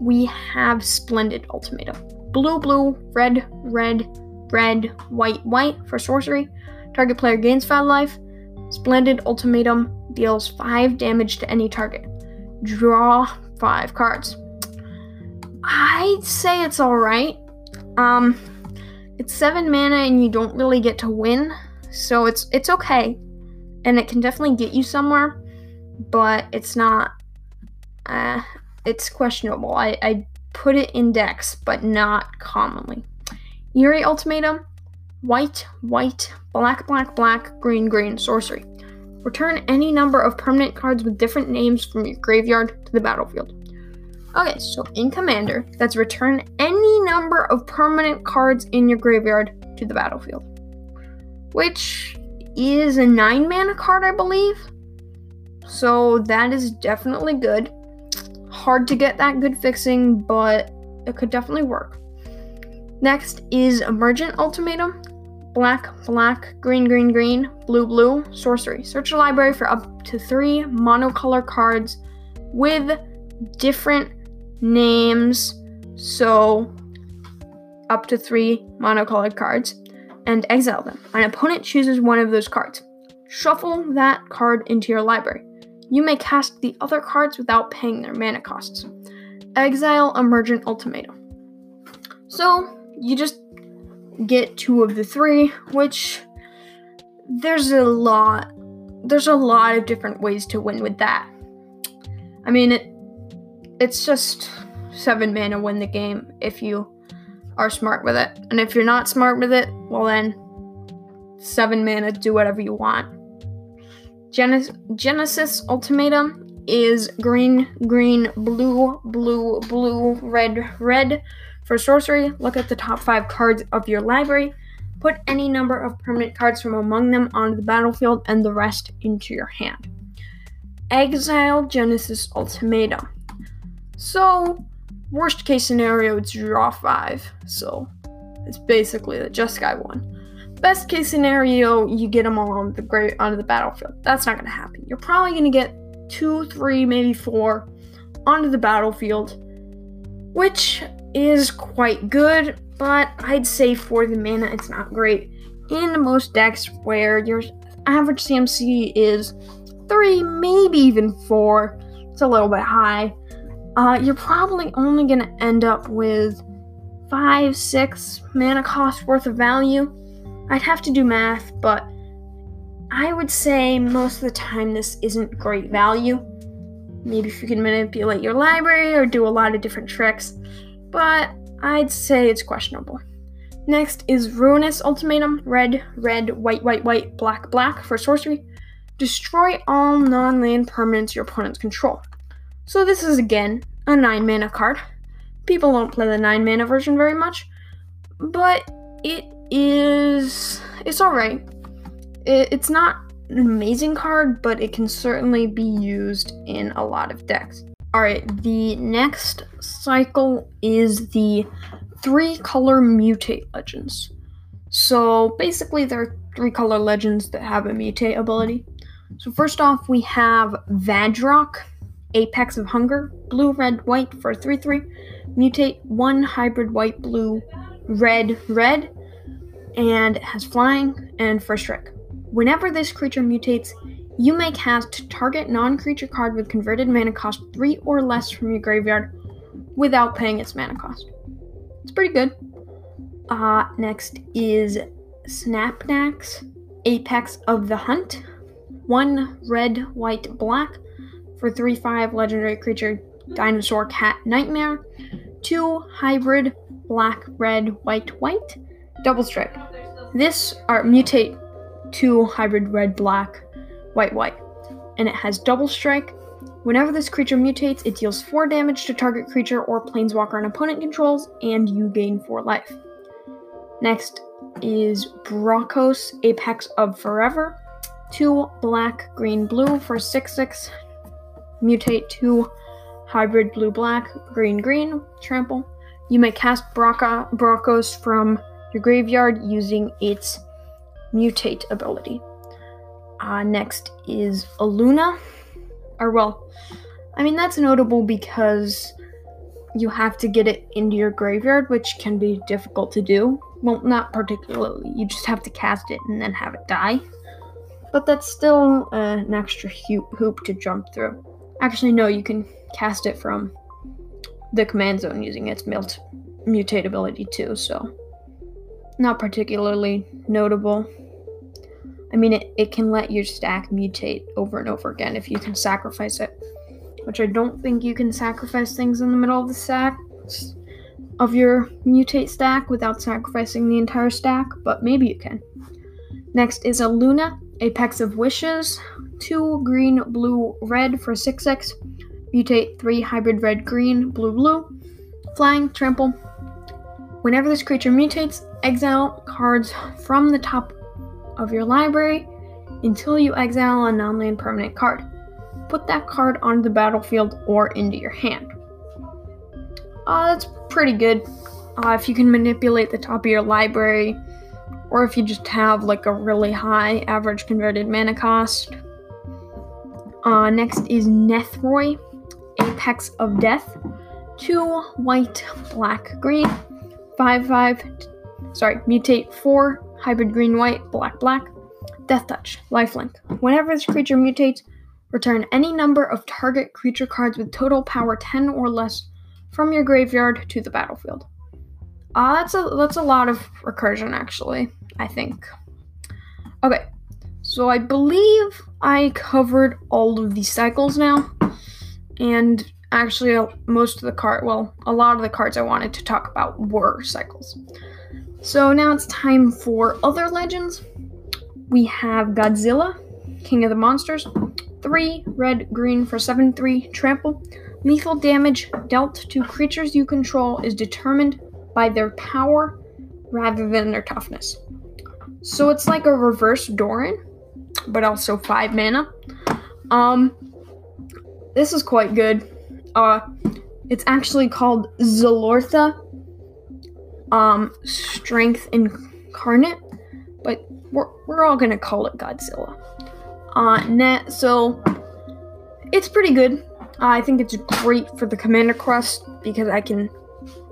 S2: we have Splendid Ultimatum. Blue, blue, red, red, red, white, white for sorcery. Target player gains 5 life. Splendid Ultimatum deals 5 damage to any target. Draw 5 cards. I'd say it's alright. Um, it's 7 mana and you don't really get to win, so it's it's okay. And it can definitely get you somewhere, but it's not uh it's questionable. I, I put it in decks, but not commonly. Eerie Ultimatum, white, white, black, black, black, green, green, sorcery. Return any number of permanent cards with different names from your graveyard to the battlefield. Okay, so in Commander, that's return any number of permanent cards in your graveyard to the battlefield. Which is a 9 mana card, I believe. So that is definitely good. Hard to get that good fixing, but it could definitely work. Next is Emergent Ultimatum. Black, black, green, green, green, blue, blue, sorcery. Search a library for up to three monocolor cards with different names. So, up to three monocolored cards, and exile them. An opponent chooses one of those cards. Shuffle that card into your library. You may cast the other cards without paying their mana costs. Exile Emergent Ultimatum. So, you just get two of the three, which there's a lot there's a lot of different ways to win with that. I mean it it's just seven mana win the game if you are smart with it. And if you're not smart with it, well then seven mana do whatever you want. Genesis, Genesis Ultimatum is green, green, blue, blue, blue, red, red. For sorcery, look at the top five cards of your library. Put any number of permanent cards from among them onto the battlefield and the rest into your hand. Exile Genesis Ultimatum. So, worst case scenario, it's draw five. So, it's basically the Jeskai one. Best case scenario, you get them all on the great onto the battlefield. That's not gonna happen. You're probably gonna get two, three, maybe four onto the battlefield, which is quite good, but I'd say for the mana, it's not great. In most decks where your average CMC is three, maybe even four, it's a little bit high. Uh, you're probably only gonna end up with five, six mana cost worth of value I'd have to do math, but I would say most of the time this isn't great value. Maybe if you can manipulate your library or do a lot of different tricks, but I'd say it's questionable. Next is Ruinous Ultimatum red, red, white, white, white, black, black for sorcery. Destroy all non land permanents your opponents control. So, this is again a 9 mana card. People don't play the 9 mana version very much, but it is it's all right. It, it's not an amazing card, but it can certainly be used in a lot of decks. All right, the next cycle is the three color mutate legends. So basically, there are three color legends that have a mutate ability. So first off, we have Vadrok, Apex of Hunger, blue, red, white for 3 3. Mutate one hybrid white, blue, red, red and has flying and first strike. Whenever this creature mutates, you may cast target non creature card with converted mana cost 3 or less from your graveyard without paying its mana cost. It's pretty good. Uh, next is Snapdax, Apex of the Hunt. One red, white, black for 3 5 legendary creature Dinosaur Cat Nightmare. Two hybrid, black, red, white, white Double Strike. This are mutate 2 hybrid red black, white white, and it has Double Strike. Whenever this creature mutates, it deals 4 damage to target creature or planeswalker an opponent controls, and you gain 4 life. Next is Brokkos, Apex of Forever. Two black, green, blue for 6 6. Mutate to hybrid blue black, green, green, trample. You may cast Brocca, Brokkos from your graveyard using its mutate ability. Uh, next is Illuna. Or, well, I mean, that's notable because you have to get it into your graveyard, which can be difficult to do. Well, not particularly. You just have to cast it and then have it die. But that's still uh, an extra hoop to jump through. Actually, no, you can cast it from the command zone using its ability too, so not particularly notable. I mean, it, it can let your stack mutate over and over again if you can sacrifice it. Which I don't think you can sacrifice things in the middle of the stack of your mutate stack without sacrificing the entire stack, but maybe you can. Next is Illuna, Apex of Wishes. Two green, blue, red for 6x. Mutate three hybrid red, green, blue, blue. Flying, trample. Whenever this creature mutates, exile cards from the top of your library until you exile a non land permanent card. Put that card onto the battlefield or into your hand. Uh, that's pretty good. Uh, if you can manipulate the top of your library, or if you just have like a really high average converted mana cost. Uh, next is Nethroi, Apex of Death. Two white, black, green. Five, five. Sorry, mutate four hybrid green white, black black. Death Touch, lifelink. Whenever this creature mutates, return any number of target creature cards with total power 10 or less from your graveyard to the battlefield. Uh, that's a that's a lot of recursion actually, I think. Okay. So I believe I covered all of these cycles now. And actually most of the card well, a lot of the cards I wanted to talk about were cycles. So now it's time for other legends. We have Godzilla, King of the Monsters. Three red green for 7 3 trample. Lethal damage dealt to creatures you control is determined by their power rather than their toughness. So it's like a reverse Doran, but also 5 mana. Um this is quite good. Uh it's actually called Zilortha um, strength incarnate, but we're, we're all gonna call it Godzilla. Uh, net, so it's pretty good. Uh, I think it's great for the Commander Quest because I can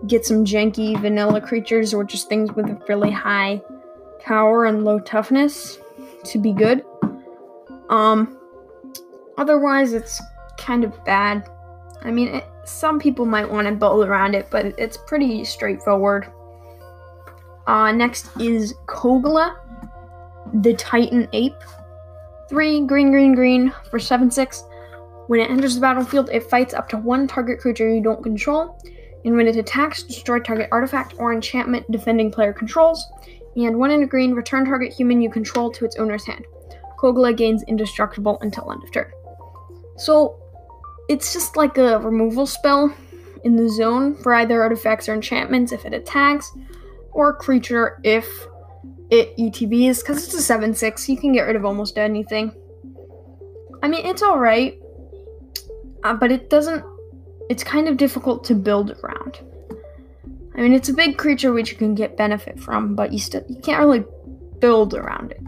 S2: get some janky vanilla creatures or just things with a really high power and low toughness to be good. Um, otherwise, it's kind of bad. I mean, it, some people might want to build around it, but it's pretty straightforward. Uh, next is Kogla, the Titan Ape. Three green, green, green for 7 6. When it enters the battlefield, it fights up to one target creature you don't control. And when it attacks, destroy target artifact or enchantment defending player controls. And one in a green, return target human you control to its owner's hand. Kogla gains indestructible until end of turn. So, it's just like a removal spell in the zone for either artifacts or enchantments if it attacks, or creature if it ETBs, because it's a 7 6. You can get rid of almost anything. I mean, it's alright, uh, but it doesn't. It's kind of difficult to build around. I mean, it's a big creature which you can get benefit from, but you still you can't really build around it.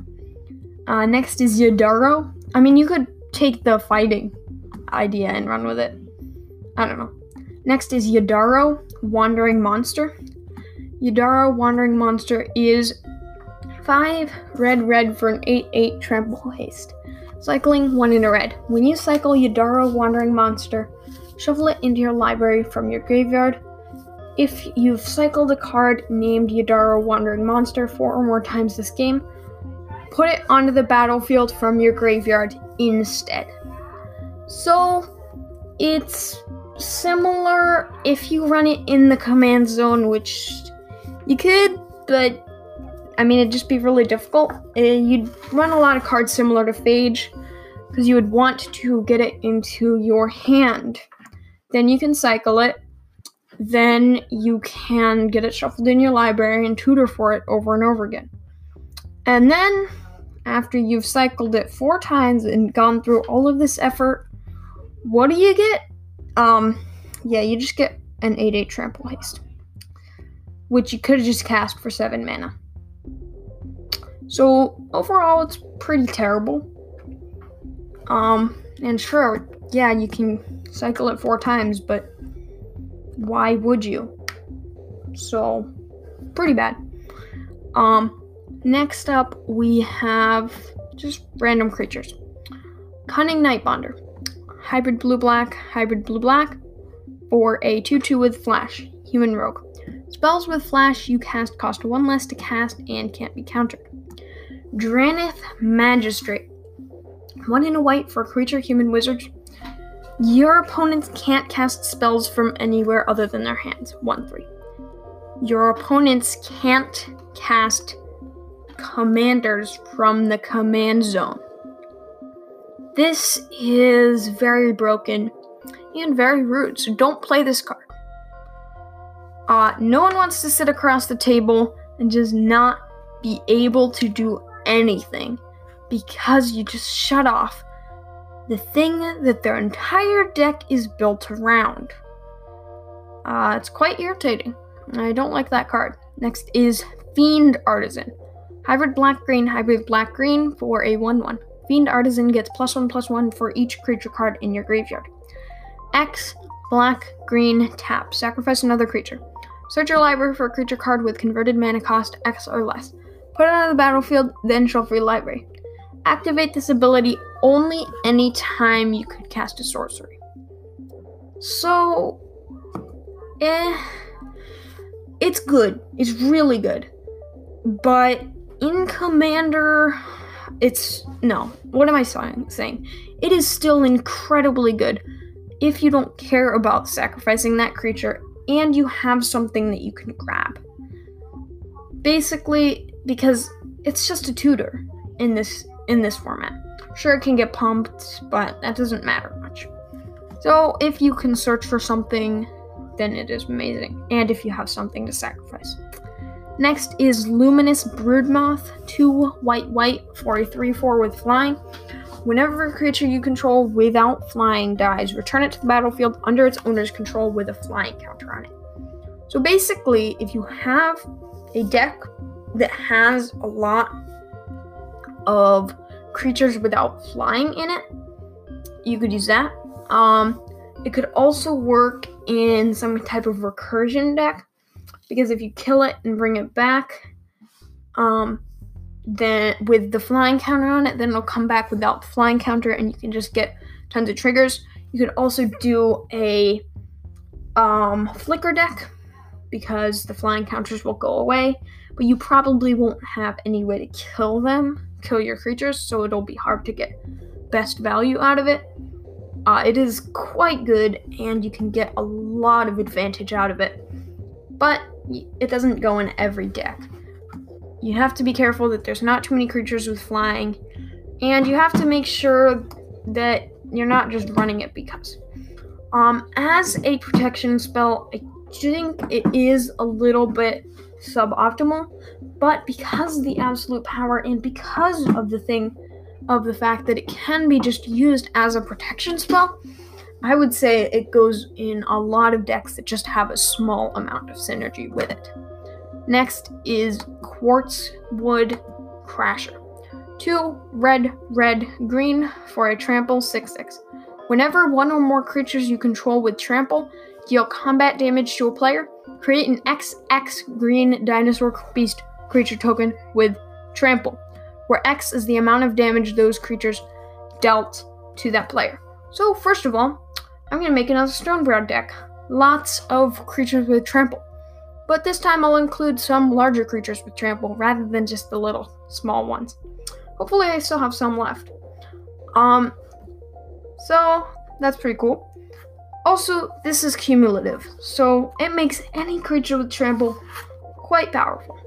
S2: Uh, next is Yidaro. I mean, you could take the fighting idea and run with it. I don't know. Next is Yidaro, Wandering Monster. Yidaro Wandering Monster is 5 red red for an 8 8 trample haste. Cycling 1 in a red. When you cycle Yidaro Wandering Monster, shuffle it into your library from your graveyard. If you've cycled a card named Yidaro Wandering Monster four or more times this game, put it onto the battlefield from your graveyard instead. So, it's similar if you run it in the command zone, which you could, but I mean, it'd just be really difficult. Uh, you'd run a lot of cards similar to Phage, because you would want to get it into your hand. Then you can cycle it, then you can get it shuffled in your library and tutor for it over and over again. And then, after you've cycled it four times and gone through all of this effort, what do you get? Um, yeah, you just get an 8 8 trample haste, which you could have just cast for 7 mana. So, overall, it's pretty terrible. Um, and sure, yeah, you can cycle it four times, but why would you? So, pretty bad. Um, next up, we have just random creatures. Cunning Nightbonder. Hybrid blue black, hybrid blue black, for a 2 2 with flash, human rogue. Spells with flash you cast cost 1 less to cast and can't be countered. Drannith Magistrate. 1 in a white for creature human wizard your opponents can't cast spells from anywhere other than their hands. 1 3. Your opponents can't cast commanders from the command zone. This is very broken and very rude, so don't play this card. Uh, no one wants to sit across the table and just not be able to do anything because you just shut off the thing that their entire deck is built around. Uh, it's quite irritating. I don't like that card. Next is Fiend Artisan. Hybrid black green, hybrid black green for a 1 1. Fiend Artisan gets plus 1 plus 1 for each creature card in your graveyard. X black green tap. Sacrifice another creature. Search your library for a creature card with converted mana cost X or less. Put it on the battlefield, then shuffle your library. Activate this ability only anytime you could cast a sorcery. So, eh, it's good. It's really good. But in Commander, it's no. What am I saying? It is still incredibly good if you don't care about sacrificing that creature and you have something that you can grab. Basically, because it's just a tutor in this in this format. Sure, it can get pumped, but that doesn't matter much. So, if you can search for something, then it is amazing, and if you have something to sacrifice. Next is Luminous Broodmoth, 2 white white for a 3 4 with flying. Whenever a creature you control without flying dies, return it to the battlefield under its owner's control with a flying counter on it. So basically, if you have a deck that has a lot of creatures without flying in it. You could use that. Um, it could also work in some type of recursion deck because if you kill it and bring it back, um, then with the flying counter on it, then it'll come back without the flying counter, and you can just get tons of triggers. You could also do a um, flicker deck because the flying counters will go away, but you probably won't have any way to kill them kill your creatures, so it'll be hard to get best value out of it. Uh, it is quite good, and you can get a lot of advantage out of it, but it doesn't go in every deck. You have to be careful that there's not too many creatures with flying, and you have to make sure that you're not just running it because. Um, as a protection spell, I think it is a little bit suboptimal, but because of the absolute power and because of the thing of the fact that it can be just used as a protection spell, I would say it goes in a lot of decks that just have a small amount of synergy with it. Next is Quartz Wood Crasher. Two red, red, green for a trample 6 6. Whenever one or more creatures you control with trample deal combat damage to a player, create an XX green dinosaur beast creature token with trample, where X is the amount of damage those creatures dealt to that player. So, first of all, I'm going to make another Stonebrow deck. Lots of creatures with trample. But this time I'll include some larger creatures with trample rather than just the little small ones. Hopefully I still have some left. Um so that's pretty cool. Also, this is cumulative, so it makes any creature with trample quite powerful.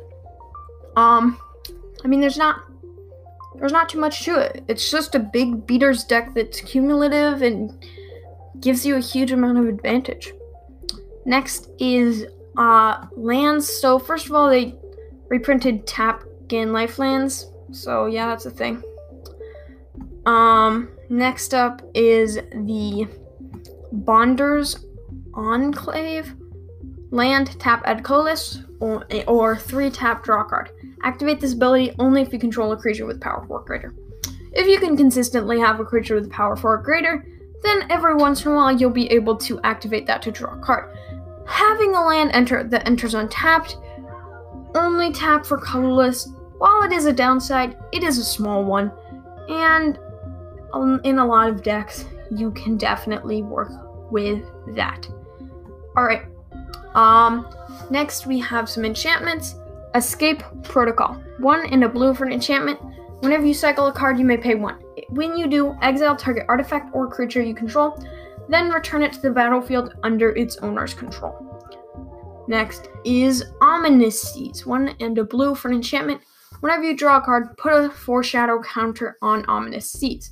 S2: Um, I mean, there's not there's not too much to it. It's just a big beaters deck that's cumulative and gives you a huge amount of advantage. Next is uh, lands. So first of all, they reprinted tap gain life lands. So yeah, that's a thing. Um, next up is the Bonders Enclave. Land, tap, colorless, or, or 3 tap, draw card. Activate this ability only if you control a creature with power 4 greater. If you can consistently have a creature with power 4 greater, then every once in a while you'll be able to activate that to draw a card. Having a land enter that enters untapped, only tap for colorless. While it is a downside, it is a small one, and um, in a lot of decks, you can definitely work with that. Alright, um, next we have some enchantments. Escape Protocol. One in a blue for an enchantment. Whenever you cycle a card, you may pay one. When you do, exile target artifact or creature you control, then return it to the battlefield under its owner's control. Next is Ominous Seeds. One and a blue for an enchantment. Whenever you draw a card, put a foreshadow counter on Ominous Seeds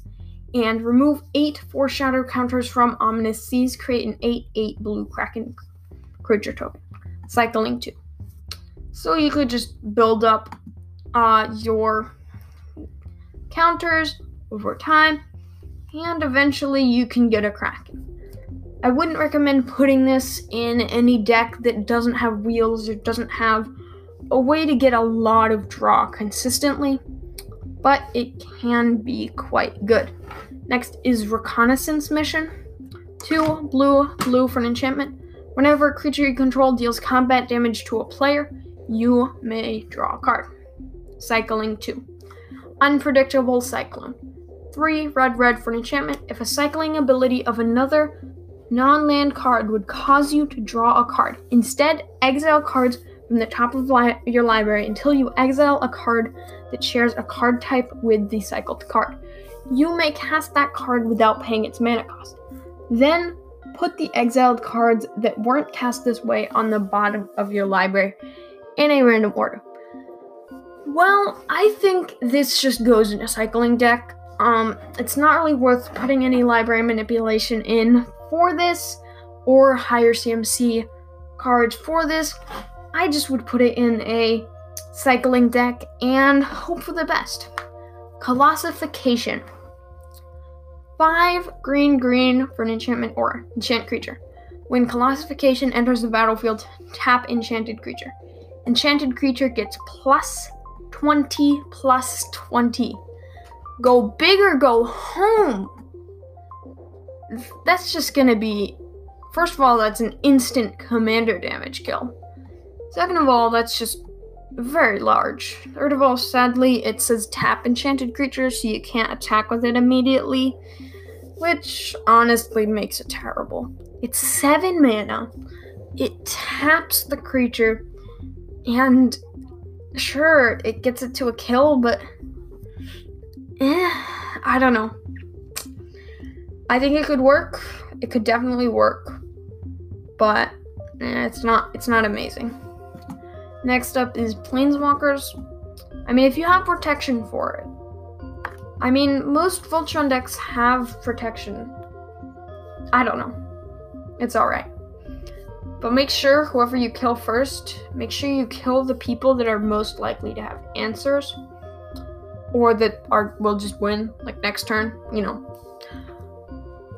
S2: and remove eight foreshadow counters from Ominous Seeds. Create an 8 8 blue Kraken creature token. Cycling 2. So you could just build up uh, your counters over time, and eventually you can get a Kraken. I wouldn't recommend putting this in any deck that doesn't have wheels or doesn't have a way to get a lot of draw consistently, but it can be quite good. Next is Reconnaissance Mission. Two blue, blue for an enchantment. Whenever a creature you control deals combat damage to a player, you may draw a card. Cycling 2. Unpredictable Cyclone. 3 red red for an enchantment. If a cycling ability of another non land card would cause you to draw a card, instead exile cards from the top of li- your library until you exile a card that shares a card type with the cycled card you may cast that card without paying its mana cost. Then put the exiled cards that weren't cast this way on the bottom of your library in a random order. Well, I think this just goes in a cycling deck. Um, it's not really worth putting any library manipulation in for this or higher CMC cards for this. I just would put it in a cycling deck and hope for the best. Colossification. Five green green for an enchantment or enchant creature. When Colossification enters the battlefield, tap enchanted creature. Enchanted creature gets plus 20 plus 20. Go big or go home. That's just gonna be. First of all, that's an instant commander damage kill. Second of all, that's just very large. Third of all, sadly, it says tap enchanted creature, so you can't attack with it immediately which honestly makes it terrible. It's seven mana. It taps the creature, and sure, it gets it to a kill, but eh, I don't know. I think it could work. It could definitely work, but eh, it's not. It's not amazing. Next up is planeswalkers. I mean, if you have protection for it, I mean, most Voltron decks have protection. I don't know. It's alright. But make sure whoever you kill first, make sure you kill the people that are most likely to have answers. Or that are will just win, like next turn, you know.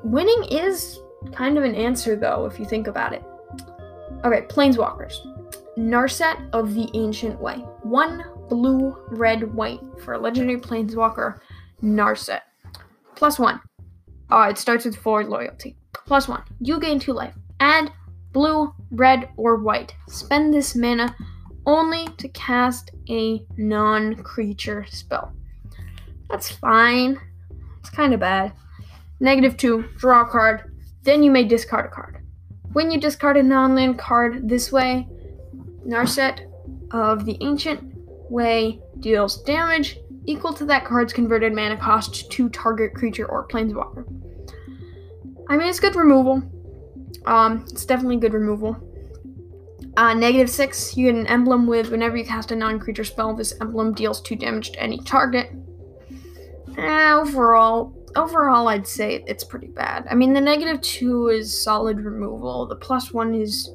S2: Winning is kind of an answer though, if you think about it. Okay, Planeswalkers. Narset of the Ancient Way. One blue, red, white for legendary planeswalker Narset. Plus one. Uh, it starts with four loyalty. Plus one. You gain two life. Add blue, red, or white. Spend this mana only to cast a non creature spell. That's fine. It's kind of bad. Negative two. Draw a card. Then you may discard a card. When you discard a non land card this way, Narset of the Ancient Way deals damage equal to that card's converted mana cost to target creature or planeswalker. I mean, it's good removal. Um, it's definitely good removal. Uh, negative six, you get an emblem with whenever you cast a non-creature spell, this emblem deals two damage to any target. Eh, overall, overall, I'd say it's pretty bad. I mean, the negative two is solid removal. The plus one is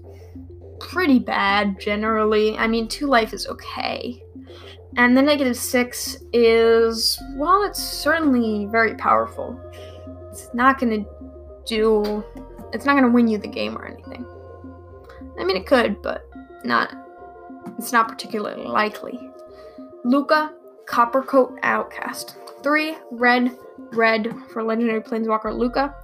S2: pretty bad generally. I mean, two life is okay. And the negative six is, well, it's certainly very powerful. It's not gonna do, it's not gonna win you the game or anything. I mean, it could, but not, it's not particularly likely. Lukka, Coppercoat Outcast. Three red, red for Legendary Planeswalker Lukka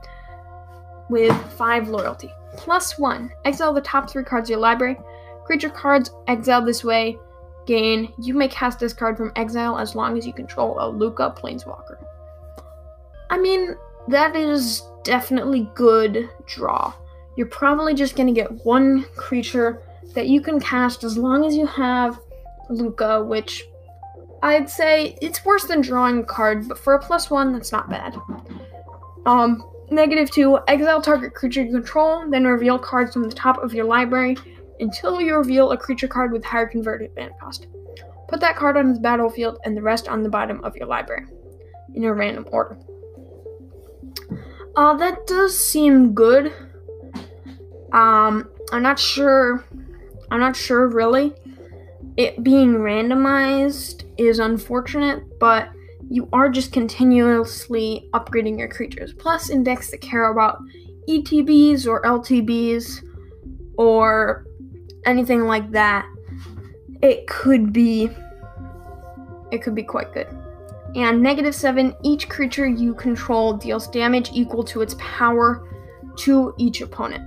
S2: with five loyalty. Plus one, exile the top three cards of your library. Creature cards exiled this way gain, you may cast this card from exile as long as you control a Lukka Planeswalker. I mean, that is definitely good draw. You're probably just gonna get one creature that you can cast as long as you have Lukka, which I'd say it's worse than drawing a card, but for a plus one, that's not bad. Um, negative two, exile target creature you control, then reveal cards from the top of your library until you reveal a creature card with higher converted mana cost. Put that card on the battlefield and the rest on the bottom of your library in a random order. Uh, that does seem good. Um, I'm not sure. I'm not sure really. It being randomized is unfortunate, but you are just continuously upgrading your creatures. Plus, in decks that care about ETBs or LTBs or anything like that, it could be it could be quite good. And negative seven, each creature you control deals damage equal to its power to each opponent.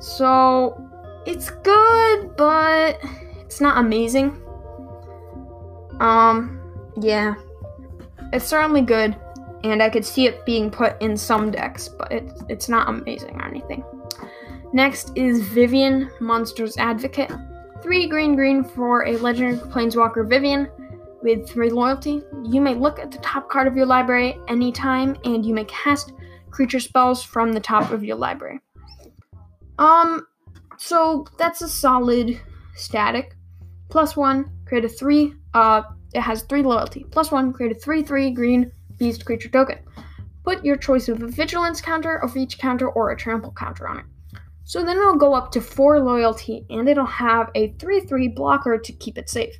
S2: So it's good, but it's not amazing. Um, yeah. It's certainly good, and I could see it being put in some decks, but it's it's not amazing or anything. Next is Vivien, Monsters Advocate. Three green green for a legendary planeswalker Vivien with three loyalty. You may look at the top card of your library anytime, and you may cast creature spells from the top of your library. Um, so that's a solid static. Plus one, create a three. Uh, it has three loyalty. Plus one, create a three three green beast creature token. Put your choice of a vigilance counter, a reach counter, or a trample counter on it. So then it'll go up to 4 loyalty and it'll have a 3 3 blocker to keep it safe.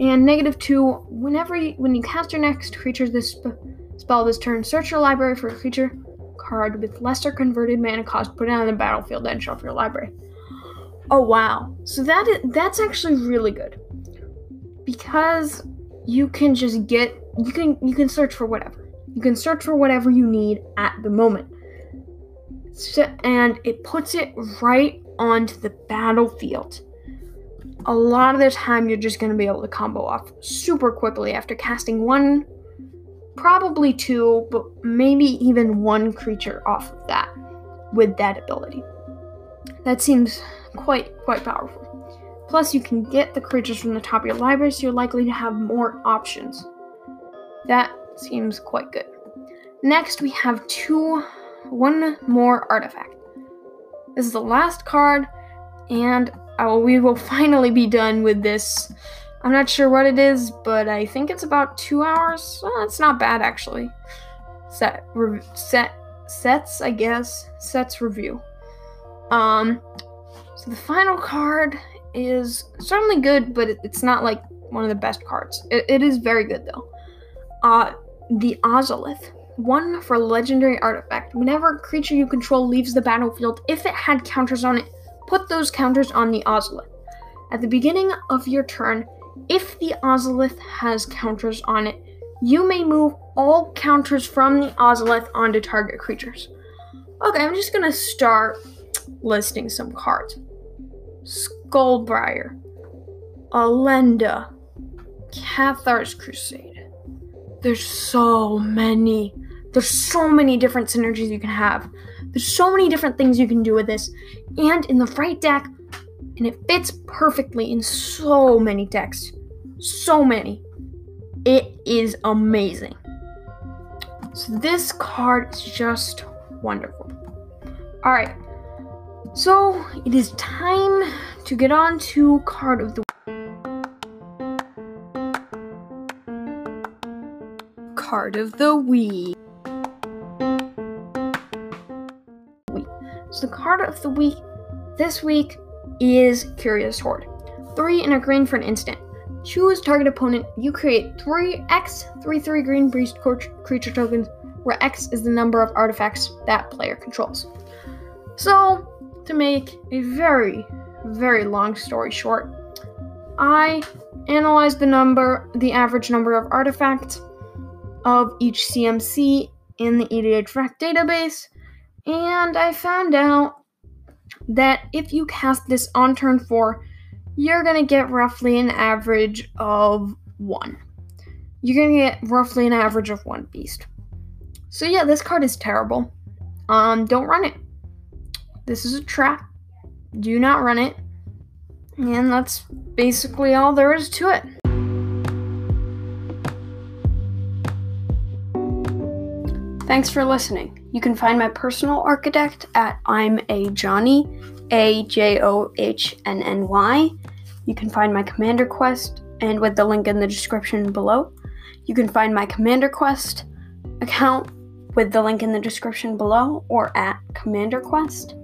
S2: And negative 2, whenever you, when you cast your next creature this sp- spell this turn, search your library for a creature card with lesser converted mana cost, put it on the battlefield, and shuffle your library. Oh wow. So that is, that's actually really good. Because you can just get you can you can search for whatever. You can search for whatever you need at the moment and it puts it right onto the battlefield. A lot of the time, you're just going to be able to combo off super quickly after casting one, probably two, but maybe even one creature off of that with that ability. That seems quite quite powerful. Plus, you can get the creatures from the top of your library, so you're likely to have more options. That seems quite good. Next, we have two one more artifact. This is the last card, and will, we will finally be done with this. I'm not sure what it is, but I think it's about two hours. Well, it's not bad actually. Set, set, sets, I guess. Sets review. Um, so the final card is certainly good, but it's not like one of the best cards. It, it is very good though. Uh, the Ozolith. One for legendary artifact. Whenever a creature you control leaves the battlefield, if it had counters on it, put those counters on the Ozolith. At the beginning of your turn, if the Ozolith has counters on it, you may move all counters from the Ozolith onto target creatures. Okay, I'm just gonna start listing some cards. Skullbriar, Elenda, Cathar's Crusade. There's so many. There's so many different synergies you can have. There's so many different things you can do with this. And in the right deck, and it fits perfectly in so many decks. So many. It is amazing. So this card is just wonderful. Alright. So it is time to get on to card of the card of the week. So the card of the week this week
S1: is Curious Herd. 3 and a green for an instant. Choose target opponent. You create 3 X 3 3 green beast creature tokens, where X is the number of artifacts that player controls. So, to make a very, very long story short, I analyzed the number, the average number of artifacts of each CMC in the EDH EDHREC database, and I found out that if you cast this on turn 4, you're gonna get roughly an average of 1. You're gonna get roughly an average of 1 beast. So yeah, this card is terrible. Um, don't run it. This is a trap. Do not run it. And that's basically all there is to it. Thanks for listening. You can find my personal Archidekt at I'm a Johnny, A J O H N N Y. You can find my Commander Quest, and with the link in the description below, you can find my Commander Quest account with the link in the description below or at Commander Quest.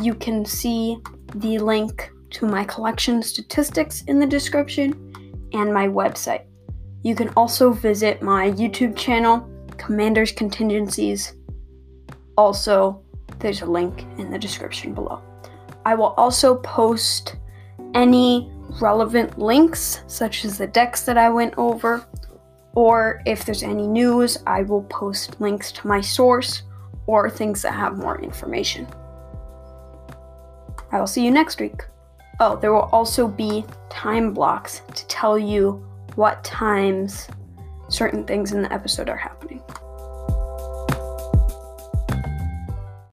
S1: You can see the link to my collection statistics in the description and my website. You can also visit my YouTube channel Commander's Contingencies. Also, there's a link in the description below. I will also post any relevant links, such as the decks that I went over, or if there's any news, I will post links to my source or things that have more information. I will see you next week. Oh, there will also be time blocks to tell you what times certain things in the episode are happening.